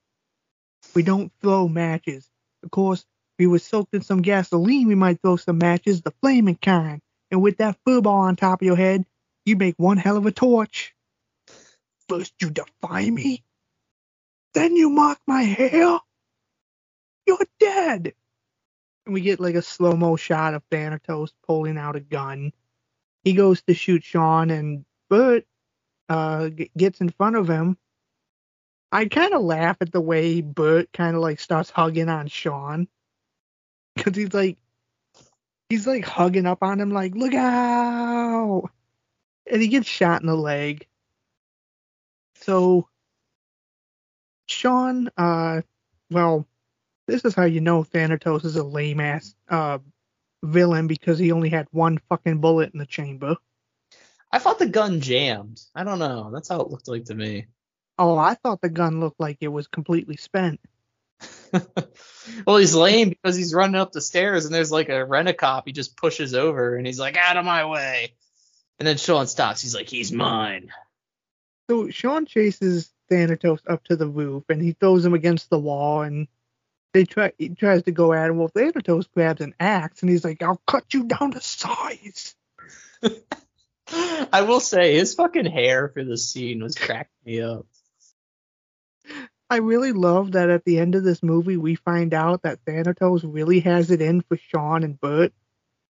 We don't throw matches. Of course, if we were soaked in some gasoline, we might throw some matches, the flaming kind. And with that football on top of your head, you make one hell of a torch. First you defy me, then you mock my hair. You're dead. And we get like a slow mo shot of Thanatos pulling out a gun. He goes to shoot Sean, and Burt uh, g- gets in front of him. I kind of laugh at the way Burt kind of like starts hugging on Sean because he's like he's like hugging up on him like look out and he gets shot in the leg so sean uh well this is how you know thanatos is a lame ass uh villain because he only had one fucking bullet in the chamber I thought the gun jammed. I don't know. That's how it looked like to me. oh i thought the gun looked like it was completely spent well, he's lame because he's running up the stairs and there's like a rent a cop. He just pushes over and he's like, out of my way. And then Sean stops. He's like, he's mine. So Sean chases Thanatos up to the roof and he throws him against the wall and they try he tries to go at him. Well Thanatos grabs an axe and he's like, I'll cut you down to size. I will say his fucking hair for this scene was cracking me up. I really love that at the end of this movie we find out that Thanatos really has it in for Sean and Burt,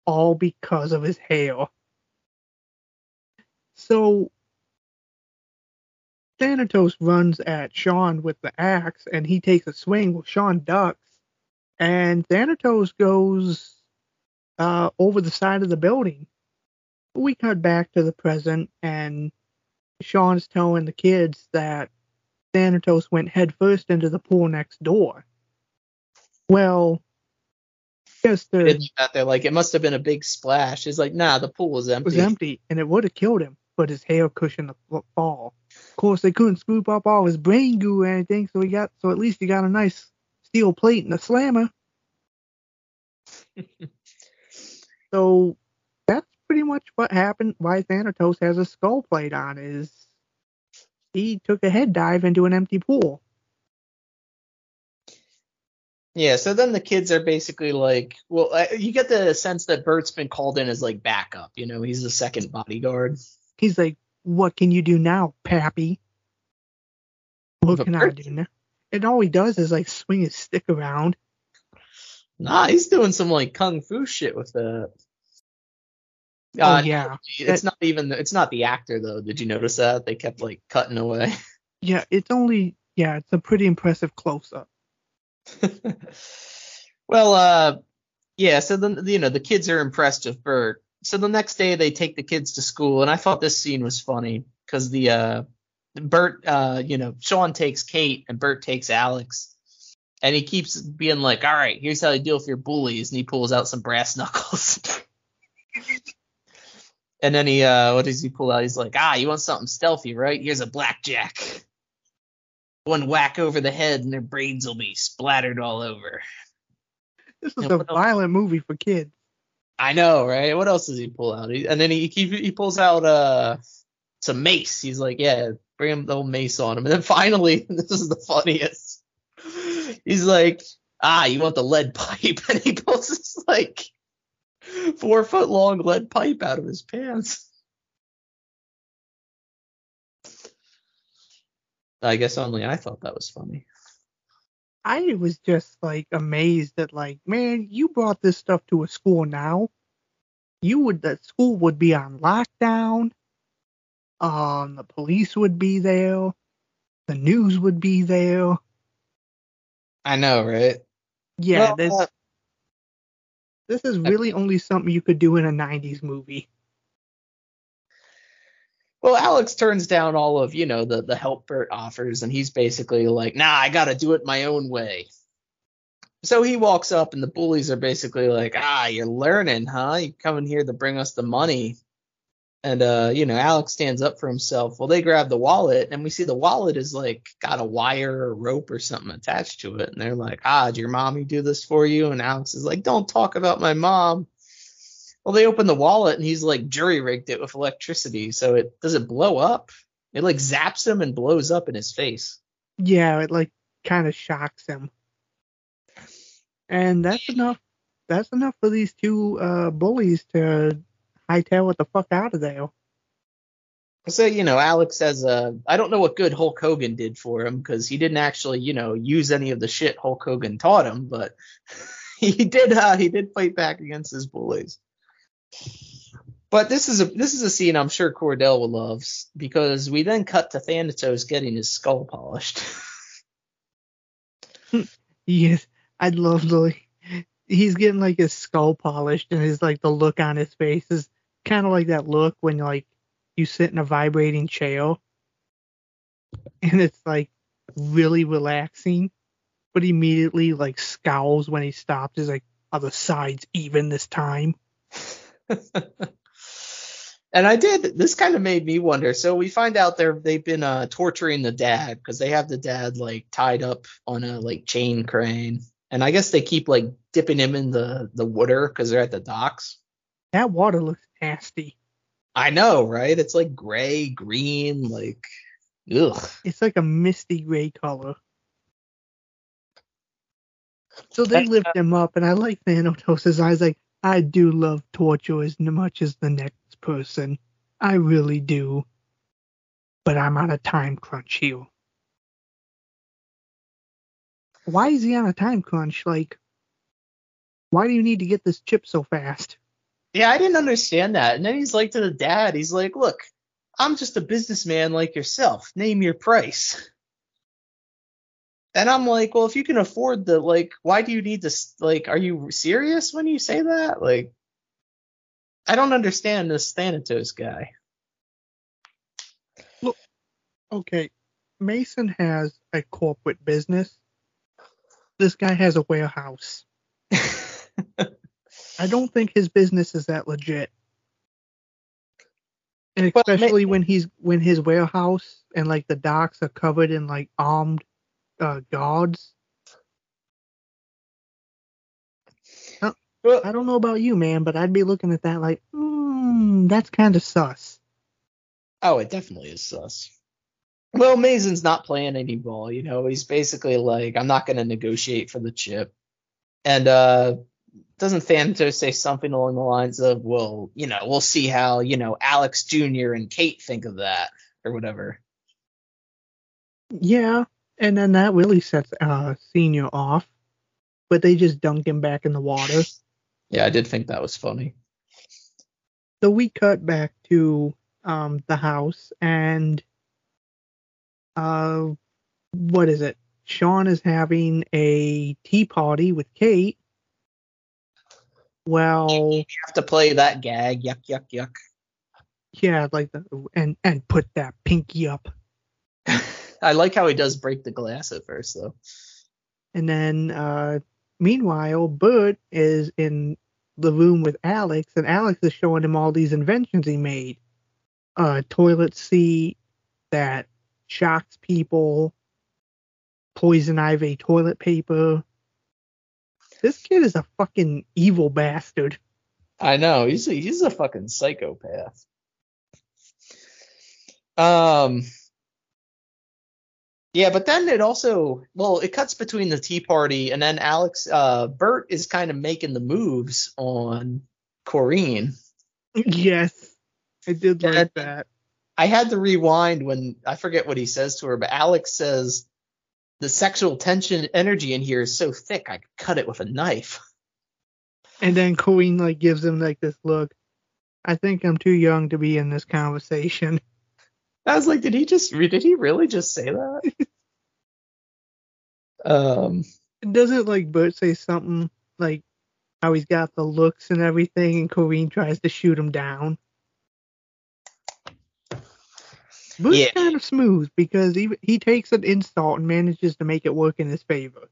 all because of his hair. So Thanatos runs at Sean with the axe and he takes a swing while Sean ducks and Thanatos goes uh, over the side of the building. We cut back to the present and Sean's telling the kids that Thanatos went headfirst into the pool next door. Well, just the It's out there like it must have been a big splash. It's like, nah, the pool was empty. was empty and it would have killed him, but his hair cushioned the fall. Of course, they couldn't scoop up all his brain goo or anything, so he got so at least he got a nice steel plate and a slammer. so that's pretty much what happened. Why Thanatos has a skull plate on is he took a head dive into an empty pool. Yeah, so then the kids are basically like, well, uh, you get the sense that Burt's been called in as like backup. You know, he's the second bodyguard. He's like, "What can you do now, Pappy? What But can I do now?" And all he does is like swing his stick around. Nah, he's doing some like kung fu shit with that. Oh Uh, yeah, It's not even. It's not the actor though. Did you notice that they kept like cutting away? yeah. It's only yeah. It's a pretty impressive close up. well, uh, yeah. So then you know the kids are impressed with Burt. So the next day they take the kids to school, and I thought this scene was funny because the uh, Burt, uh, you know, Sean takes Kate and Burt takes Alex, and he keeps being like, "All right, here's how you deal with your bullies," and he pulls out some brass knuckles. And then he, uh, what does he pull out? He's like, ah, you want something stealthy, right? Here's a blackjack. One whack over the head and their brains will be splattered all over. This is a what else? violent movie for kids. I know, right? What else does he pull out? He, and then he, he he pulls out uh some mace. He's like, yeah, bring him the old mace on him. And then finally, this is the funniest. He's like, ah, you want the lead pipe? And he pulls this like four foot long lead pipe out of his pants. I guess only I thought that was funny. I was just like amazed that like, man, you brought this stuff to a school now. You would the school would be on lockdown. Um, the police would be there. The news would be there. I know, right? Yeah, Well, this is really only something you could do in a '90s movie. Well, Alex turns down all of, you know, the the help Burt offers, and he's basically like, nah, I gotta do it my own way. So he walks up, and the bullies are basically like, ah, you're learning, huh? You coming here to bring us the money. And uh, you know, Alex stands up for himself. Well, they grab the wallet, and we see the wallet is like got a wire or rope or something attached to it. And they're like, ah, did your mommy do this for you? And Alex is like, don't talk about my mom. Well, they open the wallet and he's like jury rigged it with electricity. So it does it blow up? It like zaps him and blows up in his face. Yeah, it like kind of shocks him. And that's enough. That's enough for these two uh, bullies to hightail it the fuck out of there. So you know, Alex has a. I don't know what good Hulk Hogan did for him because he didn't actually, you know, use any of the shit Hulk Hogan taught him, but he did. Uh, he did fight back against his bullies. But this is a this is a scene I'm sure Cordell will love because we then cut to Thanatos getting his skull polished. Yes, I'd love the. He's getting like his skull polished, and his like the look on his face is kind of like that look when like you sit in a vibrating chair, and it's like really relaxing, but immediately like scowls when he stops. He's like, "Are the sides even this time?" and I did. This kind of made me wonder. So we find out they're they've been uh, torturing the dad because they have the dad like tied up on a like chain crane, and I guess they keep like dipping him in the the water because they're at the docks. That water looks nasty. I know, right? It's like gray, green, like ugh. It's like a misty gray color. So they lift uh, him up, and I like Thanatos' eyes. Like, I do love torture as much as the next person. I really do. But I'm on a time crunch here. Why is he on a time crunch? Like, why do you need to get this chip so fast? Yeah, I didn't understand that. And then he's like to the dad, he's like, "Look, I'm just a businessman like yourself. Name your price." And I'm like, well, if you can afford the like, why do you need this? Like, are you serious when you say that? Like, I don't understand this Thanatos guy. Look, okay, Mason has a corporate business. This guy has a warehouse. I don't think his business is that legit. And especially when he's when his warehouse and like the docks are covered in like armed uh, guards. I don't know about you, man, but I'd be looking at that like, hmm, that's kind of sus. Oh, it definitely is sus. Well, Mason's not playing any ball, you know. He's basically like, I'm not going to negotiate for the chip. And uh doesn't Thanatos say something along the lines of, well, you know, we'll see how, you know, Alex Jr. and Kate think of that or whatever. Yeah, and then that really sets uh Senior off, but they just dunk him back in the water. Yeah, I did think that was funny. So we cut back to um the house and uh what is it? Sean is having a tea party with Kate. Well, You have to play that gag. Yuck, yuck, yuck. yeah, like the and and put that pinky up. I like how he does break the glass at first, though. And then uh meanwhile, Burt is in the room with Alex and Alex is showing him all these inventions he made. Uh toilet seat that shocks people, poison ivy toilet paper. This kid is a fucking evil bastard. I know he's a, he's a fucking psychopath. Um. Yeah, but then it also well, it cuts between the tea party and then Alex uh Burt is kind of making the moves on Corrine. Yes. I did like That- that. I had to rewind when I forget what he says to her, but Alex says the sexual tension energy in here is so thick I could cut it with a knife. And then Queen like gives him like this look. I think I'm too young to be in this conversation. I was like, did he just did he really just say that? um Doesn't like Burt say something like how he's got the looks and everything, and Corrine tries to shoot him down? Burt's Yeah. kind of smooth because he he takes an insult and manages to make it work in his favor.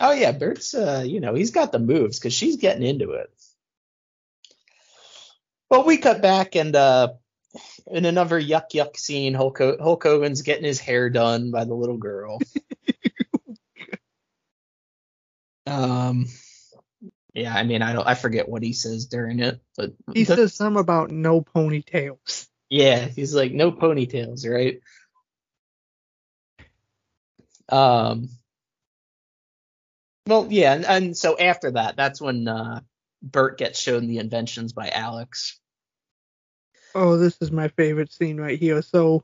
Oh yeah, Burt's uh, you know, he's got the moves because she's getting into it. Well, we cut back and uh in another yuck yuck scene, Hulk, Ho- Hulk Hogan's getting his hair done by the little girl. um yeah, I mean I don't I forget what he says during it, but He the- says something about no ponytails. Yeah, he's like no ponytails, right? Um. Well, yeah, and, and so after that, that's when uh, Burt gets shown the inventions by Alex. Oh, this is my favorite scene right here. So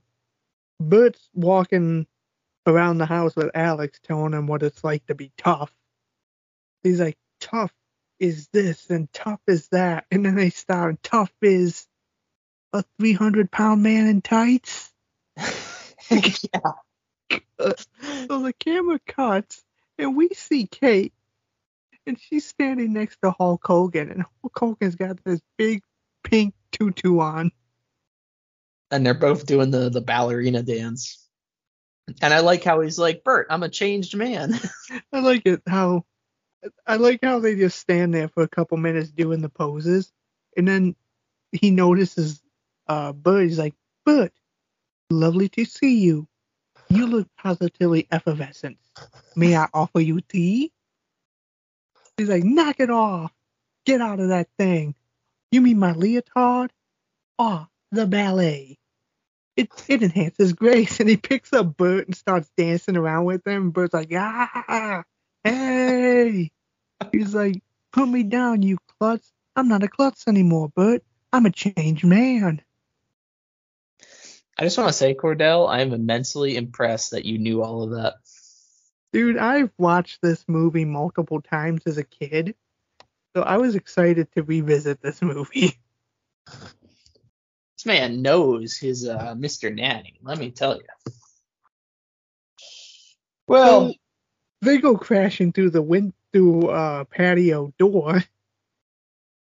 Burt's walking around the house with Alex, telling him what it's like to be tough. He's like, tough is this and tough is that. And then they start, tough is a 300 pound man in tights. yeah. so the camera cuts and we see Kate and she's standing next to Hulk Hogan and Hulk Hogan's got this big pink tutu on. And they're both doing the the ballerina dance. And I like how he's like, Burt, I'm a changed man. I like it how I like how they just stand there for a couple minutes doing the poses, and then he notices uh Burt. He's like, Burt, lovely to see you. You look positively effervescent. May I offer you tea? He's like, knock it off. Get out of that thing. You mean my leotard? Ah, the ballet. It it enhances grace. And he picks up Burt and starts dancing around with him. Burt's like, ah, hey. He's like, put me down, you klutz. I'm not a klutz anymore, Burt. I'm a changed man. I just want to say, Cordell, I am immensely impressed that you knew all of that. Dude, I've watched this movie multiple times as a kid, so I was excited to revisit this movie. This man knows his uh, Mr. Nanny, let me tell you. Well, So, they go crashing through the wind through uh patio door,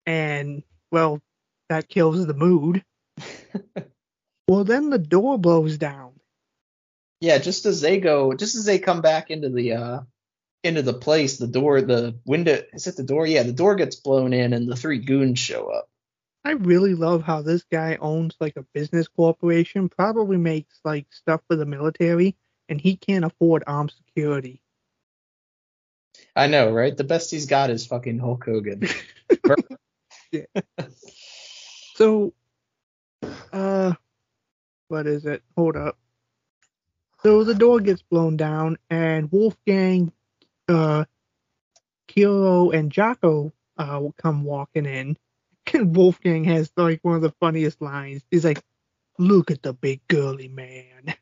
and well, that kills the mood. well, then the door blows down. yeah, just as they go, just as they come back into the uh into the place, the door, the window, is it the door? Yeah, the door gets blown in, and the three goons show up. I really love how this guy owns like a business corporation, probably makes like stuff for the military, and he can't afford armed security. I know, right? The best he's got is fucking Hulk Hogan. So, uh, what is it? Hold up. So the door gets blown down, and Wolfgang, uh, Kiro, and Jocko uh come walking in. And Wolfgang has like one of the funniest lines. He's like, "Look at the big girly man."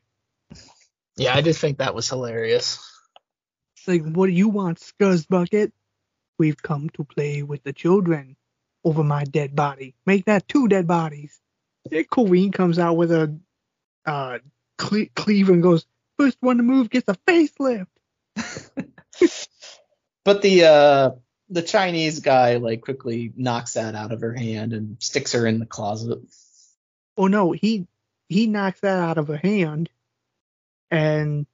yeah, I just think that was hilarious. It's like, "What do you want, Scuzz Bucket? We've come to play with the children over my dead body. Make that two dead bodies." And Corrine comes out with a uh cle- cleaver and goes, first one to move gets a facelift." But the uh the Chinese guy like quickly knocks that out of her hand and sticks her in the closet. Oh no, he he knocks that out of her hand, and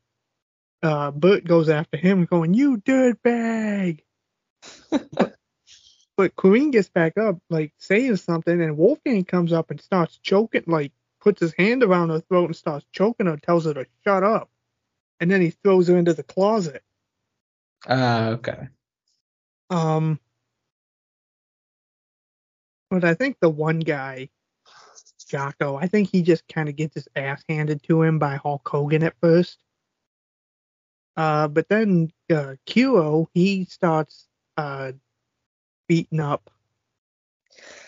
uh, Burt goes after him, going, "You dirtbag!" but, but Corrine gets back up, like saying something, and Wolfgang comes up and starts choking, like puts his hand around her throat and starts choking her, tells her to shut up, and then he throws her into the closet. Uh, okay. Um, but I think the one guy, Jocko, I think he just kind of gets his ass handed to him by Hulk Hogan at first. Uh, but then uh, Kiro, he starts uh, beating up.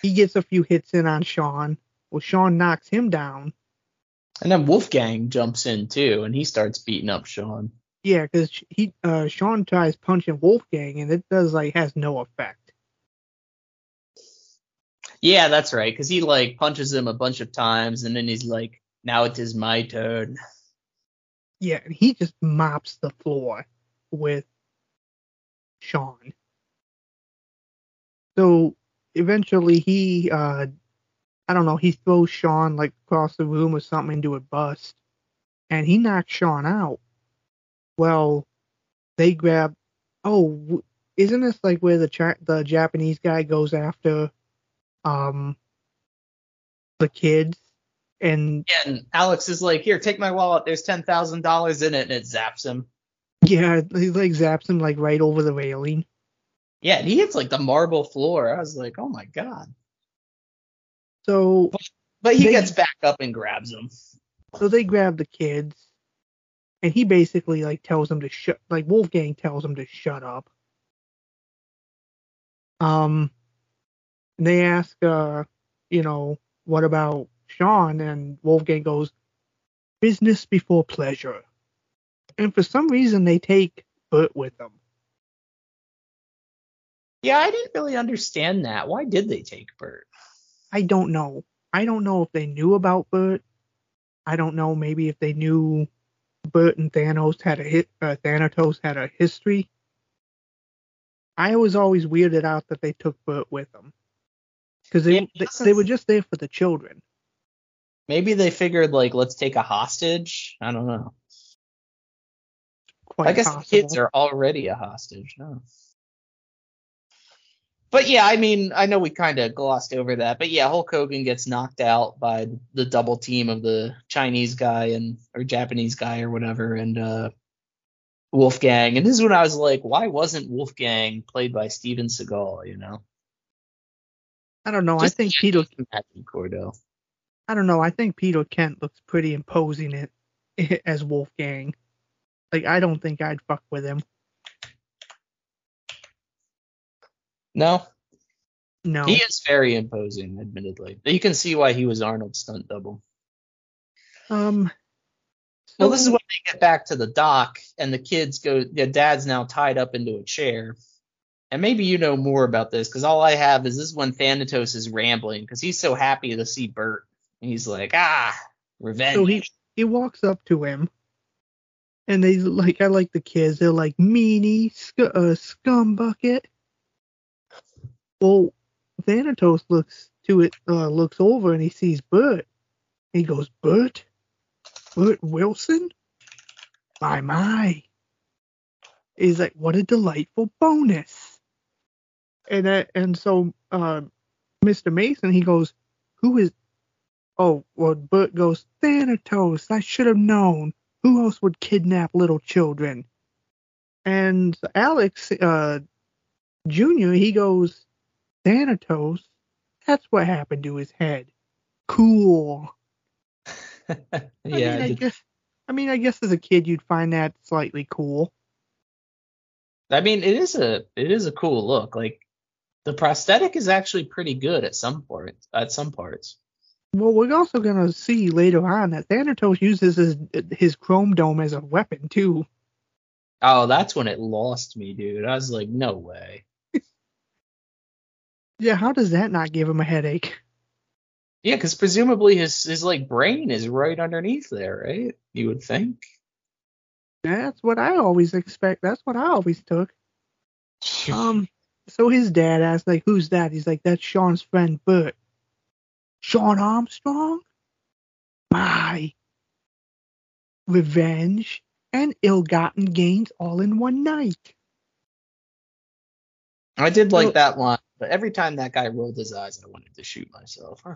He gets a few hits in on Sean. Well, Sean knocks him down. And then Wolfgang jumps in too, and he starts beating up Sean. Yeah, because he uh, Sean tries punching Wolfgang, and it does like has no effect. Yeah, that's right, because he like punches him a bunch of times, and then he's like, "Now it is my turn." Yeah, and he just mops the floor with Sean. So eventually he uh I don't know, he throws Sean like across the room or something into a bust. And he knocks Sean out. Well, they grab oh, isn't this like where the cha- the Japanese guy goes after um the kids and Yeah, and Alex is like, "Here, take my wallet. There's ten thousand dollars in it," and it zaps him. yeah, he like zaps him like right over the railing. Yeah, and he hits like the marble floor. I was like, "Oh my god!" So But he They- gets back up and grabs him. So they grab the kids, and he basically like tells them to shut like Wolfgang tells them to shut up. Um they ask uh, you know, what about Sean? And Wolfgang goes, Business before pleasure. And for some reason they take Burt with them. Yeah, I didn't really understand that. Why did they take Burt? I don't know. I don't know if they knew about Burt. I don't know maybe if they knew Burt and Thanos had a hit. Uh, Thanatos had a history. I was always weirded out that they took Burt with them because they, Yeah, they they were just there for the children. Maybe they figured like let's take a hostage. I don't know. Quite I guess possible. the kids are already a hostage. No. But yeah, I mean, I know we kind of glossed over that, but yeah, Hulk Hogan gets knocked out by the double team of the Chinese guy and or Japanese guy or whatever, and uh, Wolfgang. And this is when I was like, why wasn't Wolfgang played by Steven Seagal? You know, I don't know. Just I think Peter. imagine Cordell. I don't know. I think Peter Kent looks pretty imposing it as Wolfgang. Like I don't think I'd fuck with him. No, No. he is very imposing, admittedly. You can see why he was Arnold's stunt double. Um. Well, this is when they get back to the dock, and the kids go. Their dad's now tied up into a chair, and maybe you know more about this because all I have is this is when Thanatos is rambling because he's so happy to see Burt. And he's like, ah, revenge. So he he walks up to him, and they like I like the kids. They're like meanie, sc- uh, scum bucket. Well, Thanatos looks to it, uh, looks over, and he sees Burt. He goes, Burt, Burt Wilson, my my. He's like, what a delightful bonus. And and so, uh, Mr. Mason, he goes, who is Oh, well, Burt goes, Thanatos, I should have known. Who else would kidnap little children? And Alex, uh, Jr., he goes, Thanatos, that's what happened to his head. Cool. I yeah, mean, I I guess, I mean, I guess as a kid you'd find that slightly cool. I mean, it is a it is a cool look. Like the prosthetic is actually pretty good at some parts. At some parts. Well, we're also gonna see later on that Thanatos uses his his chrome dome as a weapon too. Oh, that's when it lost me, dude. I was like, no way. Yeah, how does that not give him a headache? Yeah, because presumably his his like brain is right underneath there, right? You would think. That's what I always expect. That's what I always took. Um, so his dad asked, like, who's that? He's like, that's Sean's friend Burt. Sean Armstrong? My. Revenge and ill-gotten gains all in one night. I did like that line, but every time that guy rolled his eyes, I wanted to shoot myself.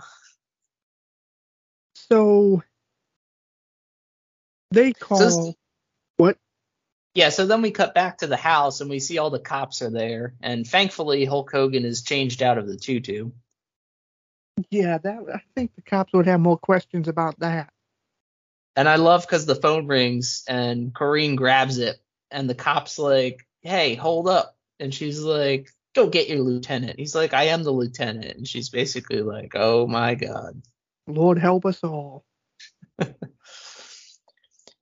So they call this- what? yeah, so then we cut back to the house and we see all the cops are there, and thankfully Hulk Hogan is changed out of the tutu. Yeah, that I think the cops would have more questions about that. And I love because the phone rings and Corrine grabs it, and the cop's like, "Hey, hold up!" And she's like, "Go get your lieutenant." He's like, "I am the lieutenant," and she's basically like, "Oh my god." Lord help us all.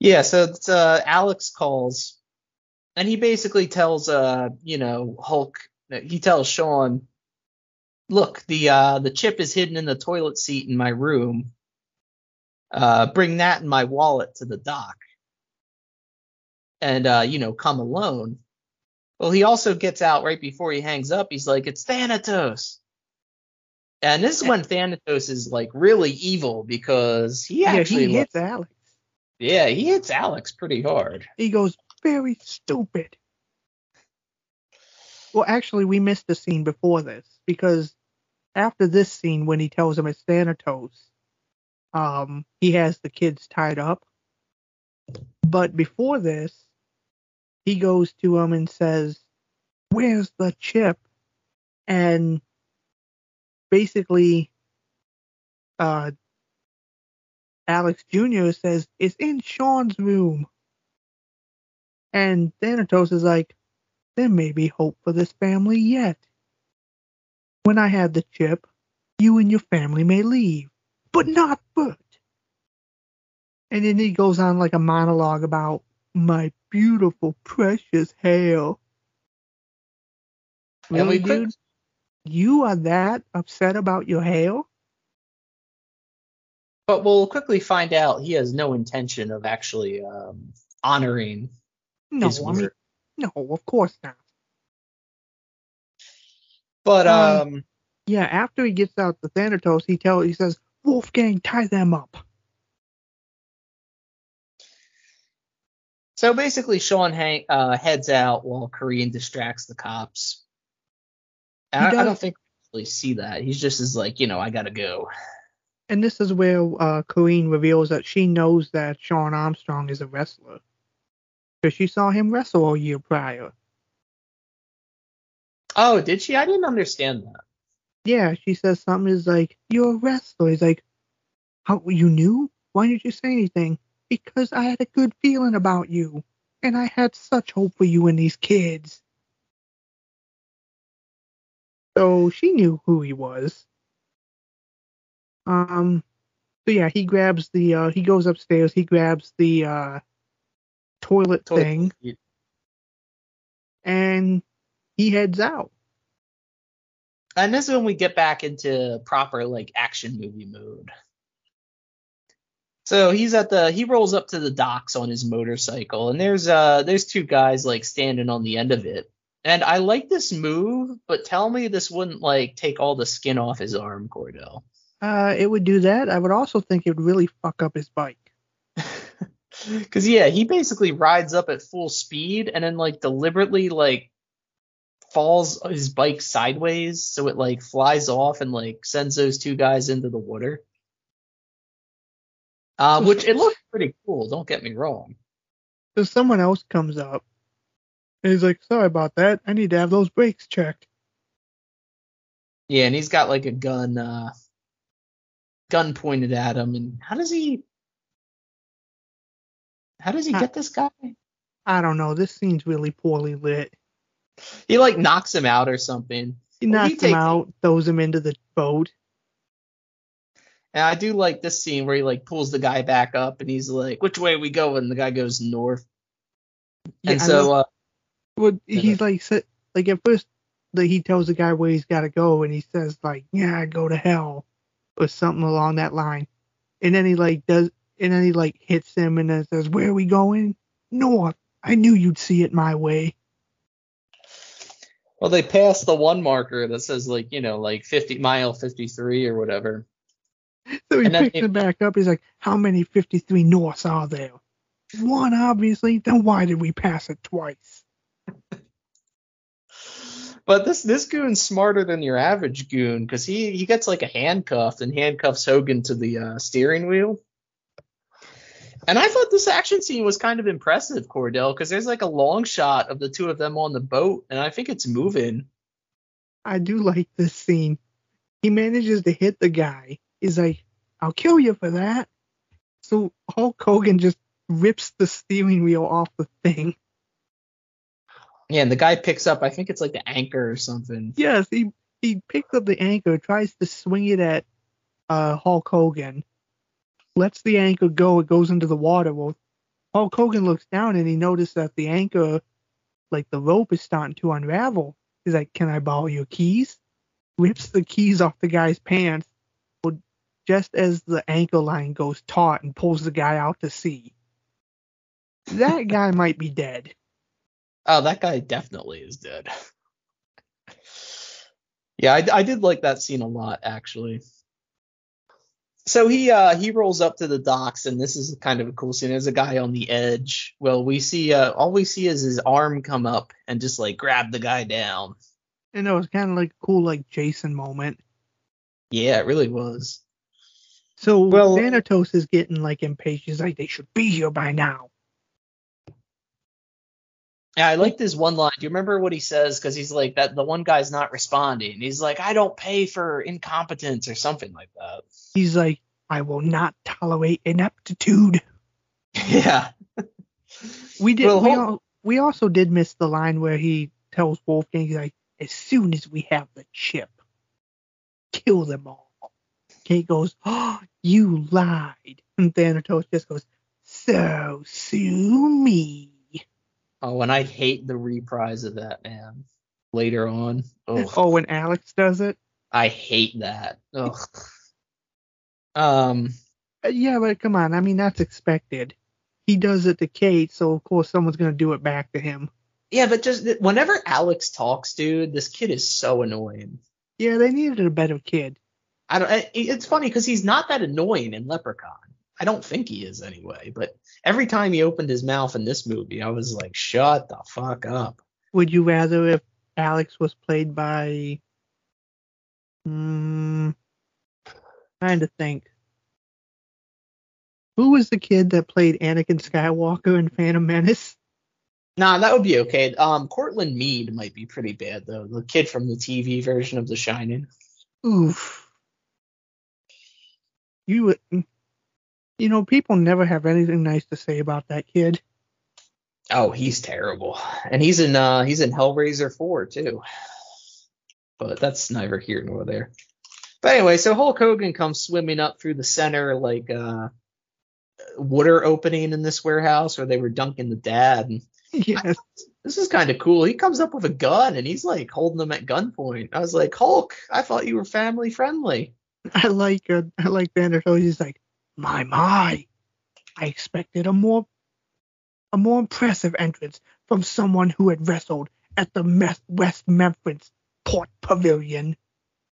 Yeah, so it's, uh, Alex calls, and he basically tells, uh, you know, Hulk. He tells Sean, "Look, the uh, the chip is hidden in the toilet seat in my room. Uh, bring that and my wallet to the dock, and uh, you know, come alone." Well, he also gets out right before he hangs up. He's like, "It's Thanatos." And this is when Thanatos is like really evil because he Yeah, actually he like- hits Alex. yeah, he hits Alex pretty hard. He goes, very stupid. Well, actually, we missed the scene before this because after this scene, when he tells him it's Thanatos, um, he has the kids tied up. But before this, he goes to him and says, "Where's the chip?" And basically, uh, Alex Jr. says, "It's in Sean's room." And Thanatos is like, there may be hope for this family yet. When I have the chip, you and your family may leave, but not Burt. And then he goes on like a monologue about my beautiful, precious hair. Really, we quick- dude? You are that upset about your hair? But we'll quickly find out he has no intention of actually um, honoring No, his I mean, no, of course not. But Um, um, Yeah, after he gets out the Thanatos, he tells he says, Wolfgang, tie them up. So basically, Sean hang, uh, heads out while Corrine distracts the cops. I, I don't think we really see that. He's just is like, you know, I gotta go. And this is where uh, Corrine reveals that she knows that Sean Armstrong is a wrestler. Because she saw him wrestle a year prior. Oh, did she? I didn't understand that. Yeah, she says something is like, You're a wrestler. He's like, How you knew? Why didn't you say anything? Because I had a good feeling about you. And I had such hope for you and these kids. So she knew who he was. Um so yeah, he grabs the uh he goes upstairs, he grabs the uh toilet Toilet thing and he heads out. And this is when we get back into proper like action movie mode. So he's at the he rolls up to the docks on his motorcycle, and there's uh there's two guys like standing on the end of it. And I like this move, but tell me this wouldn't like take all the skin off his arm, Cordell. Uh it would do that. I would also think it would really fuck up his bike. Cause yeah, he basically rides up at full speed and then like deliberately like falls his bike sideways so it like flies off and like sends those two guys into the water. Uh, which it looks pretty cool, don't get me wrong. So someone else comes up and he's like, Sorry about that. I need to have those brakes checked. Yeah, and he's got like a gun uh gun pointed at him and how does he how does he Uh, get this guy? I don't know. This scene's really poorly lit. He like knocks him out or something. He Well, he knocks him takes- out, throws him into the boat. And I do like this scene where he like pulls the guy back up and he's like, "Which way are we going?" And the guy goes north. Yeah, and so, uh, Well, Yeah. he's like, like at first, like he tells the guy where he's got to go, and he says like, "Yeah, go to hell," or something along that line. And then he like does, and then he like hits him, and then says, "Where are we going?" North. I knew you'd see it my way. well, they pass the one marker that says like, you know, like 50 mile 53 or whatever. So he picks it- it back up. He's like, "How many 53 Norths are there?" One, obviously. Then why did we pass it twice? But this this goon's smarter than your average goon because he he gets like a handcuff and handcuffs Hogan to the uh, steering wheel. And I thought this action scene was kind of impressive, Cordell, because there's like a long shot of the two of them on the boat, and I think it's moving. I do like this scene. He manages to hit the guy. He's like, I'll kill you for that. So Hulk Hogan just rips the steering wheel off the thing. Yeah, and the guy picks up, I think it's like the anchor or something. Yes, he he picks up the anchor, tries to swing it at uh, Hulk Hogan, lets the anchor go. It goes into the water. Well, Hulk Hogan looks down and he notices that the anchor, like the rope, is starting to unravel. He's like, "Can I borrow your keys?" Rips the keys off the guy's pants. Just as the anchor line goes taut and pulls the guy out to sea. That guy might be dead. Oh, that guy definitely is dead. yeah, I, I did like that scene a lot, actually. So he uh he rolls up to the docks, and this is kind of a cool scene. There's a guy on the edge. Well, we see uh all we see is his arm come up and just like grab the guy down. And it was kind of like a cool, like Jason moment. Yeah, it really was. So Well- Thanatos is getting like impatient. He's like, they should be here by now. Yeah, I like this one line. Do you remember what he says? Because he's like that. The one guy's not responding. He's like, I don't pay for incompetence or something like that. He's like, I will not tolerate ineptitude. Yeah. We did. Well, we all we also did miss the line where he tells Wolfgang, he's like, as soon as we have the chip, kill them all. Kate goes, oh, you lied. And Thanatos just goes, so sue me. Oh, and I hate the reprise of that, man. Later on. Ugh. Oh, when Alex does it? I hate that. Ugh. Um, Uh, Yeah, but come on. I mean, that's expected. He does it to Kate, so of course someone's going to do it back to him. yeah, but just whenever Alex talks, dude, this kid is so annoying. Yeah, they needed a better kid. I don't. It's funny because he's not that annoying in Leprechaun. I don't think he is anyway. But every time he opened his mouth in this movie, I was like, "Shut the fuck up." Would you rather if Alex was played by. Hmm. Trying to think. Who was the kid that played Anakin Skywalker in Phantom Menace? Nah, that would be okay. Um, Courtland Mead might be pretty bad though. The kid from the TV version of The Shining. Oof. You. You know, people never have anything nice to say about that kid. Oh, he's terrible, and he's in uh he's in Hellraiser 4 too. But that's neither here nor there. But anyway, so Hulk Hogan comes swimming up through the center like uh water opening in this warehouse where they were dunking the dad. And Yes. this is kind of cool. He comes up with a gun and he's like holding them at gunpoint. I was like, Hulk, I thought you were family friendly. I like uh, I like Thanatos. He's like, my my, I expected a more a more impressive entrance from someone who had wrestled at the West Memphis Port Pavilion.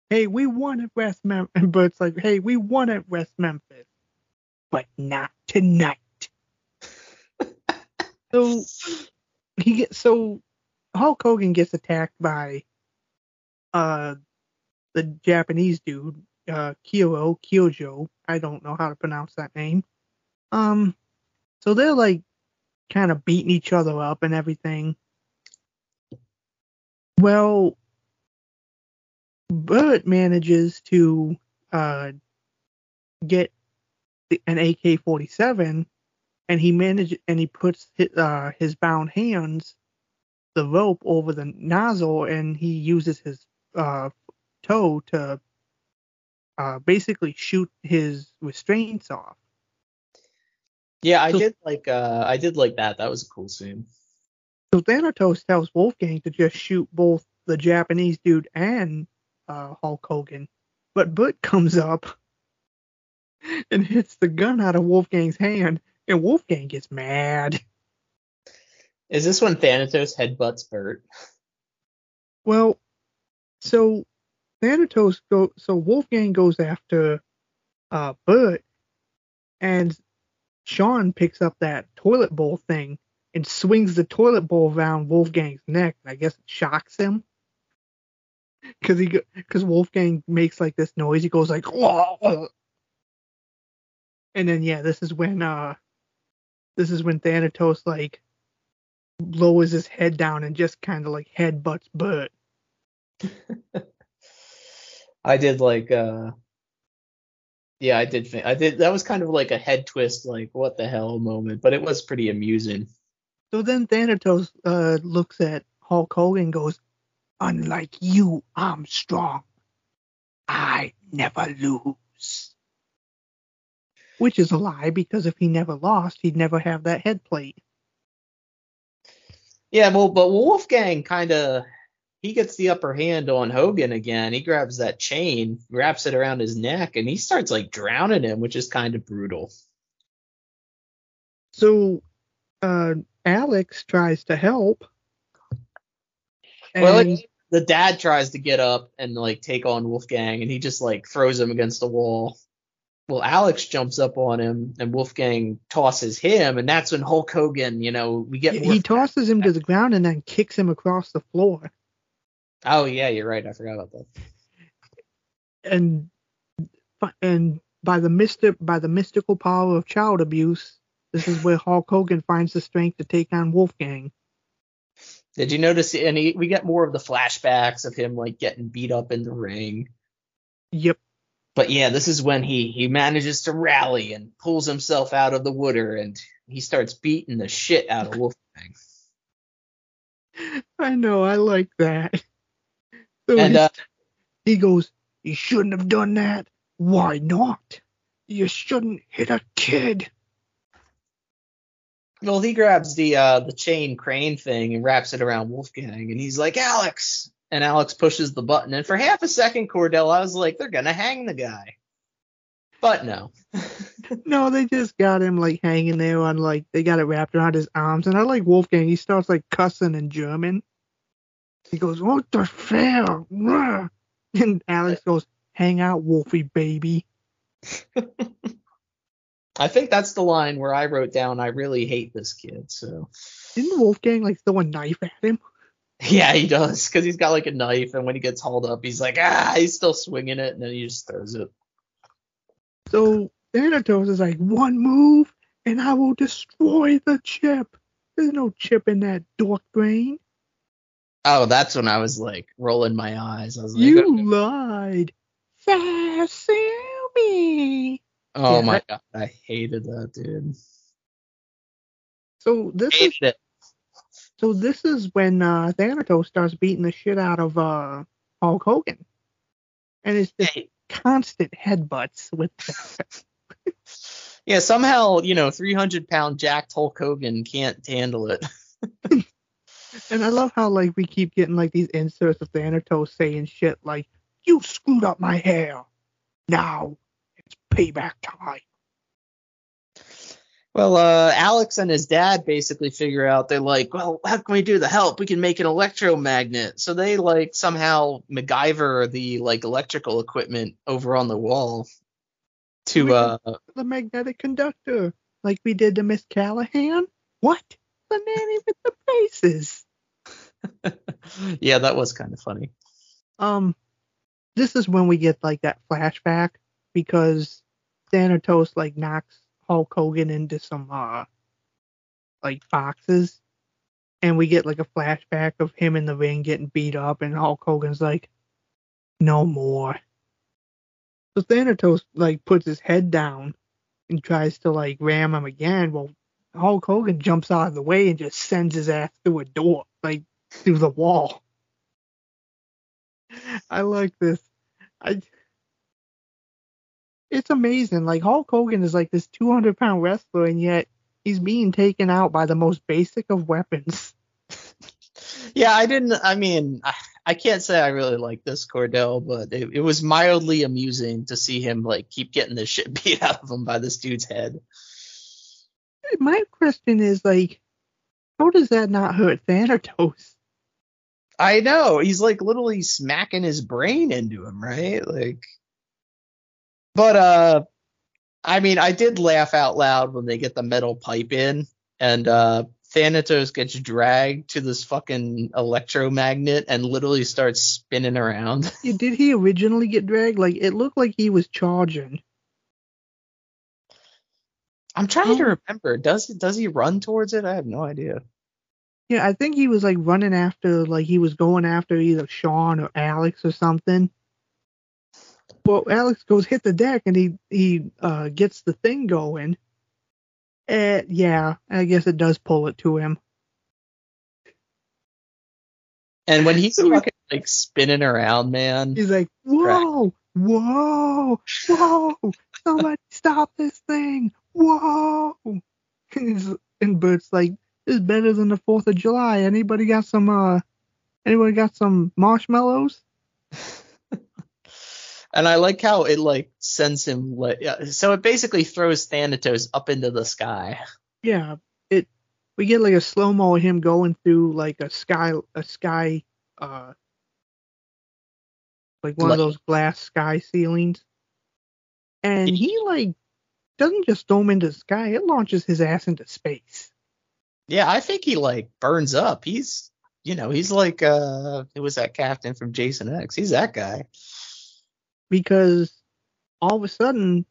Hey, we won at West Memphis, but it's like, hey, we won at West Memphis, but not tonight. so he gets so Hulk Hogan gets attacked by uh the Japanese dude uh Kyo Kyojo. I don't know how to pronounce that name. Um so they're like kind of beating each other up and everything. Well Burt manages to uh get an AK-47 and he manage and he puts his, uh, his bound hands the rope over the nozzle and he uses his uh, toe to uh, basically shoot his restraints off. Yeah, I So- did like uh I did like that. That was a cool scene. So Thanatos tells Wolfgang to just shoot both the Japanese dude and uh, Hulk Hogan, but Butt comes up and hits the gun out of Wolfgang's hand, and Wolfgang gets mad. Is this when Thanatos headbutts Burt? Well, so Thanatos go so Wolfgang goes after uh Burt and Sean picks up that toilet bowl thing and swings the toilet bowl around Wolfgang's neck. I guess it shocks him. Cause he, cause Wolfgang makes like this noise. He goes like, and then yeah, this is when uh, this is when Thanatos like lowers his head down and just kind of like headbutts Burt. I did like uh yeah, I did I did that was kind of like a head twist, like what the hell moment, but it was pretty amusing. So then Thanatos uh, looks at Hulk Hogan and goes, Unlike you, I'm strong. I never lose. Which is a lie because if he never lost, he'd never have that head plate. Yeah, well but Wolfgang kinda he gets the upper hand on Hogan again. He grabs that chain, wraps it around his neck, and he starts like drowning him, which is kind of brutal. So uh, Alex tries to help. Well, like, the dad tries to get up and like take on Wolfgang, and he just like throws him against the wall. Well, Alex jumps up on him, and Wolfgang tosses him, and that's when Hulk Hogan, you know, we get more. he tosses him to the ground and then kicks him across the floor. Oh yeah, you're right. I forgot about that. and and by the mystic by the mystical power of child abuse, this is where Hulk Hogan finds the strength to take on Wolfgang. Did you notice? any? we get more of the flashbacks of him like getting beat up in the ring. Yep. But yeah, this is when he he manages to rally and pulls himself out of the water, and he starts beating the shit out of Wolfgang. I know, I like that. So And uh, he goes, You shouldn't have done that. Why not? You shouldn't hit a kid. well, he grabs the uh the chain crane thing and wraps it around Wolfgang, and he's like, Alex. And Alex pushes the button, and for half a second, Cordell, I was like, they're gonna hang the guy. But no. No, they just got him like hanging there on like they got it wrapped around his arms. And I like Wolfgang, he starts like cussing in German. He goes, What the fair? And Alex goes, Hang out, Wolfie baby. I think that's the line where I wrote down, I really hate this kid. So Didn't Wolfgang like throw a knife at him? yeah, he does, because he's got like a knife, and when he gets hauled up, he's like, ah, he's still swinging it, and then he just throws it. So Thanatos is like, One move and I will destroy the chip. There's no chip in that dork brain. Oh, that's when I was like rolling my eyes. I was like, You lied. Sasumi. oh yeah, my god, I hated that dude. So this is it. So this is when uh, Thanatos starts beating the shit out of uh, Hulk Hogan, and it's just constant headbutts with. Yeah, somehow, you know, 300 pound jacked Hulk Hogan can't handle it. and I love how like we keep getting like these inserts of Thanatos saying shit like, "You screwed up my hair. Now it's payback time." Well, uh, Alex and his dad basically figure out they're like, well, how can we do the help? We can make an electromagnet. So they like somehow MacGyver the like electrical equipment over on the wall to uh The magnetic conductor, like we did to Miss Callahan. What? The nanny with the braces. yeah, that was kind of funny. um this is when we get like that flashback because Thanatos like knocks Hulk Hogan into some uh like boxes and we get like a flashback of him in the ring getting beat up and Hulk Hogan's like no more. So Thanatos like puts his head down and tries to like ram him again. Well Hulk Hogan jumps out of the way and just sends his ass through a door, like through the wall. I like this. I it's amazing. Like Hulk Hogan is like this 200 pound wrestler, and yet he's being taken out by the most basic of weapons. Yeah, I didn't. I mean, I, I can't say I really like this Cordell, but it, it was mildly amusing to see him like keep getting the shit beat out of him by this dude's head. My question is like, how does that not hurt Thanatos? I know he's like literally smacking his brain into him, right? Like, but uh, I mean, I did laugh out loud when they get the metal pipe in, and uh, Thanatos gets dragged to this fucking electromagnet and literally starts spinning around. Yeah, Did he originally get dragged? Like it looked like he was charging. I'm trying to Oh. remember. Does does he run towards it? I have no idea. Yeah, I think he was like running after, like he was going after either Sean or Alex or something. Well, Alex goes hit the deck and he he uh gets the thing going. And yeah, I guess it does pull it to him. And when he's So fucking like spinning around, man. He's like, whoa, whoa, whoa, somebody stop this thing, whoa. And, Burt's like, is better than the Fourth of July. Anybody got some uh, anybody got some marshmallows? And I like how it like sends him like yeah, so it basically throws Thanatos up into the sky. Yeah, it. We get like a slow mo of him going through like a sky, a sky, uh, like one of those glass sky ceilings, and he like doesn't just throw him into the sky; it launches his ass into space. Yeah, I think he like burns up. He's you know, he's like uh it was that captain from Jason X. He's that guy. because all of a sudden,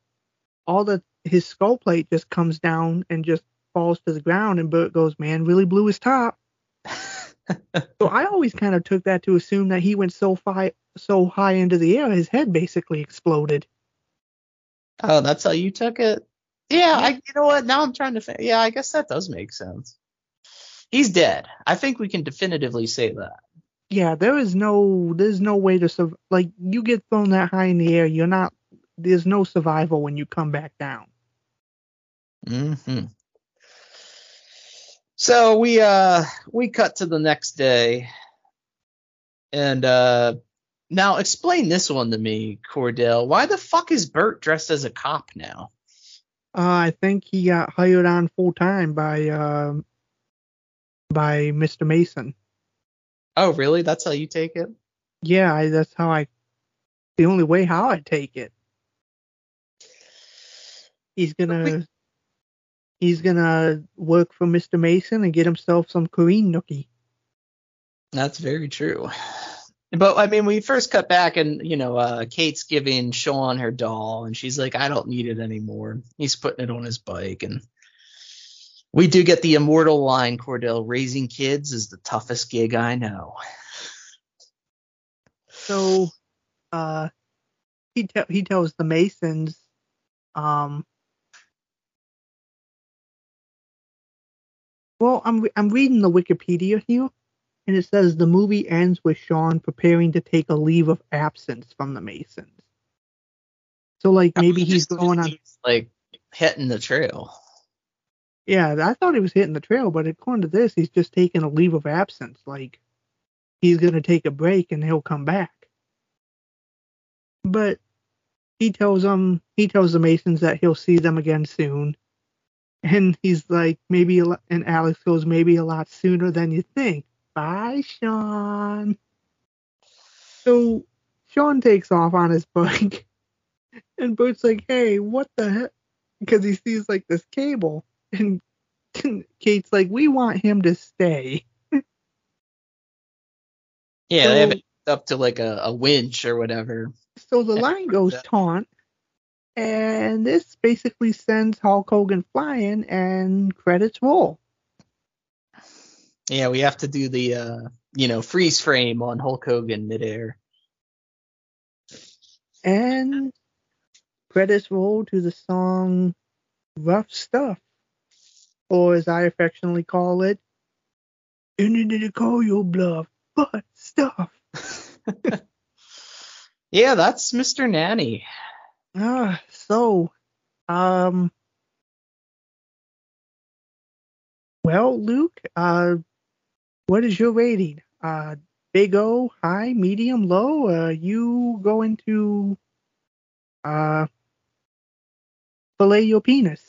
all the his skull plate just comes down and just falls to the ground, and Burt goes, "Man, really blew his top." so I always kind of took that to assume that he went so high, so high into the air, his head basically exploded. Oh, that's how you took it? Yeah, I you know what? Now I'm trying to think. Yeah, I guess that does make sense. He's dead. I think we can definitively say that. Yeah, there is no there's no way to survive. Like you get thrown that high in the air, you're not. There's no survival when you come back down. hmm So we uh we cut to the next day, and uh now explain this one to me, Cordell. Why the fuck is Burt dressed as a cop now? Uh, I think he got hired on full time by um by Mr. Mason. Oh, really? That's how you take it? Yeah, I, that's how I. The only way how I take it. He's gonna. He's gonna work for Mr. Mason and get himself some Korean nookie. That's very true. But I mean, we first cut back and you know, uh, Kate's giving Sean her doll, and she's like, "I don't need it anymore." He's putting it on his bike, and we do get the immortal line, Cordell: "Raising kids is the toughest gig I know." So, uh, he te- he tells the Masons, um, well, I'm re- I'm reading the Wikipedia here, and it says the movie ends with Sean preparing to take a leave of absence from the Masons. So, like, maybe he's going on. like hitting the trail. Yeah, I thought he was hitting the trail, but according to this, he's just taking a leave of absence. Like, he's gonna take a break and he'll come back. But he tells them, he tells the Masons that he'll see them again soon. And he's like, maybe, and Alex goes, maybe a lot sooner than you think. Bye, Sean. So Sean takes off on his bike, and Burt's like, hey, what the heck? Because he sees like this cable, and Kate's like, we want him to stay. Yeah, So- they have it up to like a, a winch or whatever. So the line goes taunt, and this basically sends Hulk Hogan flying, and credits roll. Yeah, we have to do the uh, you know freeze frame on Hulk Hogan midair. And credits roll to the song Rough Stuff, or as I affectionately call it, and to call your bluff, but stuff. Yeah, that's Mr. Nanny. Ah, so, um, well, Luke, uh, what is your rating? Uh, big O, high, medium, low? Uh, you going to, uh, fillet your penis?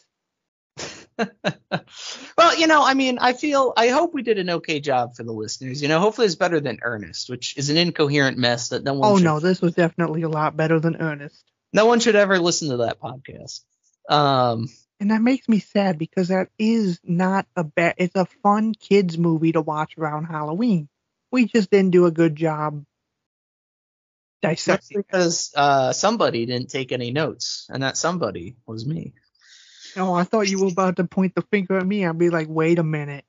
well, you know, I mean, I feel, I hope we did an okay job for the listeners. You know, hopefully it's better than Ernest, which is an incoherent mess that no one. Oh should, no, this was definitely a lot better than Ernest. no one should ever listen to that podcast. Um, And that makes me sad because that is not a bad. It's a fun kids movie to watch around Halloween. We just didn't do a good job dissecting. it. because uh, somebody didn't take any notes, and that somebody was me. Oh, I thought you were about to point the finger at me. I'd be like, wait a minute.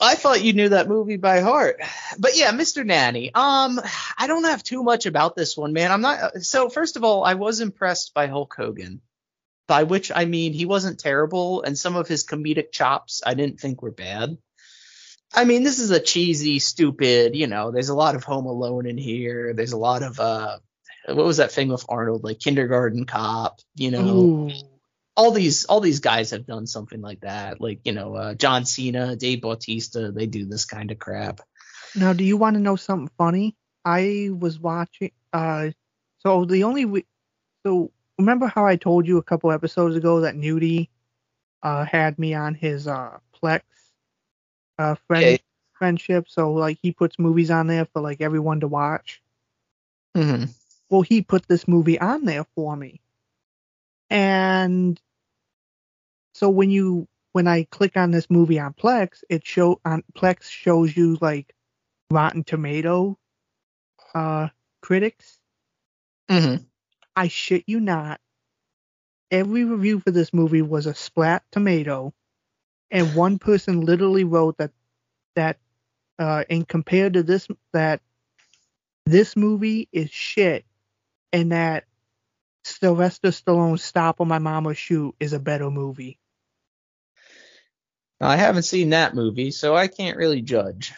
I thought you knew that movie by heart. But yeah, Mr. Nanny. Um, I don't have too much about this one, man. I'm not. So first of all, I was impressed by Hulk Hogan, by which I mean he wasn't terrible, and some of his comedic chops I didn't think were bad. I mean, this is a cheesy, stupid. You know, there's a lot of Home Alone in here. There's a lot of uh, what was that thing with Arnold, like Kindergarten Cop. You know, Ooh. All these all these guys have done something like that. Like you know, uh, John Cena, Dave Bautista, they do this kind of crap. Now, do you want to know something funny? I was watching. Uh, so the only we, so remember how I told you a couple episodes ago that Nudie, uh, had me on his uh Plex, uh friend Okay. friendship. So like he puts movies on there for like everyone to watch. Mm-hmm. well he put this movie on there for me and so when you when i click on this movie on plex it show on plex shows you like rotten tomato uh critics Mm-hmm. i shit you not every review for this movie was a splat tomato and one person literally wrote that that uh and compared to this that this movie is shit and that Sylvester Stallone's Stop on My Mama's Shoot is a better movie. I haven't seen that movie, so I can't really judge.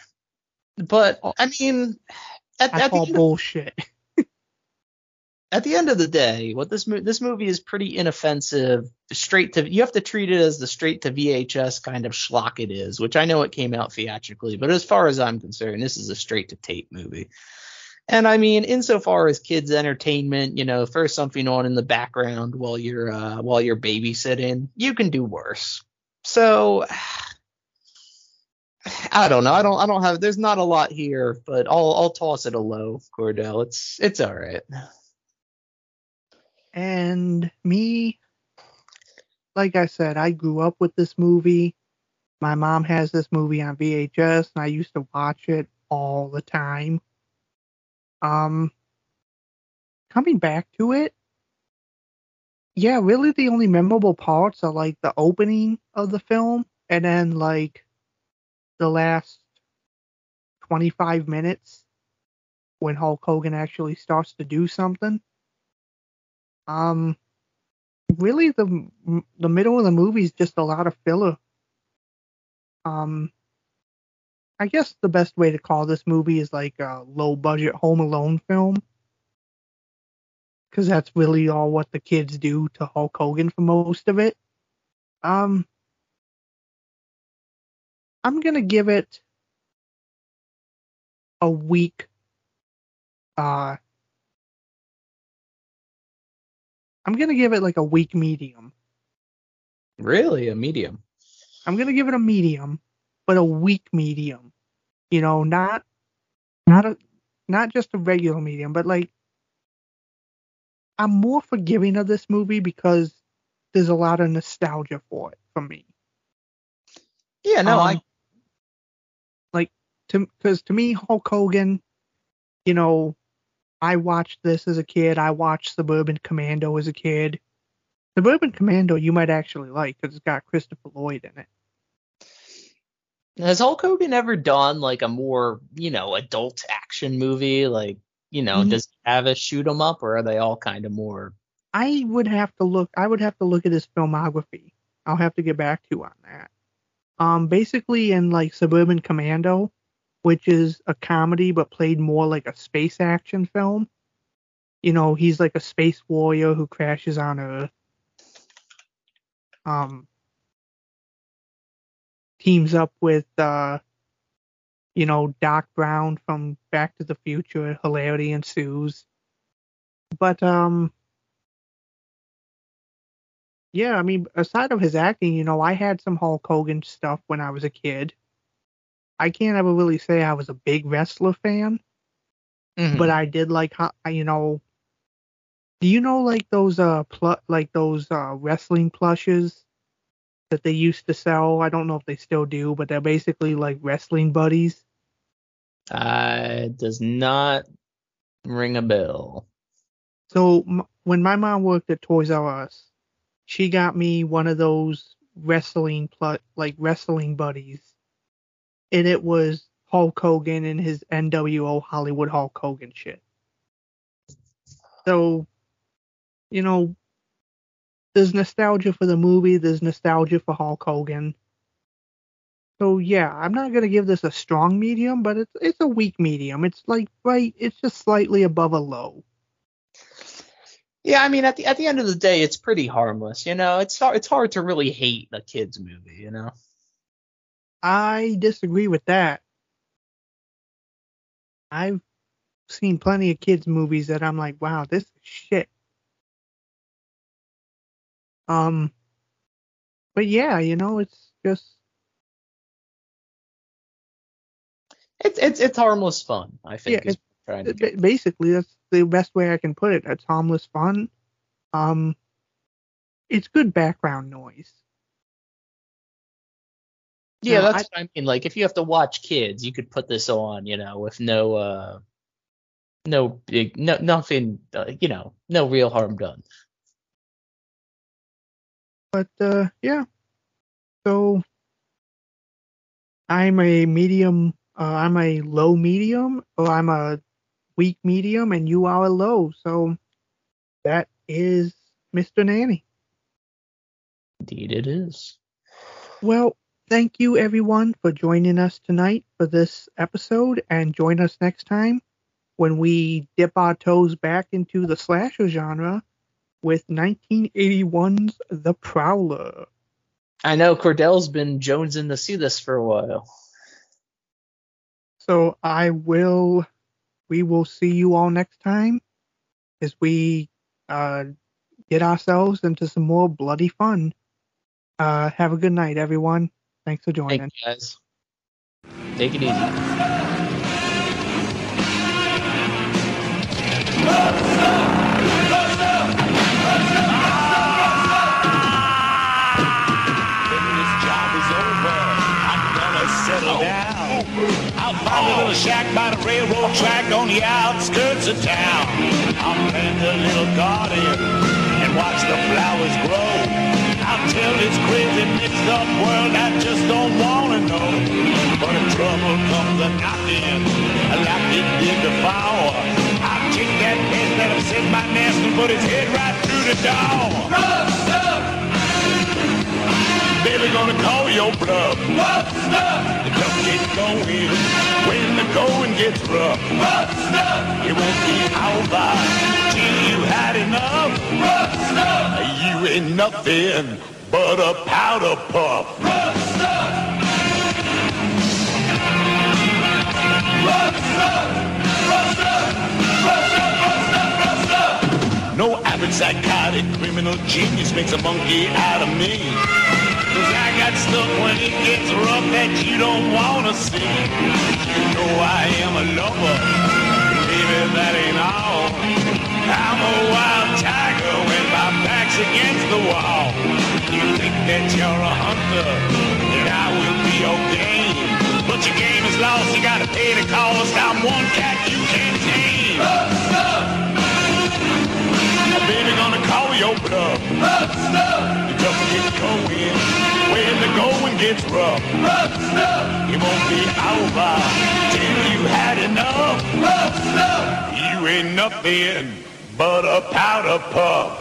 But oh. I mean, at, I at the call end of bullshit. at the end of the day, what this mo- this movie is pretty inoffensive. Straight to you have to treat it as the straight to VHS kind of schlock it is, which I know it came out theatrically, but as far as I'm concerned, this is a straight to tape movie. And I mean, insofar as kids' entertainment, you know, throw something on in the background while you're uh, while you're babysitting, you can do worse. So I don't know. I don't I don't have there's not a lot here, but I'll I'll toss it a low, Cordell. It's it's all right. And me, like I said, I grew up with this movie. My mom has this movie on VHS, and I used to watch it all the time. Um, coming back to it, yeah, really the only memorable parts are like the opening of the film, and then like the last 25 minutes when Hulk Hogan actually starts to do something. Um, really the the middle of the movie is just a lot of filler. Um, I guess the best way to call this movie is like a low budget Home Alone film, because that's really all what the kids do to Hulk Hogan for most of it. Um, I'm gonna give it a week. Uh, I'm gonna give it like a weak medium. Really, a medium. I'm gonna give it a medium, but a weak medium. You know, not not a not just a regular medium, but like I'm more forgiving of this movie because there's a lot of nostalgia for it for me. Yeah, no, Um, I like to because to me Hulk Hogan, you know, I watched this as a kid. I watched Suburban Commando as a kid. Suburban Commando you might actually like because it's got Christopher Lloyd in it. Has Hulk Hogan ever done like a more, you know, adult action movie? Like, you know, Mhm. does he have a shoot 'em up or are they all kind of more I would have to look. I would have to look at his filmography. I'll have to get back to you on that. Um, basically in like Suburban Commando, which is a comedy but played more like a space action film. You know, he's like a space warrior who crashes on Earth. Um, teams up with uh, you know, Doc Brown from Back to the Future. Hilarity ensues. But um, yeah, I mean, aside of his acting, you know, I had some Hulk Hogan stuff when I was a kid. I can't ever really say I was a big wrestler fan, Mhm. but I did like, how you know, do you know like those uh pl- like those uh wrestling plushes that they used to sell? I don't know if they still do, but they're basically like wrestling buddies. uh does not ring a bell. So m- when my mom worked at Toys R Us, she got me one of those wrestling pl- like wrestling buddies, and it was Hulk Hogan and his NWO Hollywood Hulk Hogan shit. So, you know, there's nostalgia for the movie. There's nostalgia for Hulk Hogan. So yeah, I'm not gonna give this a strong medium, but it's it's a weak medium. It's like right, it's just slightly above a low. Yeah, I mean at the at the end of the day it's pretty harmless, you know. It's hard it's hard to really hate a kids movie, you know. I disagree with that. I've seen plenty of kids movies that I'm like, wow, this is shit. Um, but yeah, you know, it's just It's it's it's harmless fun, I think Yeah, trying to basically that's the best way I can put it. It's harmless fun. Um, it's good background noise. Yeah, that's what I mean. Like if you have to watch kids, you could put this on, you know, with no uh no big no nothing uh, you know, no real harm done. But uh, yeah. So I'm a medium. Uh, I'm a low medium, or I'm a weak medium, and you are a low. So that is Mr. Nanny. Indeed it is. Well, thank you everyone for joining us tonight for this episode and join us next time when we dip our toes back into the slasher genre with 1981's The Prowler. I know Cordell's been jonesing to see this for a while. So I will, we will see you all next time as we uh, get ourselves into some more bloody fun. Uh, have a good night, everyone. Thanks for joining. Guys. Take it easy. Find a little shack by the railroad track on the outskirts of town. I'll plant a little garden and watch the flowers grow. I'll tell this crazy mixed up world I just don't wanna know. But if trouble comes a knocking, like it did before, I'll kick that pest that upset my nest and put his head right through the door. Baby, gonna call your bluff. The tough get going when the going gets rough. It won't be over till you had enough. You ain't nothing but a powder puff. No average psychotic criminal genius makes a monkey out of me. Cause I got stuff when it gets rough that you don't wanna see. You know I am a lover, baby, that ain't all. I'm a wild tiger when my back's against the wall. You think that you're a hunter, and I will be your game. But your game is lost, you gotta pay the cost. I'm one cat you can't tame. Baby, gonna call your bluff. The tough get going when the going gets rough. It won't be over till you had enough. You ain't nothing but a powder puff.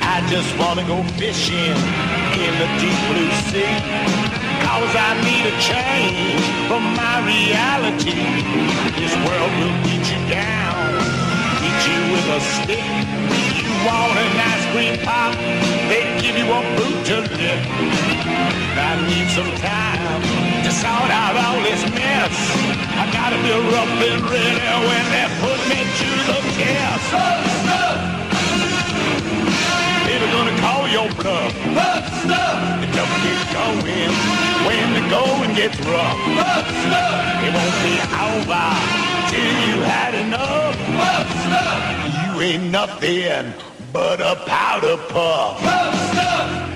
I just wanna go fishing in the deep blue sea. Cause I need a change from my reality. This world will beat you down, beat you with a stick. You want an ice cream pop, they give you a boot to lick. I need some time to sort out all this mess. I gotta be rough and ready when they put me to the test. Baby, gonna call your bluff. The tough get going when the going gets rough. It won't be over till you had enough. You ain't nothing but a powder puff.